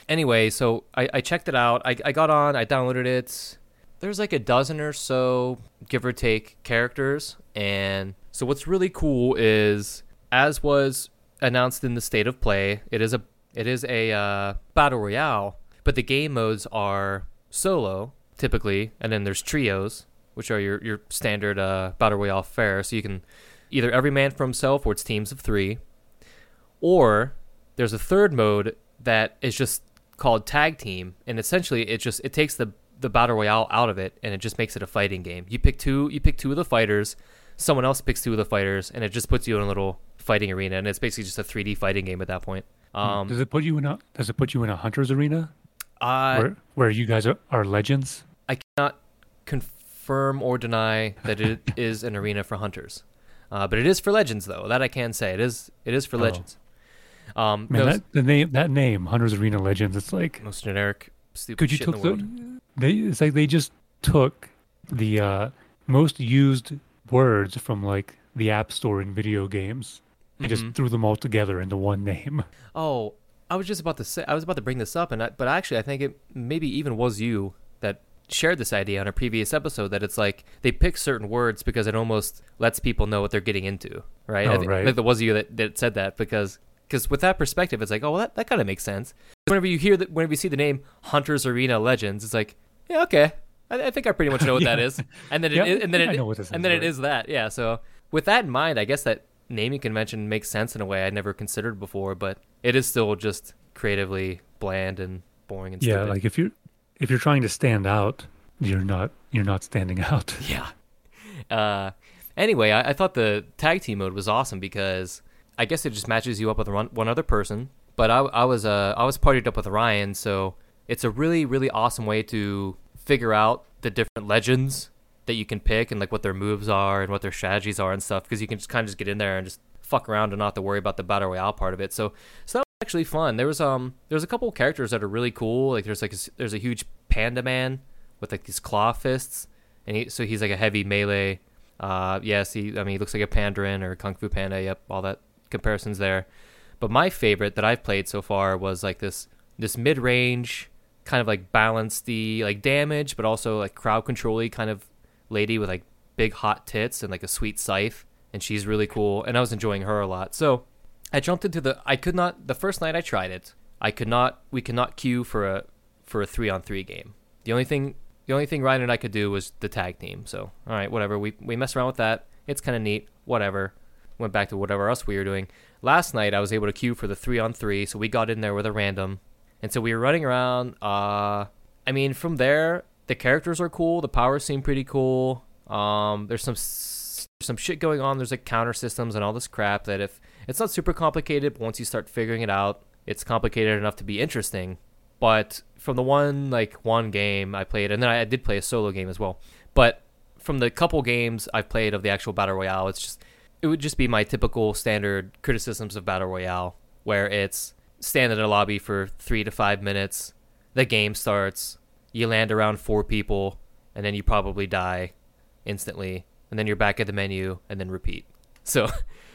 Anyway, so I, I checked it out. I, I got on. I downloaded it. There's like a dozen or so, give or take, characters. And so what's really cool is, as was announced in the state of play, it is a it is a uh, battle royale, but the game modes are solo typically, and then there's trios, which are your your standard uh, battle royale fare. So you can either every man for himself, or it's teams of three, or there's a third mode that is just called tag team, and essentially it just it takes the the battle royale out of it, and it just makes it a fighting game. You pick two, you pick two of the fighters, someone else picks two of the fighters, and it just puts you in a little fighting arena, and it's basically just a 3D fighting game at that point. Um, does it put you in a Does it put you in a hunters arena I where where you guys are, are legends? I cannot confirm or deny that it is an arena for hunters, uh, but it is for legends though. That I can say. It is. It is for Oh. legends. Um, Man, no, that the name that name Hunters Arena Legends. It's like most generic, stupid could you shit took in the the they it's like they just took the uh, most used words from like the App Store in video games and just Mhm. threw them all together into one name. Oh, I was just about to say. I was about to bring this up, and I, but actually, I think it maybe even was you that shared this idea on a previous episode. That it's like they pick certain words because it almost lets people know what they're getting into, right? I Oh, think, right. Like it was you that, that said that because because with that perspective, it's like, oh, well, that that kind of makes sense. Whenever you hear that, whenever you see the name Hunters Arena Legends, it's like, yeah, okay. I, I think I pretty much know what that Yeah. is, and then it is- and then it know what this and then it right. is that, yeah. So with that in mind, I guess that naming convention makes sense in a way I'd never considered before, but it is still just creatively bland and boring and yeah, stupid. like if you're if you're trying to stand out, you're not you're not standing out. yeah. Uh, anyway, I, I thought the tag team mode was awesome because I guess it just matches you up with one, one other person. But I, I was uh, I was partied up with Ryan, so it's a really really awesome way to figure out the different legends that you can pick and like what their moves are and what their strategies are and stuff because you can just kind of just get in there and just fuck around and not have to worry about the battle royale part of it. So so that was actually fun. There was um there's a couple characters that are really cool. Like there's like a, there's a huge panda man with like these claw fists, and he, so he's like a heavy melee. Uh, yes, he I mean he looks like a Pandaren or a Kung Fu Panda. Yep, all that comparisons there. But my favorite that I've played so far was like this this mid range kind of like balance the like damage, but also like crowd control kind of lady with like big hot tits and like a sweet scythe, and she's really cool. And I was enjoying her a lot. So I jumped into the. I could not. The first night I tried it, I could not. We could not queue for a for a three on three game. The only thing. The only thing Ryan and I could do was the tag team. So all right, whatever. We we messed around with that. It's kind of neat. Whatever. Went back to whatever else we were doing. Last night I was able to queue for the three on three, so we got in there with a random, and so we were running around. Uh, I mean, from there the characters are cool. The powers seem pretty cool. Um, there's some some shit going on. There's like counter systems and all this crap that if it's not super complicated, but once you start figuring it out, it's complicated enough to be interesting. But from the one like one game I played, and then I did play a solo game as well. But from the couple games I've played of the actual battle royale, it's just it would just be my typical standard criticisms of battle royale, where it's stand in a lobby for three to five minutes, the game starts, you land around four people, and then you probably die instantly, and then you're back at the menu, and then repeat. So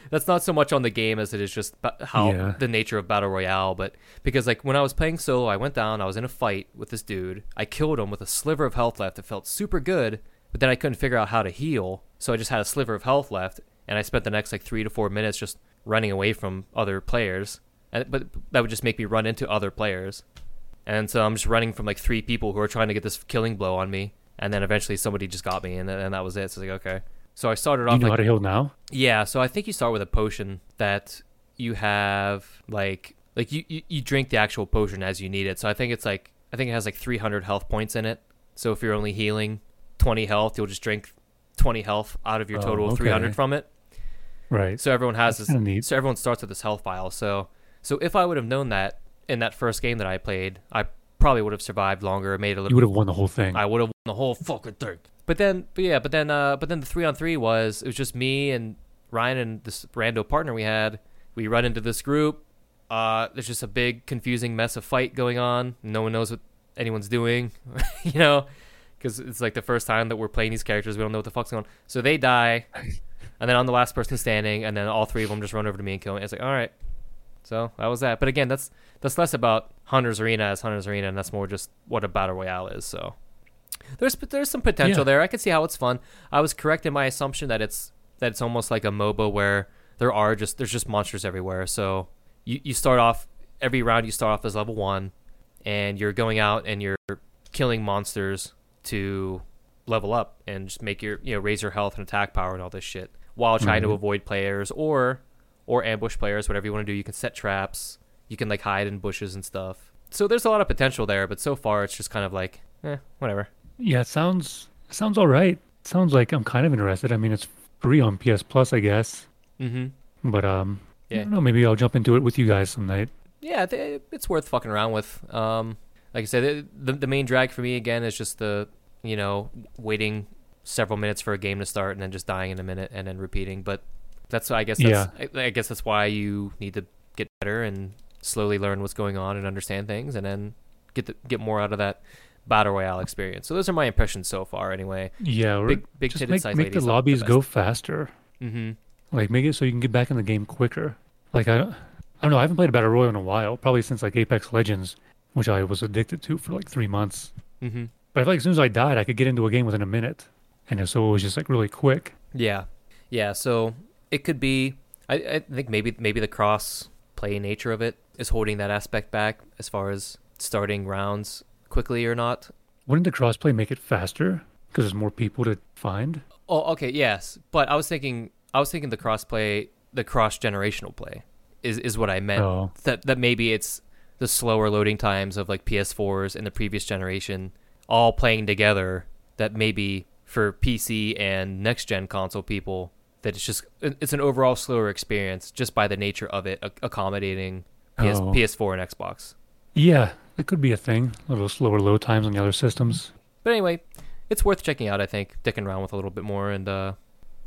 that's not so much on the game as it is just how Yeah. the nature of battle royale. But because like when I was playing solo, I went down, I was in a fight with this dude, I killed him with a sliver of health left. It felt super good, but then I couldn't figure out how to heal, so I just had a sliver of health left, and I spent the next like three to four minutes just running away from other players. And, but that would just make me run into other players. And so I'm just running from like three people who are trying to get this killing blow on me. and then eventually somebody just got me, and, and that was it. So it's like okay. So I started You off know like how to heal now? yeah, so I think you start with a potion that you have like like you, you, you drink the actual potion as you need it. So I think it's like I think it has like 300 health points in it. So if you're only healing 20 health, you'll just drink 20 health out of your Oh, total 300 from it. Right. So everyone has That's this. So everyone starts with this health vial. So so if I would have known that in that first game that I played, I probably would have survived longer, made a little. You would have won the whole thing. I would have won the whole fucking thing. But then, but yeah, but then, uh, but then the three on three was it was just me and Ryan and this rando partner we had. We run into this group. Uh, there's just a big confusing mess of fight going on. No one knows what anyone's doing, you know, because it's like the first time that we're playing these characters. We don't know what the fuck's going on. So they die, and then I'm the last person standing, and then all three of them just run over to me and kill me. It's like, all right. So that was that. But again, that's that's less about Hunter's Arena as Hunter's Arena, and that's more just what a battle royale is. So there's there's some potential Yeah. there. I can see how it's fun. I was correct in my assumption that it's that it's almost like a MOBA where there are just there's just monsters everywhere. So you you start off every round you start off as level one, and you're going out and you're killing monsters to level up and just make your you know raise your health and attack power and all this shit while trying to Mhm. avoid players or or ambush players whatever you want to do you can set traps you can like hide in bushes and stuff so there's a lot of potential there but so far it's just kind of like eh whatever Yeah, sounds sounds all right. sounds like I'm kind of interested. I mean, it's free on PS Plus, I guess. mm-hmm But um, I Yeah. don't know. Maybe I'll jump into it with you guys some night. yeah it's worth fucking around with um like i said the, the main drag for me again is just the you know waiting several minutes for a game to start and then just dying in a minute and then repeating but that's i guess that's I, I guess that's why you need to get better and slowly learn what's going on and understand things and then get the, get more out of that battle royale experience so those are my impressions so far anyway Yeah, big big just make make the lobbies go faster. mm-hmm Like make it so you can get back in the game quicker. Like I, I don't know. I haven't played a battle royale in a while. Probably since like Apex Legends, which I was addicted to for like three months. mm-hmm But I feel like as soon as I died, I could get into a game within a minute, and so it was just like really quick. Yeah, yeah. So it could be. I, I think maybe maybe the cross play nature of it is holding that aspect back as far as starting rounds quickly or not. Wouldn't the crossplay make it faster because there's more people to find? Oh, okay, yes. But I was thinking, I was thinking the cross play, the cross generational play, is is what I meant. Oh, That that maybe it's the slower loading times of like PS4s and the previous generation all playing together. That maybe for PC and next gen console people, that it's just it's an overall slower experience just by the nature of it accommodating PS, Oh. PS4 and Xbox. yeah, it could be a thing. A little slower load times on the other systems. But anyway, it's worth checking out. I think dicking around with a little bit more, and uh,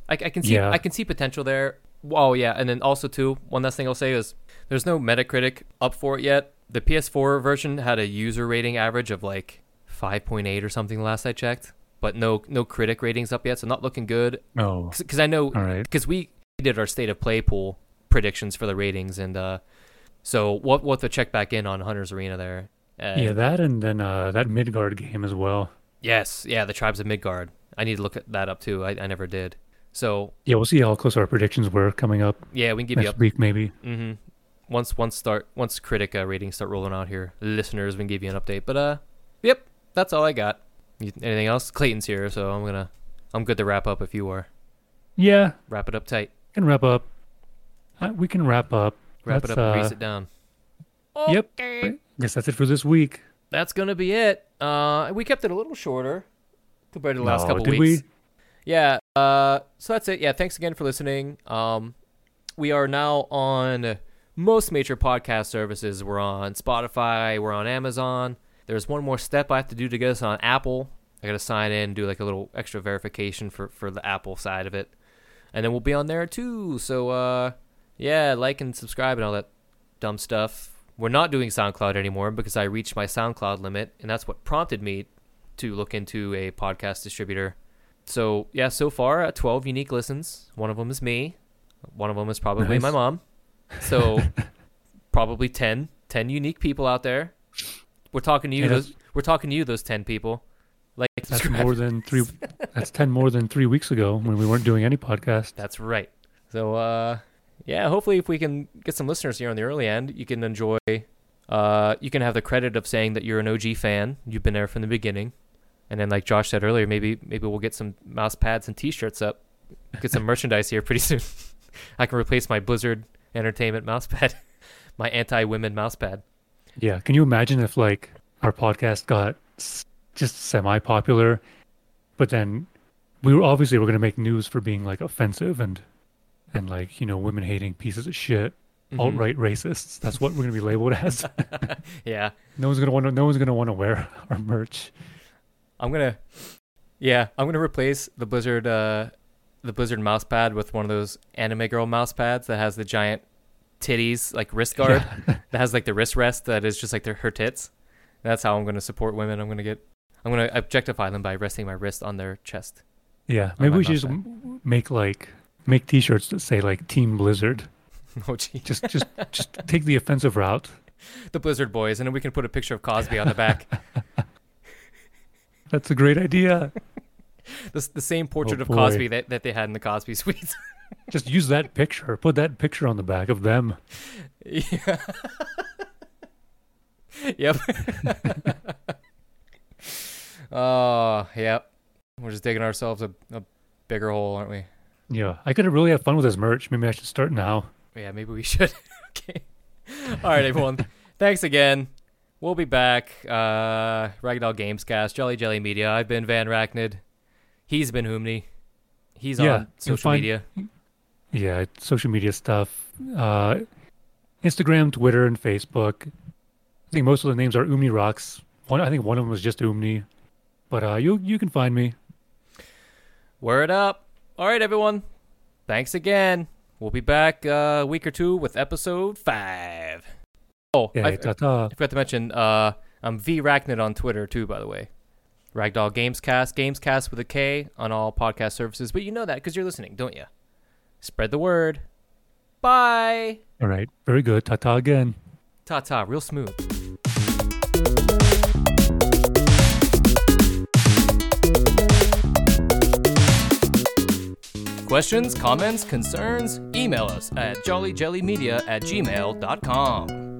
I, I can see Yeah. I can see potential there. Oh yeah, and then also too, one last thing I'll say is there's no Metacritic up for it yet. The PS4 version had a user rating average of like 5.8 or something last I checked, but no no critic ratings up yet, so not looking good. Oh, Because I know all right. because we did our state of play pool predictions for the ratings, and uh, so what what to check back in on Hunter's Arena there. Uh, Yeah, that and then uh, that Midgard game as well. Yes, yeah, the tribes of Midgard. I need to look at that up too. I, I never did. So Yeah, we'll see how close our predictions were coming up yeah, we can give next you up. week, maybe. Mm-hmm. Once once start once critic uh, ratings start rolling out here, listeners, we can give you an update. But uh, yep, that's all I got. You, anything else? Clayton's here, so I'm gonna I'm good to wrap up if you are. Yeah, Wrap it up tight. can wrap up. Uh, we can wrap up. Wrap it up and uh, grease it down. Yep. Okay. Guess that's it for this week. That's gonna be it. Uh, we kept it a little shorter compared to the last No, couple did weeks. we? Yeah. Uh, so that's it. Yeah. Thanks again for listening. Um, we are now on most major podcast services. We're on Spotify. We're on Amazon. There's one more step I have to do to get us on Apple. I got to sign in, do like a little extra verification for for the Apple side of it, and then we'll be on there too. So uh, yeah, like and subscribe and all that dumb stuff. We're not doing SoundCloud anymore because I reached my SoundCloud limit, and that's what prompted me to look into a podcast distributor. So yeah, so far uh, 12 unique listens. One of them is me. One of them is probably Nice. my mom. So probably 10, 10 unique people out there. We're talking to you. Those, we're talking to you. Those 10 people. Like, That's more than three. that's ten more than three weeks ago when we weren't doing any podcast. That's right. So uh yeah, hopefully if we can get some listeners here on the early end, you can enjoy uh you can have the credit of saying that you're an OG fan. You've been there from the beginning. And then, like Josh said earlier, maybe maybe we'll get some mouse pads and T-shirts up. Get some merchandise here pretty soon. I can replace my Blizzard Entertainment mouse pad, my anti-women mouse pad. Yeah. Can you imagine if like our podcast got just semi-popular, but then we were obviously we're gonna make news for being like offensive and and like you know women hating pieces of shit, Mhm. alt right racists. That's what we're gonna be labeled as. Yeah, no one's gonna want to. No one's gonna want to wear our merch. I'm gonna. Yeah, I'm gonna replace the Blizzard uh, the Blizzard mouse pad with one of those anime girl mouse pads that has the giant titties like wrist guard Yeah. that has like the wrist rest that is just like their, her tits. That's how I'm gonna support women. I'm gonna get. I'm gonna objectify them by resting my wrist on their chest. Yeah, maybe we should just make like make T-shirts that say like Team Blizzard. oh gee, Just just just take the offensive route. the Blizzard boys, and then we can put a picture of Cosby on the back. That's a great idea. the, the same portrait Oh, of. Cosby that, that they had in the Cosby Suite. Just use that picture. Put that picture on the back of them. yeah. yep. oh, yep. We're just digging ourselves a, a bigger hole, aren't we? Yeah, I could have really have fun with this merch. Maybe I should start now. Yeah, maybe we should. okay. All right, everyone. Thanks again. We'll be back. Uh, Ragdoll Gamescast, Jolly Jelly Media. I've been Van Racknid. He's been Humney. He's Yeah, on social find- media. Yeah, social media stuff. Uh, Instagram, Twitter, and Facebook. I think most of the names are Umni Rocks. One, I think one of them was just Umni. But uh, you you can find me. Word up. All right, everyone. Thanks again. We'll be back uh, a week or two with episode five. Oh, Yeah, I, ta-ta. I forgot to mention, uh, I'm V Racknid on Twitter too, by the way. Ragdoll Gamescast, Gamescast with a K on all podcast services. But you know that because you're listening, don't you? Spread the word. Bye. All right, very good. Ta ta again. Ta ta, real smooth. Questions, comments, concerns? Email us at jollyjellymedia at gmail.com.